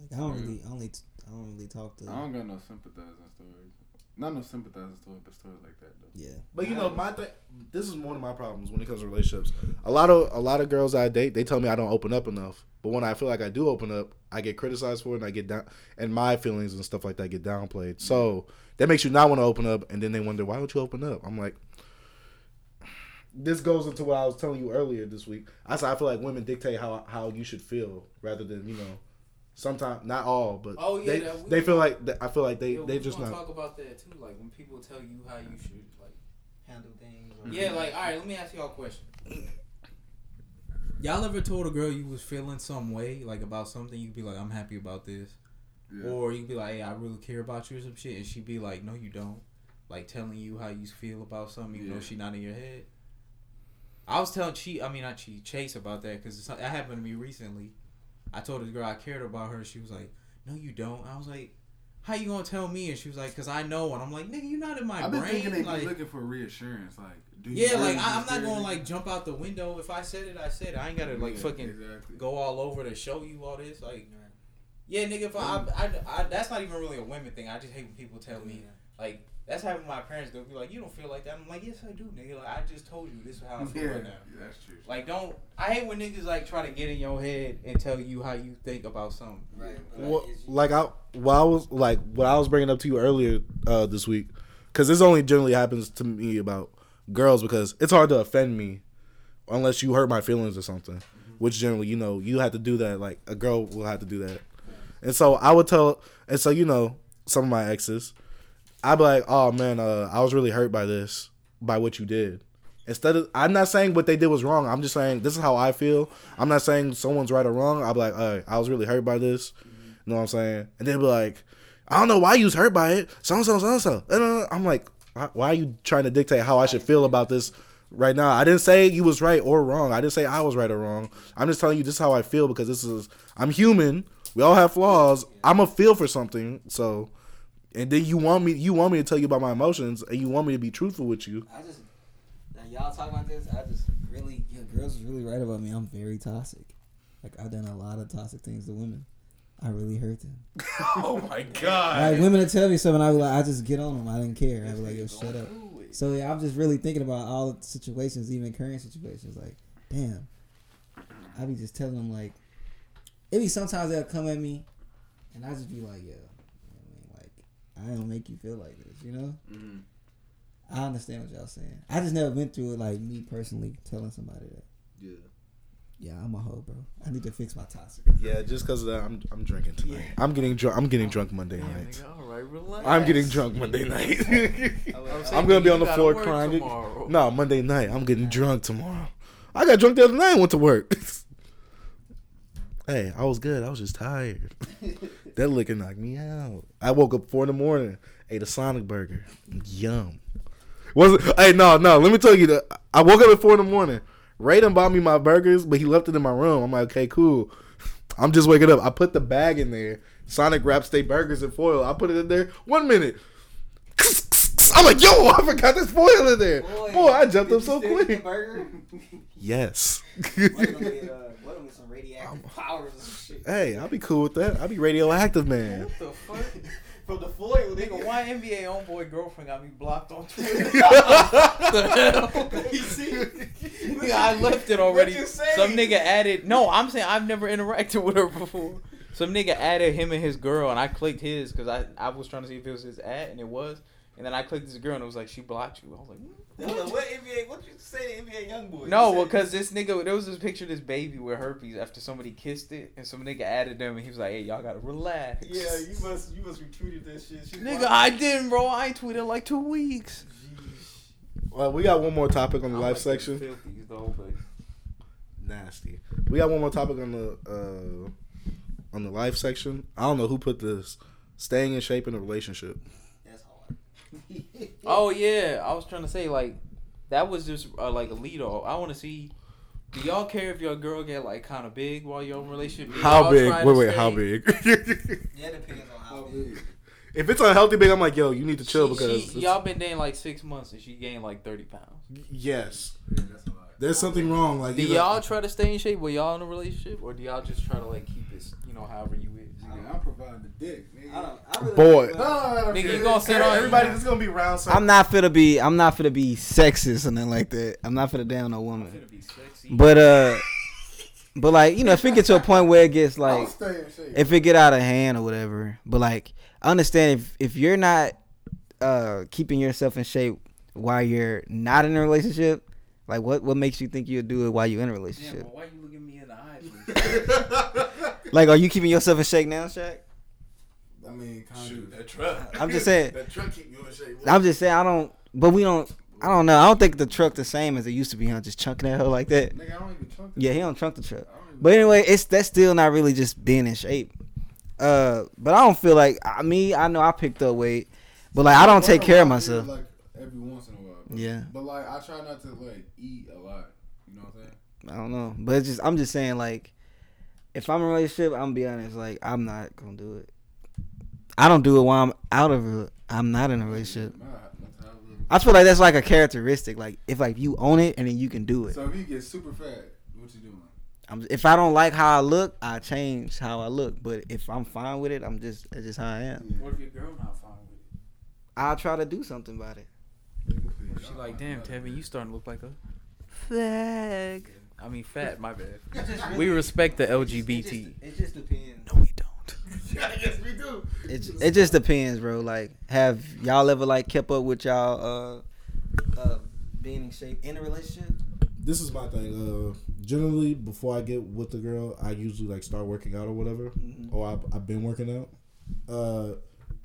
Like I don't really, I only, I don't really talk to. I don't got no sympathizing stories. Not no sympathizing story, but stories like that though. Yeah, But you know, my thing. This is one of my problems when it comes to relationships. A lot of a lot of girls I date, they tell me I don't open up enough. But when I feel like I do open up, I get criticized for it, and I get down, and my feelings and stuff like that get downplayed. So that makes you not want to open up, and then they wonder why don't you open up. I'm like, this goes into what I was telling you earlier this week. I said I feel like women dictate how how you should feel rather than you know. Sometimes not all, but Oh, yeah, they, we- they feel like I feel like they Yo, they just not. talk about that too. Like when people tell you how you should like handle things. Or Yeah, like, all right, let me ask y'all a question. Y'all ever told a girl you was feeling some way, like about something? You'd be like, I'm happy about this. Or you'd be like, hey, I really care about you or some shit. And she'd be like, no, you don't. Like telling you how you feel about something, even though Yeah. she not in your head. I was telling Chi, I mean, not Chi, Chase about that because that happened to me recently. I told this girl I cared about her. She was like, no, you don't. I was like, how you gonna tell me? And she was like, cause I know. And I'm like, nigga, you're not in my I've been brain. thinking they like, be looking for reassurance. Like, do you yeah, really like I, I'm not going to like jump out the window. If I said it, I said it. I ain't gotta like Yeah, fucking exactly. go all over to show you all this. Like, yeah, nigga. If I, I, I, that's not even really a women thing. I just hate when people tell me like that's how my parents. They'll be like, you don't feel like that. I'm like, yes, I do, nigga. Like I just told you this is how I feel Yeah, right now. that's true. Like, don't. I hate when niggas like try to get in your head and tell you how you think about something. right. Well, like I, what I was like, what I was bringing up to you earlier uh, this week, because this only generally happens to me about girls because it's hard to offend me unless you hurt my feelings or something. Which generally, you know, you have to do that. Like a girl will have to do that, and so I would tell, and so you know, some of my exes, I'd be like, "Oh man, uh, I was really hurt by this," by what you did. Instead of, I'm not saying what they did was wrong. I'm just saying this is how I feel. I'm not saying someone's right or wrong. I'd be like, I was really hurt by this. You know what I'm saying? And they'd be like, I don't know why you was hurt by it. So so, so so. And, uh, I'm like, why are you trying to dictate how I should feel about this right now? I didn't say you was right or wrong. I didn't say I was right or wrong. I'm just telling you this is how I feel because this is I'm human. We all have flaws. I'm a feel for something. So, and then you want me you want me to tell you about my emotions and you want me to be truthful with you. I just now y'all talk about this. I just really, yeah, girls is really right about me. I'm very toxic. Like I've done a lot of toxic things to women. I really hurt them. Oh my god. Like women would tell me something, I be like, I just get on them. I didn't care. I be like, yo, shut up. So yeah, I'm just really thinking about all the situations, even current situations. Like, damn, I be just telling them like, it be sometimes they'll come at me, and I just be like, yo, you know what I mean, like, I don't make you feel like this, you know. Mm-hmm. I understand what y'all saying. I just never went through it like me personally telling somebody that. Yeah. Yeah, I'm a hoe, bro. I need to fix my toxic. Yeah, just because of that, I'm I'm drinking tonight. I'm getting drunk. I'm getting drunk Monday night. Nigga, all right, relax. I'm getting drunk Monday night. I'm, I'm gonna be on the floor crying. tomorrow. No, Monday night. I'm getting drunk tomorrow. I got drunk the other night and went to work. hey, I was good. I was just tired. That liquor knocked me out. I woke up four in the morning, ate a Sonic burger. Yum. Was it? Hey, no, no. Let me tell you that I woke up at four in the morning. Ray done bought me my burgers, but he left it in my room. I'm like, okay, cool. I'm just waking up. I put the bag in there. Sonic wrap steak burgers and foil. I put it in there. One minute. I'm like, yo, I forgot this foil in there. Boy, I jumped up so quick. burger? Yes. What am powers and shit? hey, I'll be cool with that. I'll be radioactive, man. What the fuck? From the foil, Nigga, why NBA YoungBoy girlfriend got me blocked on Twitter? you see? Nigga, I left it already. you? Some nigga added. No, I'm saying I've never interacted with her before. Some nigga added him and his girl, and I clicked his because I, I was trying to see if it was his ad, and it was. And then I clicked this girl, and it was like she blocked you. I was like, What NBA? What you say to NBA YoungBoy? no, well, because this nigga, there was this picture of this baby with herpes after somebody kissed it, and some nigga added them, and he was like, "Hey, y'all gotta relax." Yeah, you must you must retweeted that shit. She Nigga, I didn't, bro. I ain't tweeted in like two weeks. Well, we got one more topic on the I'm live like section. filthies, though, but Nasty. We got one more topic on the uh on the life section. I don't know who put this. Staying in shape in a relationship. That's hard. Oh yeah, I was trying to say like that was just uh, like a lead off. I want to see. Do y'all care if your girl get like kind of big while you're in relationship? How y'all big? try Wait, to wait, how big? Yeah, it depends on how big. if it's unhealthy big, I'm like, yo, you need to chill She- because she- y'all been dating like six months and she gained like thirty pounds. yes. There's something wrong. Like Do either- y'all try to stay in shape while y'all in a relationship, or do y'all just try to like keep it, you know, however you is? Nigga, I'm providing the dick. Nigga. I don't. I really Boy. don't- Nigga, you gonna sit on Everybody, this gonna be round. circle. I'm not finna be. I'm not finna be sexist or nothing like that. I'm not finna down no woman. It'll be sexy. But uh, but like you know, if it get to a point where it gets like, stay in shape. if it get out of hand or whatever. But like, I understand if if you're not uh keeping yourself in shape while you're not in a relationship, like what what makes you think you'll do it while you're in a Damn, relationship? but why you looking me in the eyes? Like, are you keeping yourself in shape now, Shaq? I mean, kind Shoot, of. that truck. I'm just saying. that truck keep you in shape. I'm just saying I don't. But we don't. I don't know. I don't think the truck the same as it used to be. Huh? Just chunking that hoe like that. Nigga, I don't even trunk. Yeah, he don't trunk the truck. I don't even- But anyway, it's that's still not really just being in shape. Uh, but I don't feel like I me. I know I picked up weight, but like I don't take care of myself. Like every once in a while. Bro. Yeah. But like, I try not to like eat a lot. You know what I'm saying? I don't know, but it's just I'm just saying like, if I'm in a relationship, I'm gonna be honest. Like I'm not gonna do it. I don't do it while I'm out of a. I'm not in a relationship. I feel like that's like a characteristic. Like if like you own it and then you can do it. So if you get super fat, what you doing? I'm, if I don't like how I look, I change how I look. But if I'm fine with it, I'm just that's just how I am. What if your girl not fine with it? I'll try to do something about it. She like, damn, Tevin, you starting to look like a fag. I mean, fat. My bad. We respect the LGBT. It just depends. No, we don't. yes, we do. It it just depends, bro. Like, have y'all ever like kept up with y'all uh uh being in shape in a relationship? This is my thing. Uh, generally, before I get with the girl, I usually like start working out or whatever, Mm-hmm. or I've, I've been working out. Uh,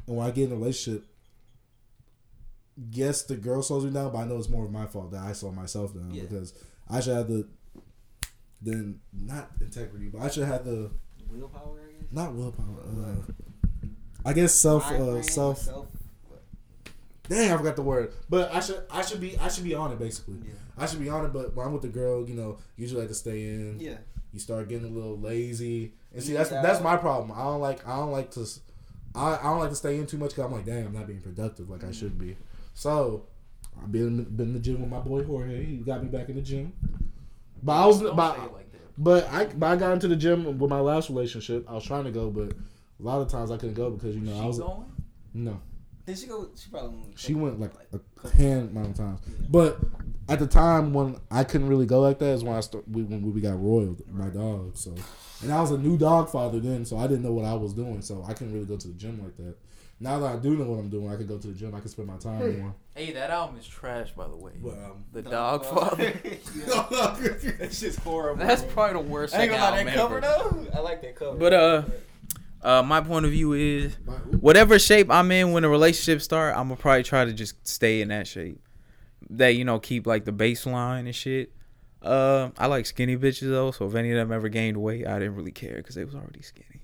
and when I get in a relationship, yes, the girl slows me down, but I know it's more of my fault that I slow myself down Yeah. because I should have the then not integrity, but I should have the Willpower, I guess. not willpower. Uh, I guess self uh, self. self. Dang, I forgot the word. But I should I should be I should be on it basically. Yeah. I should be on it. But when I'm with the girl, you know, usually I have to stay in. Yeah. You start getting a little lazy, and see that's that- that's my problem. I don't like I don't like to I, I don't like to stay in too much because I'm like, dang, I'm not being productive like I should be. So I've been been in the gym with my boy Jorge. He got me back in the gym. But I was but, like but I but I got into the gym with my last relationship. I was trying to go, but a lot of times I couldn't go because you know I was going? no. Did she go? She probably went. She went like a hand amount of times. But at the time when I couldn't really go like that is when I start, we, when we got roiled, my dog. So, and I was a new dog father then, so I didn't know what I was doing. So I couldn't really go to the gym like that. Now that I do know what I'm doing, I can go to the gym. I can spend my time more. Hey, that album is trash, by the way. But um, the Doggfather. that shit's horrible. That's bro. probably the worst I ain't second gonna lie, album that cover ever. though. I like that cover. But uh, uh, my point of view is, whatever shape I'm in when a relationship start, I'm gonna probably try to just stay in that shape. That you know, keep like the baseline and shit. Uh, I like skinny bitches though, so if any of them ever gained weight, I didn't really care because they was already skinny.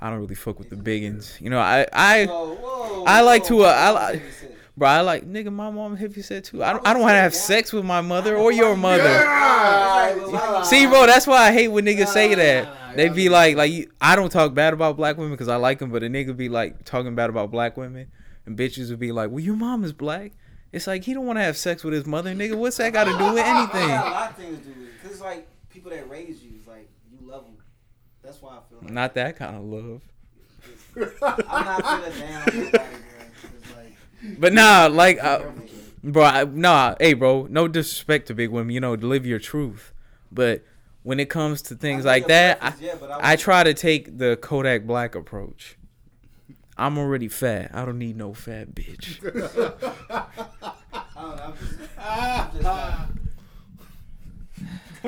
I don't really fuck with the biggins. You know, I I Whoa, whoa, I like whoa, to, uh, I like- what you said. bro, I like nigga. My mom heavy set too. I don't I I don't want to have that. sex with my mother or your mother. Yeah. See, bro, that's why I hate when niggas say that. nah, nah, They y'all be be- like, like I don't talk bad about black women because I like them, but a nigga be like talking bad about black women, and bitches would be like, "Well, your mom is black." It's like he don't want to have sex with his mother, nigga. What's that got to do with anything? a lot of things do it. Cause it's like people that raise you, it's like you love them. That's why I feel like Not that kind of love. I'm not feeling down with nobody, bro. Like But nah, like, uh, bro, I, nah, hey, bro, no disrespect to big women, you know, live your truth. But when it comes to things I like that, I, yeah, but I try to take the Kodak Black approach. I'm already fat. I don't need no fat bitch. I don't know. I'm just, I'm just.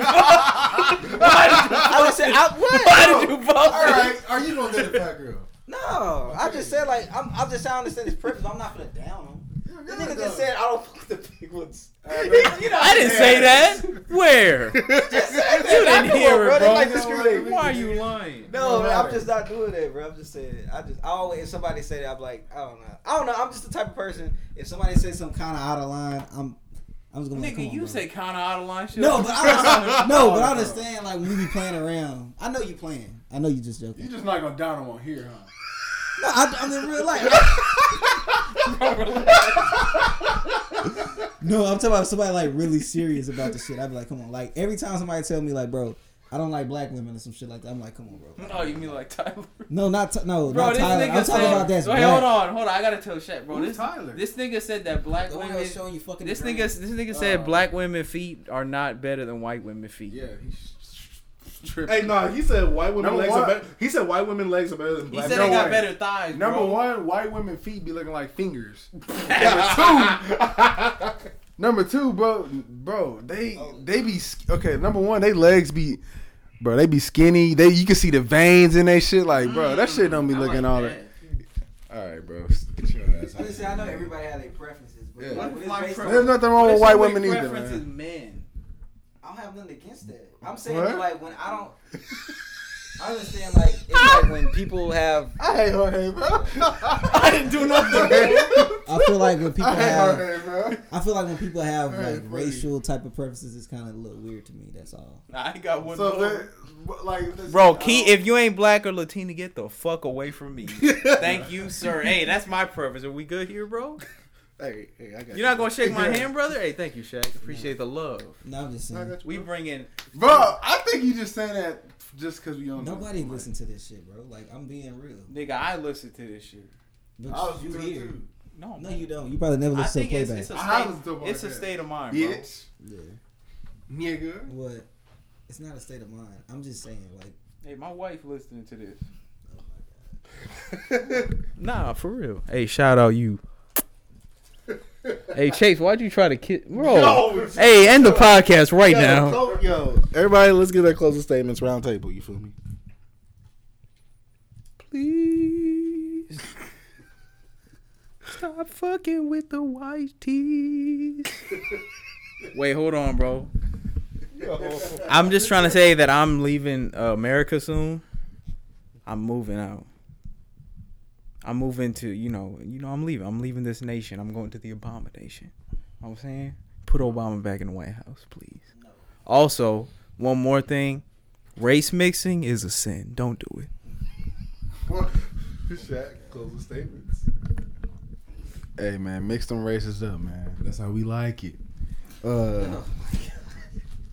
I just said, I, what? Why did you both? All right, are you gonna get a fat girl? No, I just said like I'm. I'm just trying to understand his purpose. I'm not gonna down him. The nigga just said I don't fuck with the big ones. you know, I didn't say that. Where? You didn't hear it, bro. Like discriminate. Why are you lying? No, man, I'm just not doing that, bro. I'm just saying. I just I always if somebody say that, I'm like, I don't know. I don't know. I'm just the type of person. If somebody says something kind of out of line, I'm. I'm just gonna. like, come Nigga, on, you bro. say kind of out of line shit. No, but I no, but I oh, understand. Like when you be playing around, I know you playing. I know you just joking. You just not gonna down them on here, huh? No, I, I'm in real life. no, I'm talking about somebody like really serious about the shit. I'd be like, come on. Like every time somebody tell me like, bro, I don't like black women or some shit like that. I'm like, come on, bro. Oh, you mean like Tyler? No, not t- no, Bro, not this Tyler. nigga I'm talking said. about that's wait, black. hold on, hold on. I gotta tell Shaq, bro. Who's this Tyler? this nigga said that black The women. showing you fucking. This nigga, this nigga said Oh. black women feet are not better than white women feet. Yeah, he's tripping. Hey, no, he said white women Number legs one- are better. He said white women legs are better than black. He black. said No they got way. better thighs. Number bro. one, white women feet be looking like fingers. Number two, number two, bro, bro, they oh. they be okay. Number one, they legs be, bro, they be skinny. They you can see the veins in they shit. Like, bro, that shit don't be I looking like all that. that. All right, bro, get your ass. I just say I know everybody has their preferences, but Yeah. like, when based preference- There's nothing wrong with white women either, preference is man. men. I don't have nothing against that. I'm saying What? like when I don't. I understand like it's ah! like when people have. I hate Jorge, bro. I didn't do nothing. I feel like when people I hate have. Jorge, bro. I feel like when people have Alright, like funny. racial type of preferences, it's kind of a little weird to me. That's all. I ain't got one. So, more. that, like, this- Bro, I Key, if you ain't black or Latina, get the fuck away from me. Thank you, sir. Hey, that's my preference. Are we good here, bro? Hey, hey, I got You're not gonna shake my hand, brother? Hey, thank you, Shaq. Appreciate the love. No, I'm just saying. We bro. bring in. Bro, I think you just saying that just because we don't. know. Nobody listen to this shit, bro. Like I'm being real. Nigga, I listen to this shit. But I was you doing here. too. No, No, man. you don't. You probably never listen to think it's, playback. it's a I have state. listened to a It's a state of mind, bro. Bitch, yeah. nigga. What? It's not a state of mind. I'm just saying, like, Hey, my wife listening to this. oh my god. Nah, for real. Hey, shout out you. Hey, Chase, why'd you try to kiss, bro? Yo, Hey, end the podcast right yo, now. clo- yo, everybody, let's get our closing statements. Round table. You feel me? Please. Stop fucking with the white tees. Wait, hold on, bro. I'm just trying to say that I'm leaving uh, America soon. I'm moving out. I'm moving to, you know, you know, I'm leaving. I'm leaving this nation. I'm going to the abomination. You know what I'm saying? Put Obama back in the White House, please. Also, one more thing. Race mixing is a sin. Don't do it. Shaq, closing statements. Hey man, mix them races up, man. That's how we like it. Uh,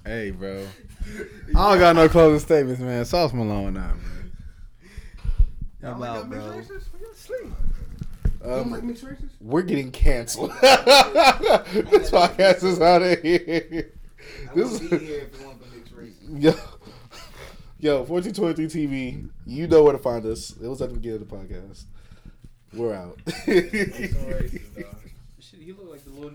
hey, bro. I don't got no closing statements, man. Sauce Malone now, man. I'm out, bro. Um, we're getting canceled. this podcast is out of here. This yo, yo, 1423 TV. You know where to find us. It was at the beginning of the podcast. We're out.